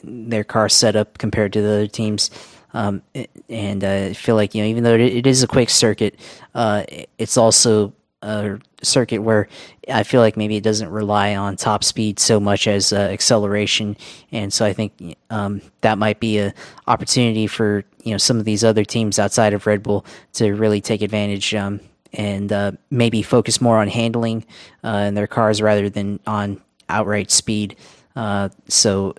[SPEAKER 2] their car setup compared to the other teams. Um, and uh, I feel like you know, even though it is a quick circuit, uh, it's also a circuit where I feel like maybe it doesn't rely on top speed so much as uh, acceleration, and so I think um, that might be a opportunity for you know some of these other teams outside of Red Bull to really take advantage um, and uh, maybe focus more on handling uh, in their cars rather than on outright speed. Uh, so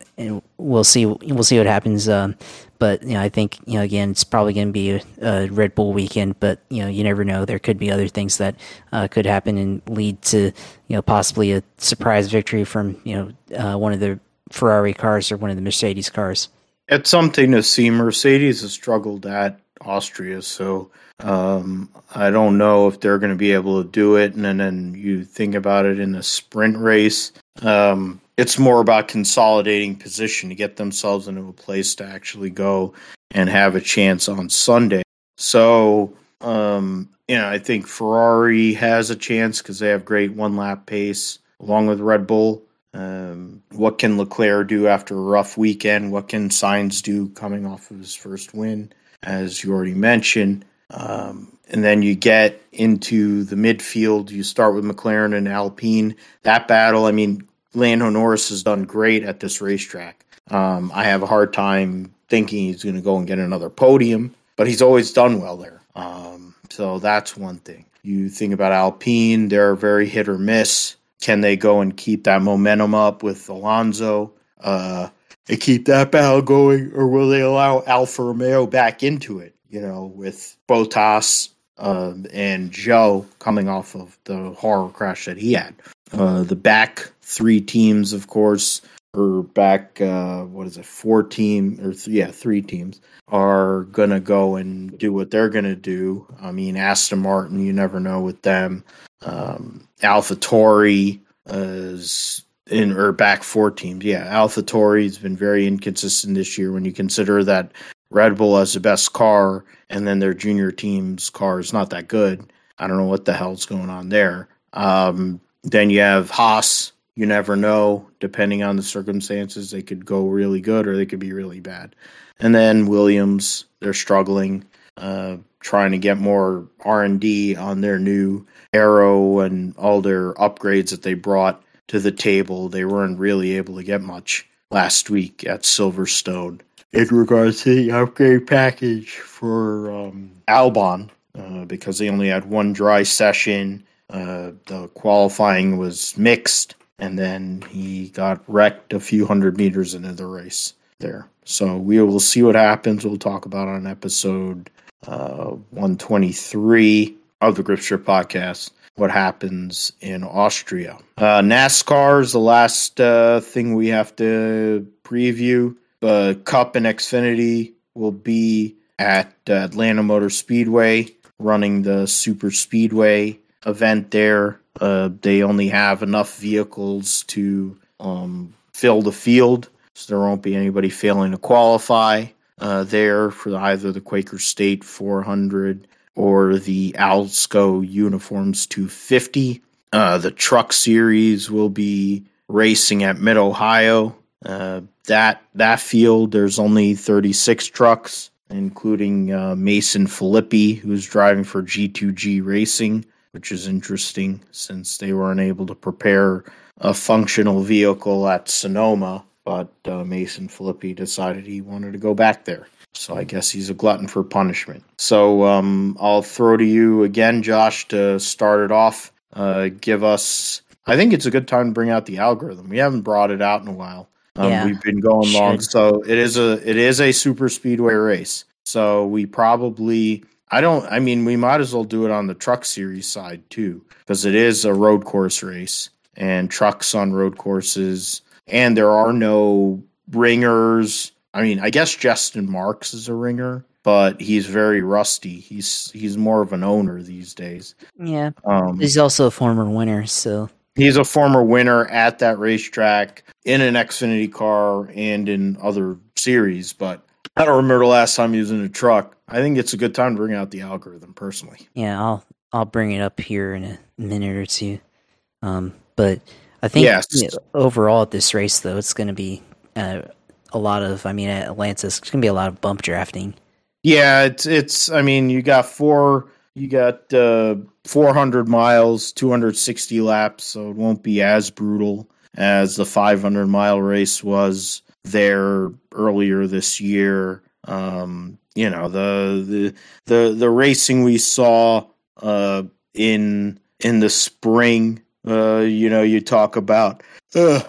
[SPEAKER 2] we'll see. We'll see what happens. Um, but you know, I think you know again, it's probably going to be a, a, Red Bull weekend. But you know, you never know. There could be other things that uh, could happen and lead to you know possibly a surprise victory from you know uh, one of the Ferrari cars or one of the Mercedes cars.
[SPEAKER 1] It's something to see. Mercedes has struggled at Austria, so um, I don't know if they're going to be able to do it. And then, then you think about it in a sprint race. Um, it's more about consolidating position to get themselves into a place to actually go and have a chance on Sunday. So, um, you know, I think Ferrari has a chance because they have great one lap pace along with Red Bull. Um, what can Leclerc do after a rough weekend? What can Sainz do coming off of his first win, as you already mentioned? Um, and then you get into the midfield. You start with McLaren and Alpine. That battle, I mean, Lando Norris has done great at this racetrack. Um, I have a hard time thinking he's going to go and get another podium, but he's always done well there. Um, so that's one thing. You think about Alpine, they're very hit or miss. Can they go and keep that momentum up with Alonso uh, and keep that battle going, or will they allow Alfa Romeo back into it? You know, with Bottas uh, and Zhou coming off of the horror crash that he had. Uh, the back three teams, of course, or back uh, what is it, four team or th- yeah, three teams are gonna go and do what they're gonna do. I mean, Aston Martin, you never know with them. Um, AlphaTauri is in or back four teams. Yeah, AlphaTauri has been very inconsistent this year when you consider that Red Bull has the best car and then their junior team's car is not that good. I don't know what the hell's going on there. Um, then you have Haas. You never know, depending on the circumstances. They could go really good or they could be really bad. And then Williams, they're struggling, uh, trying to get more R and D on their new aero and all their upgrades that they brought to the table. They weren't really able to get much last week at Silverstone in regards to the upgrade package for um, Albon uh, because they only had one dry session uh, the qualifying was mixed, and then he got wrecked a few hundred meters into the race there. So we will see what happens. We'll talk about on episode uh, 123 of the Grip Strip podcast what happens in Austria. Uh, NASCAR is the last uh, thing we have to preview. The Cup and Xfinity will be at uh, Atlanta Motor Speedway, running the Super Speedway event there. Uh, they only have enough vehicles to um, fill the field, so there won't be anybody failing to qualify uh, there for either the Quaker State 400 or the Alsco Uniforms 250. Uh, the truck series will be racing at Mid Ohio. Uh, that that field, there's only 36 trucks, including uh, Mason Filippi, who's driving for G2G Racing which is interesting since they weren't able to prepare a functional vehicle at Sonoma. But uh, Mason Filippi decided he wanted to go back there. So I guess he's a glutton for punishment. So um, I'll throw to you again, Josh, to start it off. Uh, give us. I think it's a good time to bring out the algorithm. We haven't brought it out in a while. Um, yeah, we've been going long, so it is a it is a super speedway race. So we probably I don't. I mean, we might as well do it on the truck series side too, because it is a road course race and trucks on road courses, and there are no ringers. I mean, I guess Justin Marks is a ringer, but he's very rusty. He's he's more of an owner these days.
[SPEAKER 2] Yeah, um, he's also a former winner, so
[SPEAKER 1] he's a former winner at that racetrack in an Xfinity car and in other series. But I don't remember the last time using a truck. I think it's a good time to bring out the algorithm personally.
[SPEAKER 2] Yeah, I'll I'll bring it up here in a minute or two. Um, but I think yes. you know, overall at this race though, it's going to be uh, a lot of. I mean, at Atlantis, it's going to be a lot of bump drafting.
[SPEAKER 1] Yeah, it's it's. I mean, you got four You got uh, 400 miles, 260 laps, so it won't be as brutal as the 500 mile race was there earlier this year. Um, you know the the the the racing we saw uh, in in the spring. Uh, you know, you talk about uh,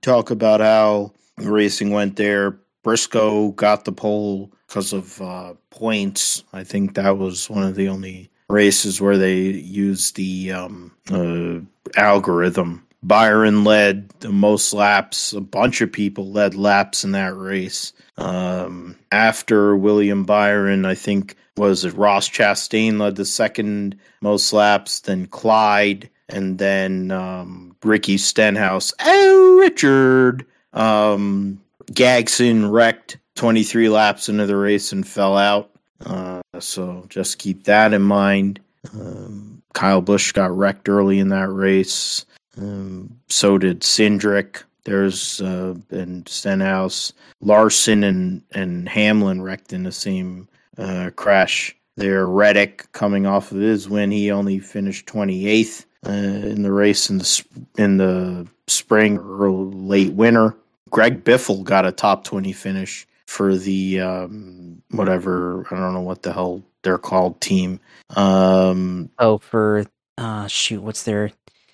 [SPEAKER 1] talk about how racing went there. Briscoe got the pole because of uh, points. I think that was one of the only races where they used the um, uh, algorithm. Byron led the most laps. A bunch of people led laps in that race. Um, after William Byron, I think was it Ross Chastain led the second most laps, then Clyde, and then um, Ricky Stenhouse. Oh, Richard. Um, Gragson wrecked 23 laps into the race and fell out. Uh, so just keep that in mind. Um, Kyle Busch got wrecked early in that race. Um, so did Cindric. There's uh, and Stenhouse, Larson, and and Hamlin wrecked in the same uh, crash. There, Reddick coming off of his win, he only finished 28th uh, in the race in the in the spring or late winter. Greg Biffle got a top 20 finish for the um, whatever I don't know what the hell they're called team. Um,
[SPEAKER 2] oh, for uh, shoot, what's their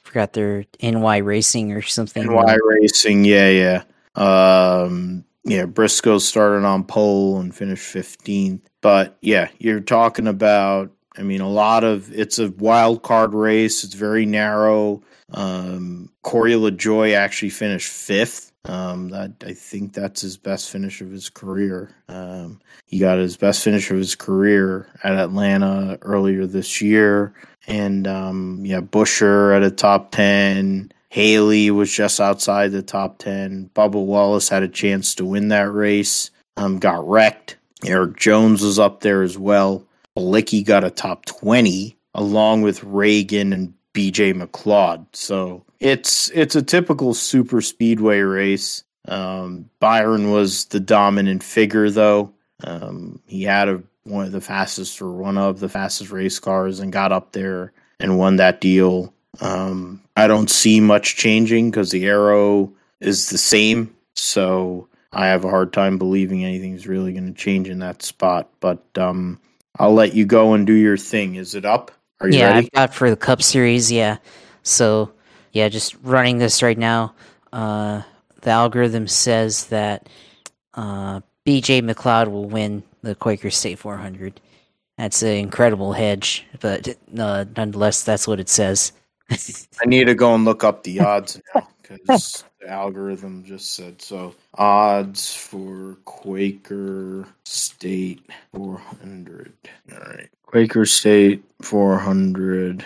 [SPEAKER 2] forgot their NY Racing or something.
[SPEAKER 1] NY Racing, yeah, yeah. Um, yeah, Briscoe started on pole and finished 15th. But yeah, you're talking about, I mean, a lot of it's a wild card race. It's very narrow. Um, Corey LaJoie actually finished fifth. Um, that I think that's his best finish of his career. Um, he got his best finish of his career at Atlanta earlier this year, and um, yeah, Buescher at a top ten. Haley was just outside the top ten. Bubba Wallace had a chance to win that race. Um, got wrecked. Erik Jones was up there as well. Bilicki got a top twenty along with Reagan and BJ McLeod. So it's it's a typical super speedway race. Um, Byron was the dominant figure, though. Um, he had a, one of the fastest or one of the fastest race cars and got up there and won that deal. Um, I don't see much changing because the aero is the same. So I have a hard time believing anything's really going to change in that spot. But um, I'll let you go and do your thing. Is it up?
[SPEAKER 2] Are you yeah, ready? I've got for the Cup Series. Yeah. So yeah, just running this right now. Uh, the algorithm says that uh, BJ McLeod will win the Quaker State 400. That's an incredible hedge, but uh, nonetheless, that's what it says.
[SPEAKER 1] I need to go and look up the odds now because the algorithm just said so. Odds for Quaker State 400. All right. Quaker State 400.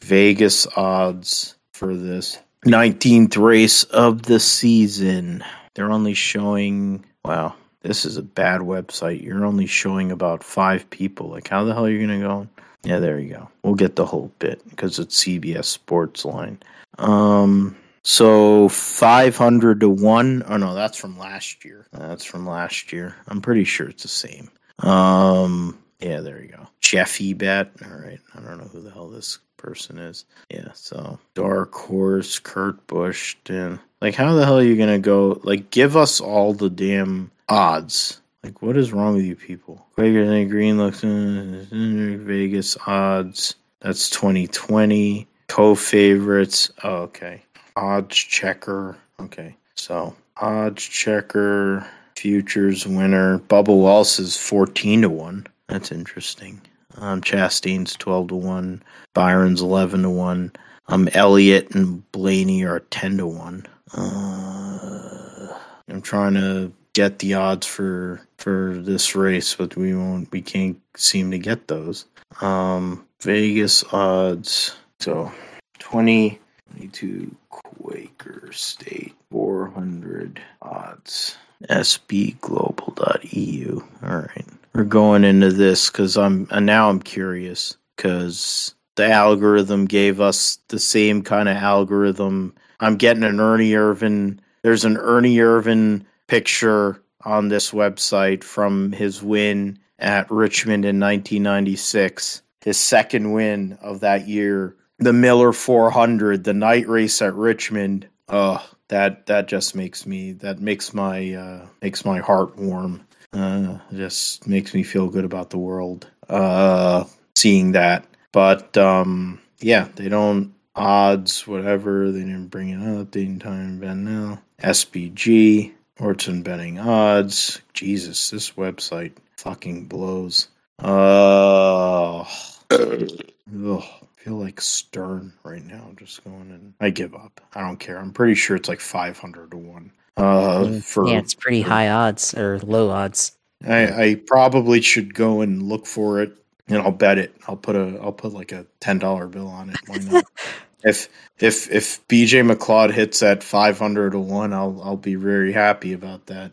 [SPEAKER 1] Vegas odds for this 19th race of the season. They're only showing, wow, this is a bad website. You're only showing about five people. Like, how the hell are you going to go? Yeah, there you go. We'll get the whole bit because it's CBS Sports Line. Um, so 500 to 1. Oh, no, that's from last year. That's from last year. I'm pretty sure it's the same. Um, yeah, there you go. Jeffy Bet. All right. I don't know who the hell this person is. Yeah, so Dark Horse, Kurt Busch, Dan. Like, how the hell are you gonna go? Like, give us all the damn odds. Like, what is wrong with you people? Quaker than Green looks in Vegas odds. That's 2020. Co favorites. Oh, okay. Odds checker. Okay. So, odds checker, futures winner. Bubba Wallace is 14 to 1. That's interesting. Um, Chastain's 12 to 1. Byron's 11 to 1. Um, Elliott and Blaney are 10 to 1. Uh, I'm trying to get the odds for for this race, but we won't we can't seem to get those. Um, Vegas odds. So 20 22 Quaker State 400 odds. sbglobal.eu. All right we're going into this because I'm and now I'm curious because the algorithm gave us the same kind of algorithm. I'm getting an Ernie Irvan. There's an Ernie Irvan picture on this website from his win, at Richmond in 1996. His second win of that year, the Miller 400, the night race at Richmond. Oh, that that just makes me that makes my uh, makes my heart warm. Uh, just makes me feel good about the world. Uh, seeing that, but um, yeah, they don't odds whatever. They didn't bring it up. Date and time bet now. SBG Orton betting odds. Jesus, this website fucking blows. Uh, ugh, feel like Stern right now. Just going and I give up. I don't care. I'm pretty sure it's like 500 to one. Uh, for
[SPEAKER 2] yeah, it's pretty high odds or low odds.
[SPEAKER 1] I, I probably should go and look for it, and I'll bet it. I'll put a I'll put like a ten dollar bill on it. Why not? if if if BJ McLeod hits at five hundred to one, I'll I'll be very happy about that.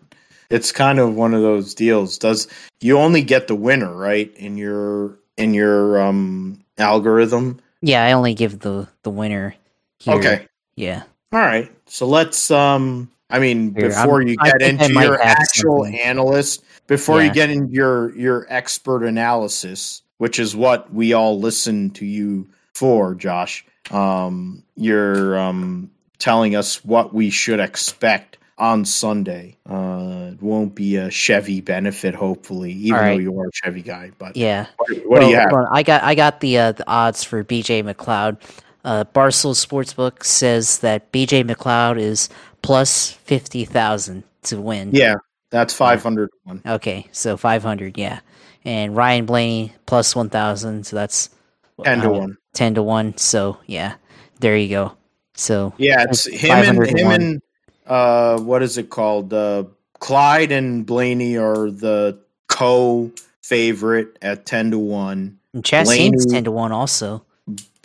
[SPEAKER 1] It's kind of one of those deals. Does you only get the winner right in your in your um algorithm?
[SPEAKER 2] Yeah, I only give the the winner. Here.
[SPEAKER 1] Okay.
[SPEAKER 2] Yeah.
[SPEAKER 1] All right. So let's um I mean
[SPEAKER 2] Here,
[SPEAKER 1] before
[SPEAKER 2] I'm-
[SPEAKER 1] you get into your actual
[SPEAKER 2] something.
[SPEAKER 1] analyst, before
[SPEAKER 2] Yeah.
[SPEAKER 1] you get into your your expert analysis, which is what we all listen to you for, Josh. Um you're um telling us what we should expect on Sunday. Uh it won't be a Chevy benefit hopefully, even
[SPEAKER 2] All
[SPEAKER 1] though you are a Chevy guy, but
[SPEAKER 2] Yeah.
[SPEAKER 1] what, what
[SPEAKER 2] well,
[SPEAKER 1] do you have?
[SPEAKER 2] I got I got the uh, the odds for BJ McLeod. Uh, Barstool Sportsbook says that BJ McLeod is plus fifty thousand to win.
[SPEAKER 1] Yeah, that's 500 one.
[SPEAKER 2] Okay, so five hundred. Yeah, and Ryan Blaney plus one thousand. So that's
[SPEAKER 1] 10 to
[SPEAKER 2] uh,
[SPEAKER 1] 1.
[SPEAKER 2] Ten to one. So yeah, there you go. So
[SPEAKER 1] Yeah, it's him and him and uh, what is it called? Uh, Clyde and Blaney are the co favorite at ten to one.
[SPEAKER 2] and Chastain's
[SPEAKER 1] Blaney-
[SPEAKER 2] ten to one also.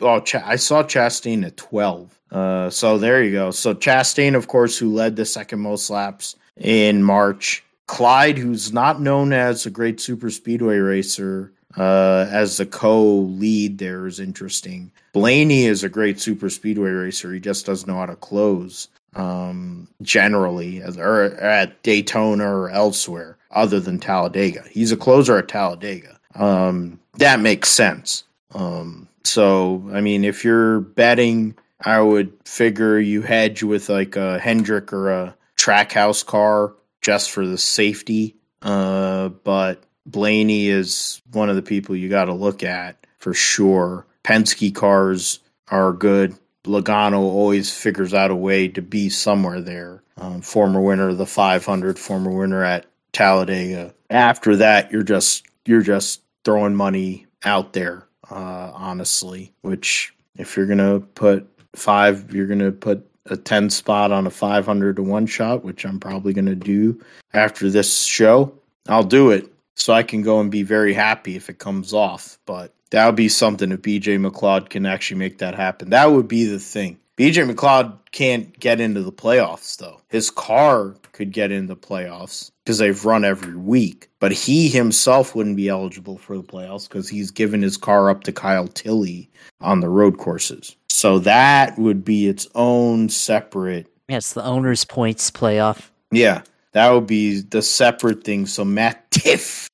[SPEAKER 1] Oh, Ch- I saw Chastain at twelve. Uh, so there you go. So Chastain, of course, who led the second most laps in March. Clyde, who's not known as a great super speedway racer, uh, as the co-lead there is interesting. Blaney is a great super speedway racer. He just doesn't know how to close. Um, generally, or at Daytona or elsewhere, other than Talladega, he's a closer at Talladega. Um, that makes sense. Um, so I mean, if you're betting, I would figure you hedge with like a Hendrick or a Trackhouse car just for the safety. Uh, but Blaney is one of the people you got to look at for sure. Penske cars are good. Logano always figures out a way to be somewhere there. Um, former winner of the 500, former winner at Talladega. After that, you're just you're just throwing money out there, uh, honestly. Which, if you're gonna put five, you're gonna put a 10 spot on a 500 to one shot, which I'm probably gonna do after this show. I'll do it so I can go and be very happy if it comes off. But that would be something if BJ McLeod can actually make that happen. That would be the thing. BJ McLeod can't get into the playoffs though. His car could get into the playoffs because they've run every week, but he himself wouldn't be eligible for the playoffs because he's given his car up to Kyle Tilley on the road courses. So that would be its own separate
[SPEAKER 2] Yes, the owners' points playoff.
[SPEAKER 1] yeah, that would be the separate thing. So Matt Tifft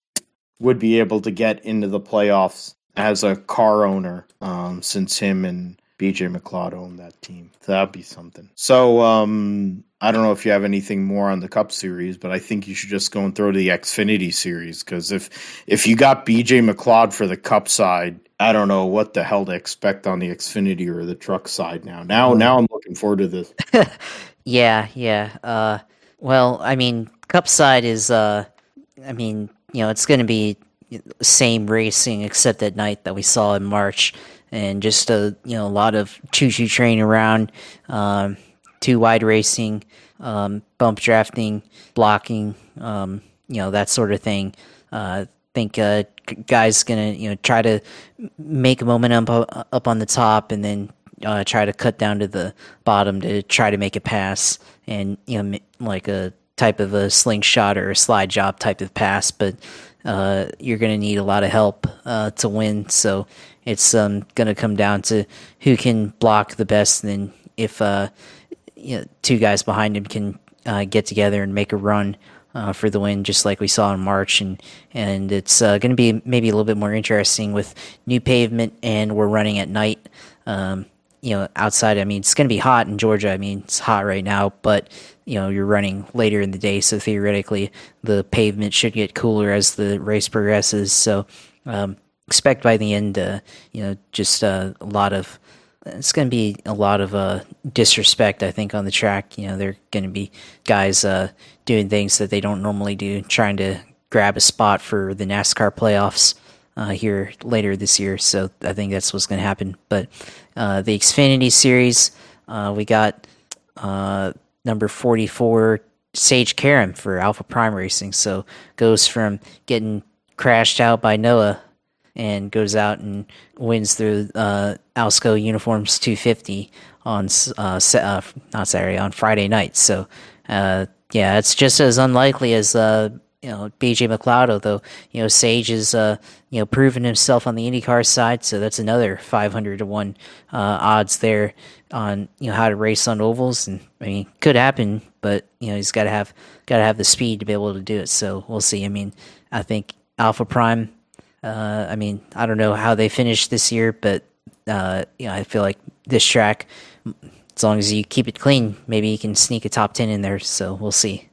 [SPEAKER 1] would be able to get into the playoffs as a car owner, um, since him and BJ McLeod own that team. So that'd be something. So um, I don't know if you have anything more on the Cup Series, but I think you should just go and throw to the Xfinity Series because if if you got BJ McLeod for the Cup side. I don't know what the hell to expect on the Xfinity or the truck side now. Now, now I'm looking forward to this.
[SPEAKER 2] Yeah, yeah. Uh, well, I mean, Cup side is, uh, I mean, you know, it's going to be same racing except at night that we saw in March, and just a you know a lot of choo choo train around, um, two wide racing, um, bump drafting, blocking, um, you know that sort of thing. Uh, think uh, guys gonna you know try to make a momentum up, up on the top and then uh, try to cut down to the bottom to try to make a pass and you know like a type of a slingshot or a slide job type of pass, but uh, you're going to need a lot of help uh, to win. So it's um, going to come down to who can block the best. And then if uh, you know, two guys behind him can uh, get together and make a run uh, for the win, just like we saw in March, and and it's uh, going to be maybe a little bit more interesting with new pavement, and we're running at night. Um, you know, outside, I mean, it's going to be hot in Georgia. I mean, it's hot right now, but you know, you're running later in the day, so theoretically, the pavement should get cooler as the race progresses. So, um, expect by the end, uh, you know, just uh, a lot of it's going to be a lot of uh, disrespect, I think, on the track. You know, they're going to be guys uh, doing things that they don't normally do, trying to grab a spot for the NASCAR playoffs uh, here later this year. So I think that's what's going to happen. But uh, the Xfinity Series, uh, we got uh, number 44, Sage Karam for Alpha Prime Racing. So goes from getting crashed out by Noah and goes out and wins through uh, Alsco Uniforms 250 on uh, uh, not Saturday on Friday night. So uh, yeah, it's just as unlikely as you know BJ McLeod, although you know Sage is uh, you know proven himself on the IndyCar side, so that's another 500 to one uh, odds there on you know how to race on ovals, and I mean could happen, but you know he's got to have got to have the speed to be able to do it. So we'll see. I mean, I think Alpha Prime uh, I mean, I don't know how they finished this year, but uh, you know, I feel like this track, as long as you keep it clean, maybe you can sneak a top ten in there. So we'll see.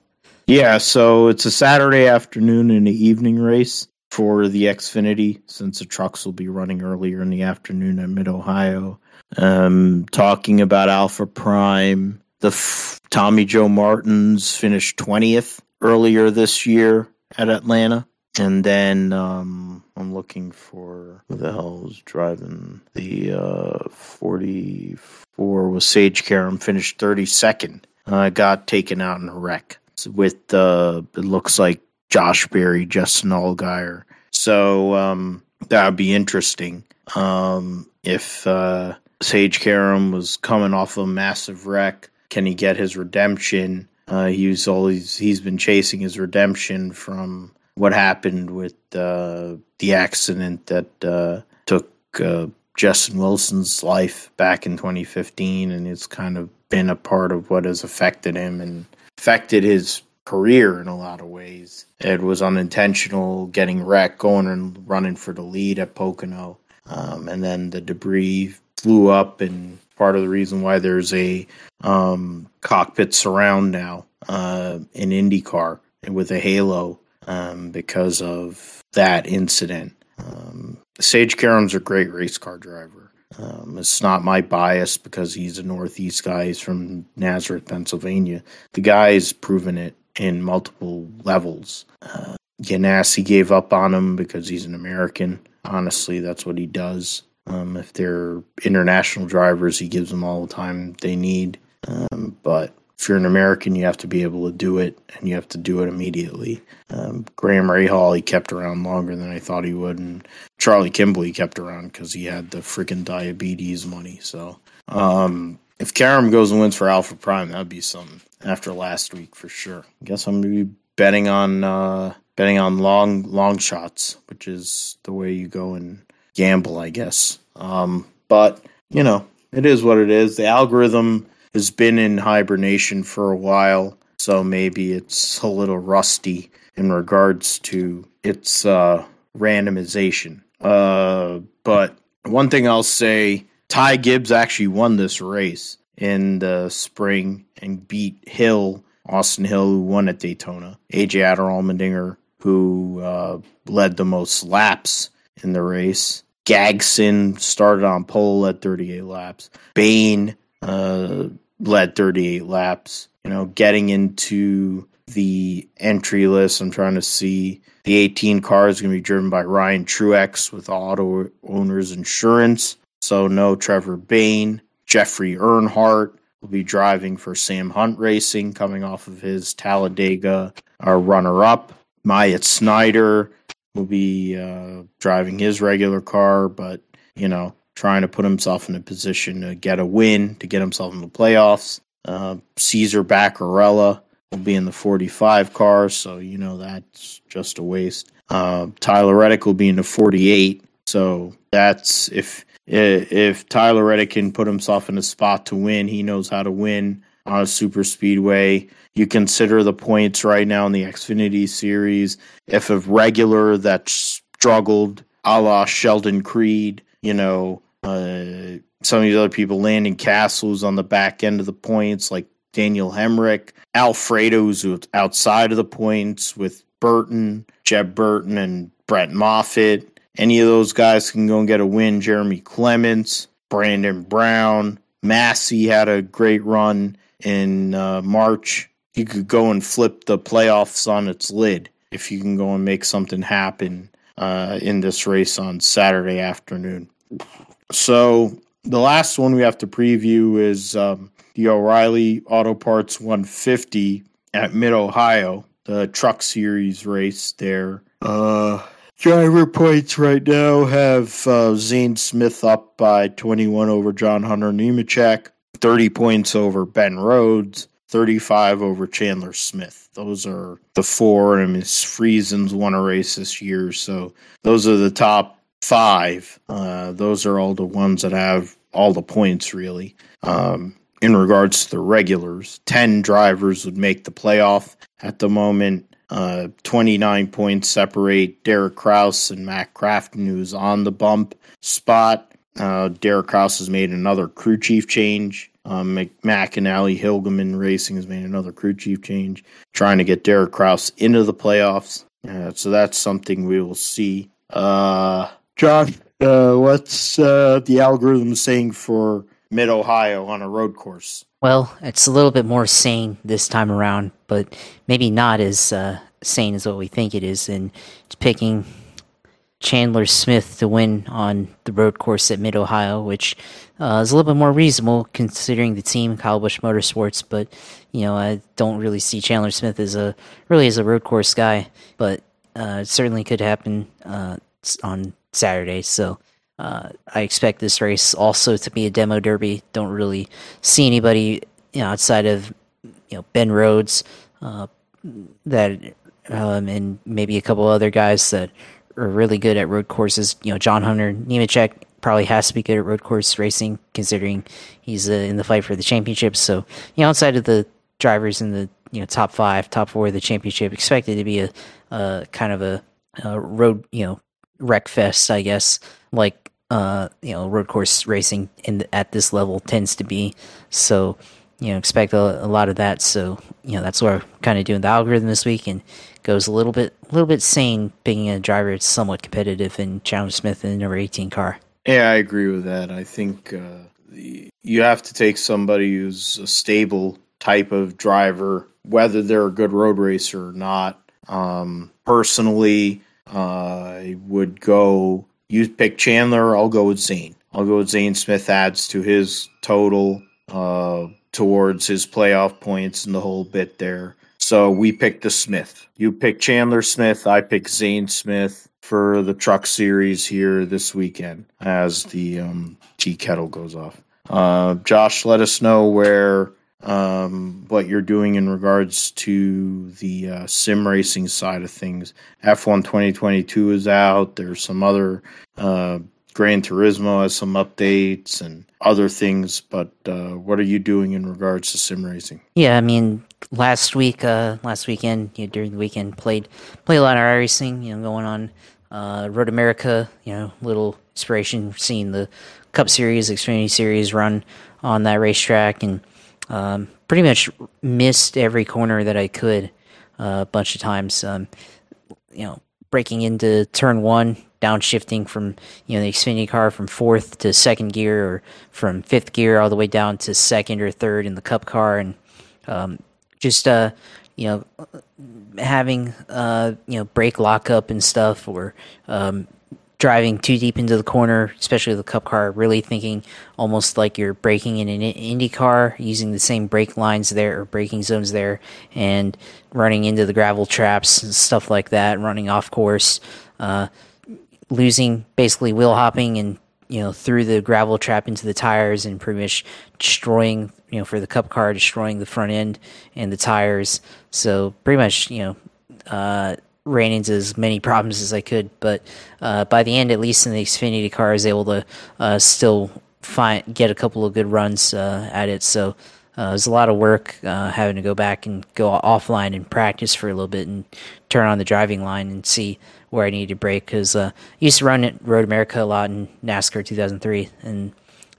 [SPEAKER 1] Yeah, so it's a Saturday afternoon and an evening race for the Xfinity, since the trucks will be running earlier in the afternoon at Mid Ohio. Um, talking about Alpha Prime, the f- Tommy Joe Martins finished twentieth earlier this year at Atlanta, and then um, I'm looking for who the hell was driving the uh, 44 was Sage Karam finished 32nd. Uh, got taken out in a wreck with uh, it looks like Josh Berry, Justin Allgaier. So um, that would be interesting um, if uh, Sage Karam was coming off a massive wreck. Can he get his redemption? Uh, he's always he's been chasing his redemption from what happened with uh, the accident that uh, took uh, Justin Wilson's life back in 2015, and it's kind of been a part of what has affected him and affected his career in a lot of ways. It was unintentional, getting wrecked, going and running for the lead at Pocono, um, and then the debris flew up, and part of the reason why there's a um, cockpit surround now uh, in IndyCar with a halo um, because of that incident. Um, Sage Karam's a great race car driver. Um, it's not my bias because he's a Northeast guy. He's from Nazareth, Pennsylvania. The guy's proven it in multiple levels. Uh, Ganassi gave up on him because he's an American. Honestly, that's what he does. Um, if they're international drivers, he gives them all the time they need. Um, but if you're an American, you have to be able to do it, and you have to do it immediately. Um, Graham Rahal, he kept around longer than I thought he would, and Charlie Kimball, he kept around because he had the freaking diabetes money. So, um, if Karam goes and wins for Alpha Prime, that'd be something after last week for sure. I guess I'm gonna be betting on uh, betting on long long shots, which is the way you go and gamble, I guess. Um, but you know, it is what it is. The algorithm has been in hibernation for a while, so maybe it's a little rusty in regards to its uh, randomization. Uh, but one thing I'll say Ty Gibbs actually won this race in the spring and beat Hill, Austin Hill, who won at Daytona. AJ Allmendinger, who uh, led the most laps in the race. Gragson started on pole at 38 laps. Bayne uh, led 38 laps. You know, getting into the entry list, I'm trying to see the 18 car is going to be driven by Ryan Truex with Auto Owners Insurance. So no Trevor Bayne. Jeffrey Earnhardt will be driving for Sam Hunt Racing, coming off of his Talladega uh, runner-up. Myatt Snider will be uh, driving his regular car, but you know trying to put himself in a position to get a win, to get himself in the playoffs. Uh, Caesar Bacarella will be in the 45 car, so you know that's just a waste. Uh, Tyler Reddick will be in the 48, so that's if if Tyler Reddick can put himself in a spot to win, he knows how to win. on a super speedway. You consider the points right now in the Xfinity series. If a regular that struggled, a la Sheldon Creed, you know, uh, some of these other people Landon Cassill's on the back end of the points, like Daniel Hemric, Alfredo's outside of the points with Burton, Jeb Burton, and Brett Moffitt. Any of those guys can go and get a win. Jeremy Clements, Brandon Brown, Massey had a great run in uh, March. You could go and flip the playoffs on its lid if you can go and make something happen uh, in this race on Saturday afternoon. So the last one we have to preview is um, the O'Reilly Auto Parts 150 at Mid Ohio, the Truck Series race there. Uh, driver points right now have uh, Zane Smith up by 21 over John Hunter Nemechek, 30 points over Ben Rhodes, 35 over Chandler Smith. Those are the four. I mean, Friesen's won a race this year, so those are the top five. Uh, those are all the ones that have all the points really. Um, in regards to the regulars, 10 drivers would make the playoff at the moment. Uh, 29 points separate Derek Kraus and Matt Crafton, who's on the bump spot. Uh, Derek Kraus has made another crew chief change. Um, McAnally-Hilgemann Racing has made another crew chief change, trying to get Derek Kraus into the playoffs. Uh, so that's something we will see. Uh, Josh, uh, what's the algorithm saying for Mid Ohio on a road course?
[SPEAKER 2] Well, it's a little bit more sane this time around, but maybe not as uh, sane as what we think it is. And it's picking Chandler Smith to win on the road course at Mid Ohio, which uh, is a little bit more reasonable considering the team, Kyle Busch Motorsports. But you know, I don't really see Chandler Smith as a really as a road course guy, but uh, it certainly could happen uh, on Saturday. So uh, I expect this race also to be a demo derby. Don't really see anybody you know, outside of you know Ben Rhodes uh, that um, and maybe a couple other guys that are really good at road courses. You know, John Hunter Nemechek probably has to be good at road course racing, considering he's uh, in the fight for the championship. So, you know, outside of the drivers in the you know top five, top four of the championship, expected to be a, a kind of a, a road you know wreck fest, I guess, like uh, you know road course racing in the, at this level tends to be. So you know expect a, a lot of that. So you know that's what I'm kind of doing the algorithm this week and goes a little bit a little bit sane being a driver that's somewhat competitive in Chandler Smith in the number 18 car.
[SPEAKER 1] Yeah, I agree with that. I think uh, you have to take somebody who's a stable type of driver, whether they're a good road racer or not. Um, personally, I would go. You pick Chandler. I'll go with Zane. I'll go with Zane Smith. Adds to his total uh, towards his playoff points and the whole bit there. So we pick the Smith. You pick Chandler Smith. I pick Zane Smith for the Truck Series here this weekend as the um, tea kettle goes off. Uh, Josh, let us know where um, what you're doing in regards to the uh, sim racing side of things. F1 2022 is out. There's some other uh, Gran Turismo has some updates and other things. But uh, what are you doing in regards to sim racing?
[SPEAKER 2] Yeah, I mean, last week, uh, last weekend, you know, during the weekend, played played a lot of racing. You know, going on uh, Road America. You know, little inspiration seeing the Cup Series, Xfinity Series run on that racetrack and um, pretty much missed every corner that I could uh, a bunch of times. Um, you know, breaking into turn one, downshifting from you know the Xfinity car from fourth to second gear, or from fifth gear all the way down to second or third in the Cup car, and um, just uh, you know having uh, you know brake lockup and stuff, or um, driving too deep into the corner, especially the cup car, really thinking almost like you're braking in an Indy car, using the same brake lines there or braking zones there, and running into the gravel traps and stuff like that, running off course, uh, losing basically wheel hopping and you know through the gravel trap into the tires and pretty much destroying you know for the cup car destroying the front end and the tires. So pretty much you know uh, ran into as many problems as I could. But uh, by the end, at least in the Xfinity car, I was able to uh, still find get a couple of good runs uh, at it. So uh, it was a lot of work uh, having to go back and go offline and practice for a little bit and turn on the driving line and see where I needed to brake because uh, I used to run at Road America a lot in NASCAR 2003 and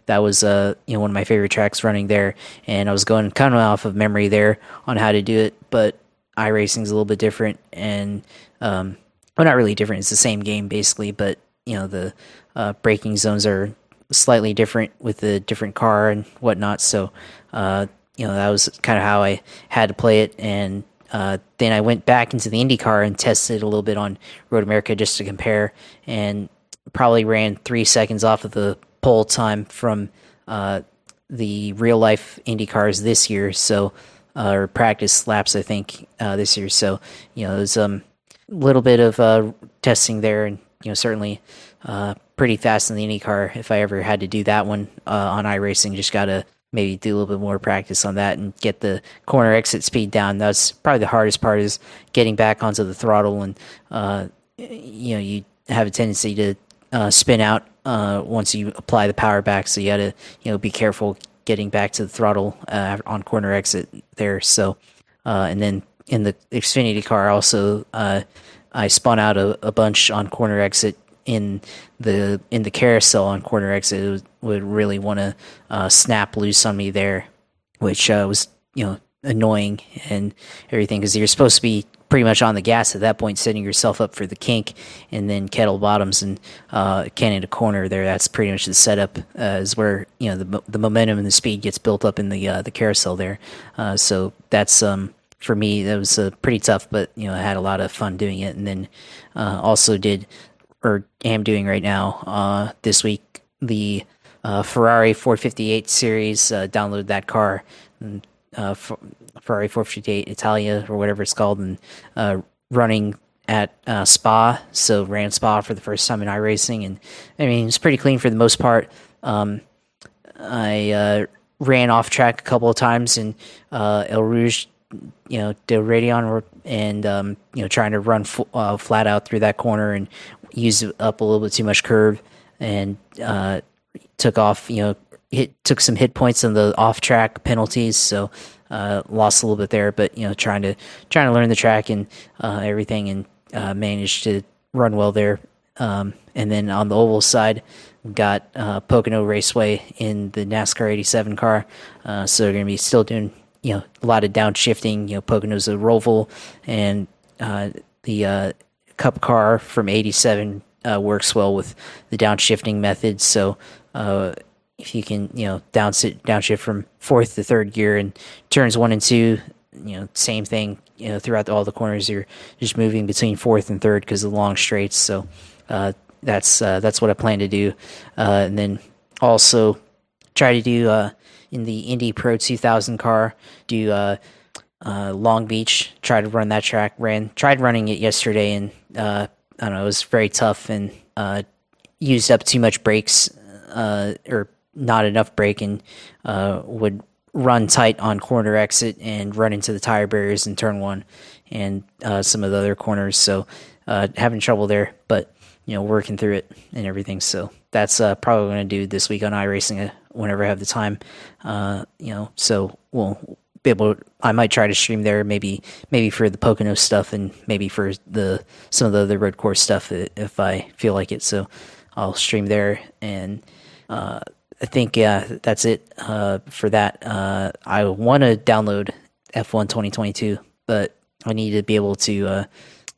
[SPEAKER 2] that was you know one of my favorite tracks running there and I was going kind of off of memory there on how to do it but iRacing is a little bit different and um, well not really different it's the same game basically but you know the uh, braking zones are slightly different with the different car and whatnot. So, uh, you know, that was kind of how I had to play it. And uh, then I went back into the IndyCar and tested a little bit on Road America just to compare, and probably ran three seconds off of the pole time from uh, the real life IndyCars this year. So, uh, or practice laps, I think, uh, this year. So, you know, there's a um, little bit of uh, testing there, and you know, certainly uh, pretty fast in the IndyCar. If I ever had to do that one uh, on iRacing, just got to maybe do a little bit more practice on that and get the corner exit speed down. That's probably the hardest part is getting back onto the throttle and uh, you know you have a tendency to spin out once you apply the power back. So you got to you know be careful getting back to the throttle uh, on corner exit there. So uh, and then in the Xfinity car also uh, I spun out a, a bunch on corner exit in the in the carousel on corner exit would, would really want to uh, snap loose on me there, which was you know annoying and everything because you're supposed to be pretty much on the gas at that point, setting yourself up for the kink, and then kettle bottoms and uh, Canada corner there. That's pretty much the setup. Uh, is where you know the the momentum and the speed gets built up in the uh, the carousel there. Uh, so that's um for me that was uh, pretty tough, but you know I had a lot of fun doing it, and then uh, also did or am doing right now this week the Ferrari 458 series. Uh, download that car, and, uh, Ferrari 458 Italia or whatever it's called, and uh, running at uh, Spa. So ran Spa for the first time in iRacing, and I mean it's pretty clean for the most part. Um, I ran off track a couple of times in Eau Rouge you know, de Raidillon and um, you know trying to run f- uh, flat out through that corner and use up a little bit too much curve and uh, took off. You know, hit took some hit points on the off track penalties, so uh, lost a little bit there. But you know, trying to trying to learn the track and uh, everything, and uh, managed to run well there. Um, and then on the oval side, got uh, Pocono Raceway in the NASCAR 87 car, uh, so they're going to be still doing you know a lot of downshifting. You know, Pocono's a roval, and uh, the Cup car from '87 uh, works well with the downshifting method. So if you can, you know, down downshift from fourth to third gear and turns one and two, you know, same thing. You know, throughout all the corners, you're just moving between fourth and third because of the long straights. So uh, that's uh, that's what I plan to do, and then also try to do in the Indy Pro 2000 car. Do uh, uh, Long Beach. Try to run that track. Ran tried running it yesterday, and uh, I don't know. It was very tough and uh, used up too much brakes uh, or not enough braking uh, would run tight on corner exit and run into the tire barriers in turn one and some of the other corners. So having trouble there, but you know working through it and everything. So that's uh, probably going to do this week on iRacing whenever I have the time. Uh, you know, so we'll be able. To, I might try to stream there, maybe maybe for the Pocono stuff, and maybe for the some of the other road course stuff if I feel like it. So I'll stream there, and uh, I think yeah, that's it uh, for that. Uh, I want to download F1 2022, but I need to be able to. Uh,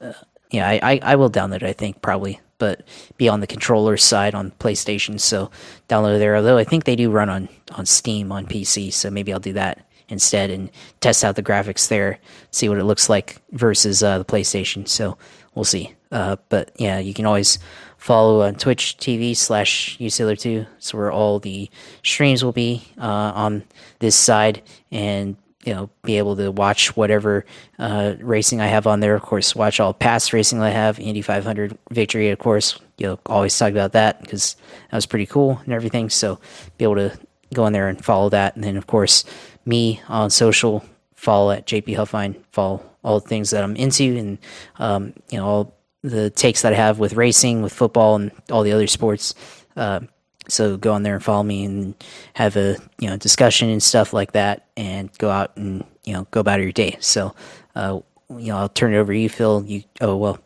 [SPEAKER 2] uh, yeah, I, I, I will download it. I think probably but be on the controller side on PlayStation. So download there. Although I think they do run on on Steam on PC, so maybe I'll do that instead and test out the graphics there, see what it looks like versus uh, the PlayStation. So we'll see. Uh, but yeah, you can always follow on Twitch TV slash usailor2. So where all the streams will be uh, on this side, and you know be able to watch whatever uh, racing I have on there. Of course, watch all past racing I have. Indy 500 victory, of course. You'll always talk about that because that was pretty cool and everything. So be able to go in there and follow that, and then of course me on social. Follow at JP Huffine. Follow all the things that I'm into, and um, you know all the takes that I have with racing, with football, and all the other sports. Uh, so go on there and follow me and have a you know discussion and stuff like that, and go out and you know go about your day. So, uh, you know, I'll turn it over to you, Phil. You oh well,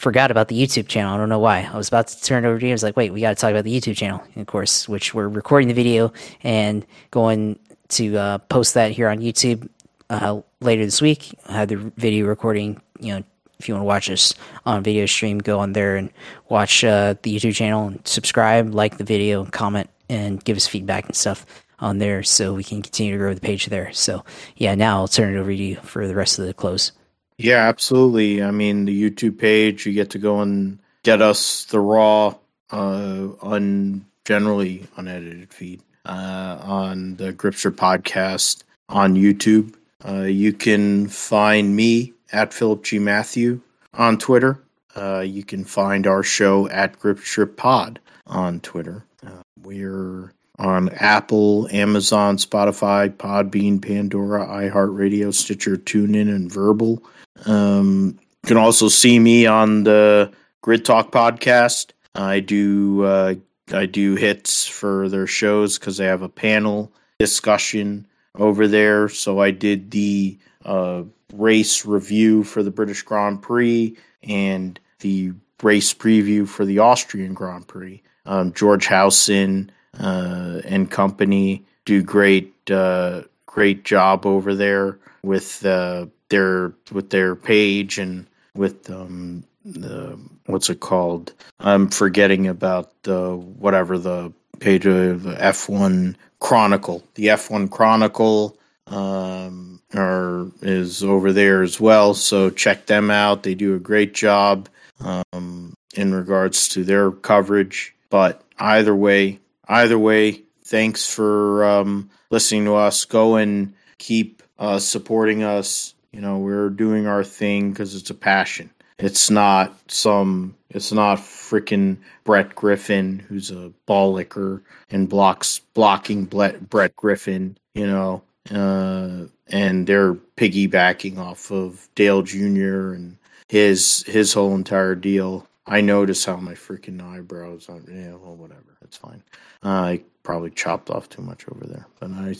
[SPEAKER 2] forgot about the YouTube channel. I don't know why. I was about to turn it over to you. I was like, wait, we got to talk about the YouTube channel, of course, which we're recording the video and going to uh, post that here on YouTube uh, later this week. I have the video recording. You know, if you want to watch us on video stream, go on there and watch uh, the YouTube channel and subscribe, like the video, comment, and give us feedback and stuff on there so we can continue to grow the page there. So, yeah, now I'll turn it over to you for the rest of the close.
[SPEAKER 1] Yeah, absolutely. I mean, the YouTube page, you get to go and get us the raw, uh, un generally unedited feed uh, on the Grip Strip podcast on YouTube. Uh, you can find me at Philip G. Matthew on Twitter. Uh, you can find our show at Gripstrip Pod on Twitter. Uh, we're on Apple, Amazon, Spotify, Podbean, Pandora, iHeartRadio, Stitcher, TuneIn, and Verbal. Um, you can also see me on the Grid Talk podcast. I do uh, I do hits for their shows because they have a panel discussion over there. So I did the uh, race review for the British Grand Prix and the race preview for the Austrian Grand Prix. Um, George Housen uh, and company do great uh, great job over there with uh, their with their page and with um, the what's it called? I'm forgetting about the whatever the page of the F1 Chronicle. The F1 Chronicle um, are is over there as well. So check them out. They do a great job um, in regards to their coverage. But either way, either way, thanks for um, listening to us. Go and keep uh, supporting us. You know, we're doing our thing because it's a passion. It's not some. It's not freaking Brett Griffin who's a ball licker and blocks blocking Brett Griffin. You know, uh, and they're piggybacking off of Dale Jr. and his his whole entire deal. I notice how my freaking eyebrows are. Yeah, well, whatever. That's fine. Uh, I probably chopped off too much over there, but I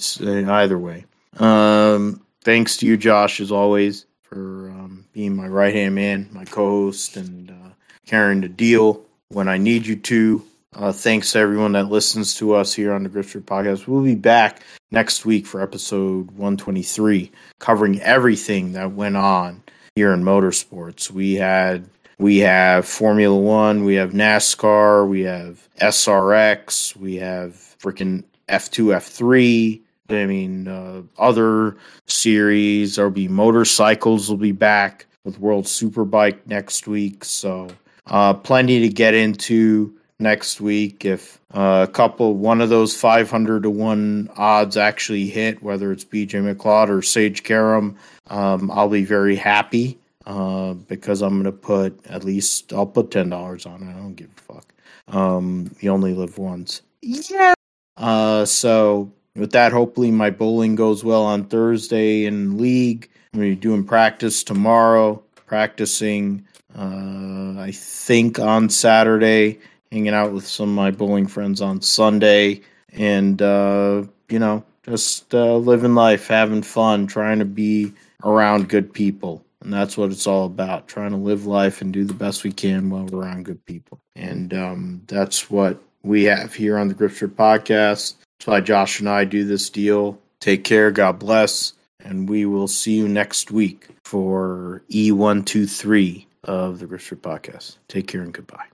[SPEAKER 1] either way. Um, thanks to you, Josh, as always, for um, being my right hand man, my co-host, and uh, carrying the deal when I need you to. Uh, thanks to everyone that listens to us here on the Gripster Podcast. We'll be back next week for episode 123, covering everything that went on here in motorsports. We had we have Formula One, we have NASCAR, we have SRX, we have freaking F2, F3. I mean, uh, other series. There'll be motorcycles. Will be back with World Superbike next week. So, uh, plenty to get into next week. If uh, a couple, one of those 500 to 1 odds actually hit, whether it's BJ McLeod or Sage Karam, um, I'll be very happy uh, because I'm going to put at least, I'll put $10 on it. I don't give a fuck. Um, you only live once. Yeah. Uh, so with that, hopefully my bowling goes well on Thursday in league. I'm going to be doing practice tomorrow, practicing, uh, I think on Saturday hanging out with some of my bowling friends on Sunday, and uh, you know, just uh, living life, having fun, trying to be around good people. And that's what it's all about trying to live life and do the best we can while we're around good people. And um, that's what we have here on the Gripster podcast. That's why Josh and I do this deal. Take care. God bless. And we will see you next week for E123 of the Gripster podcast. Take care and goodbye.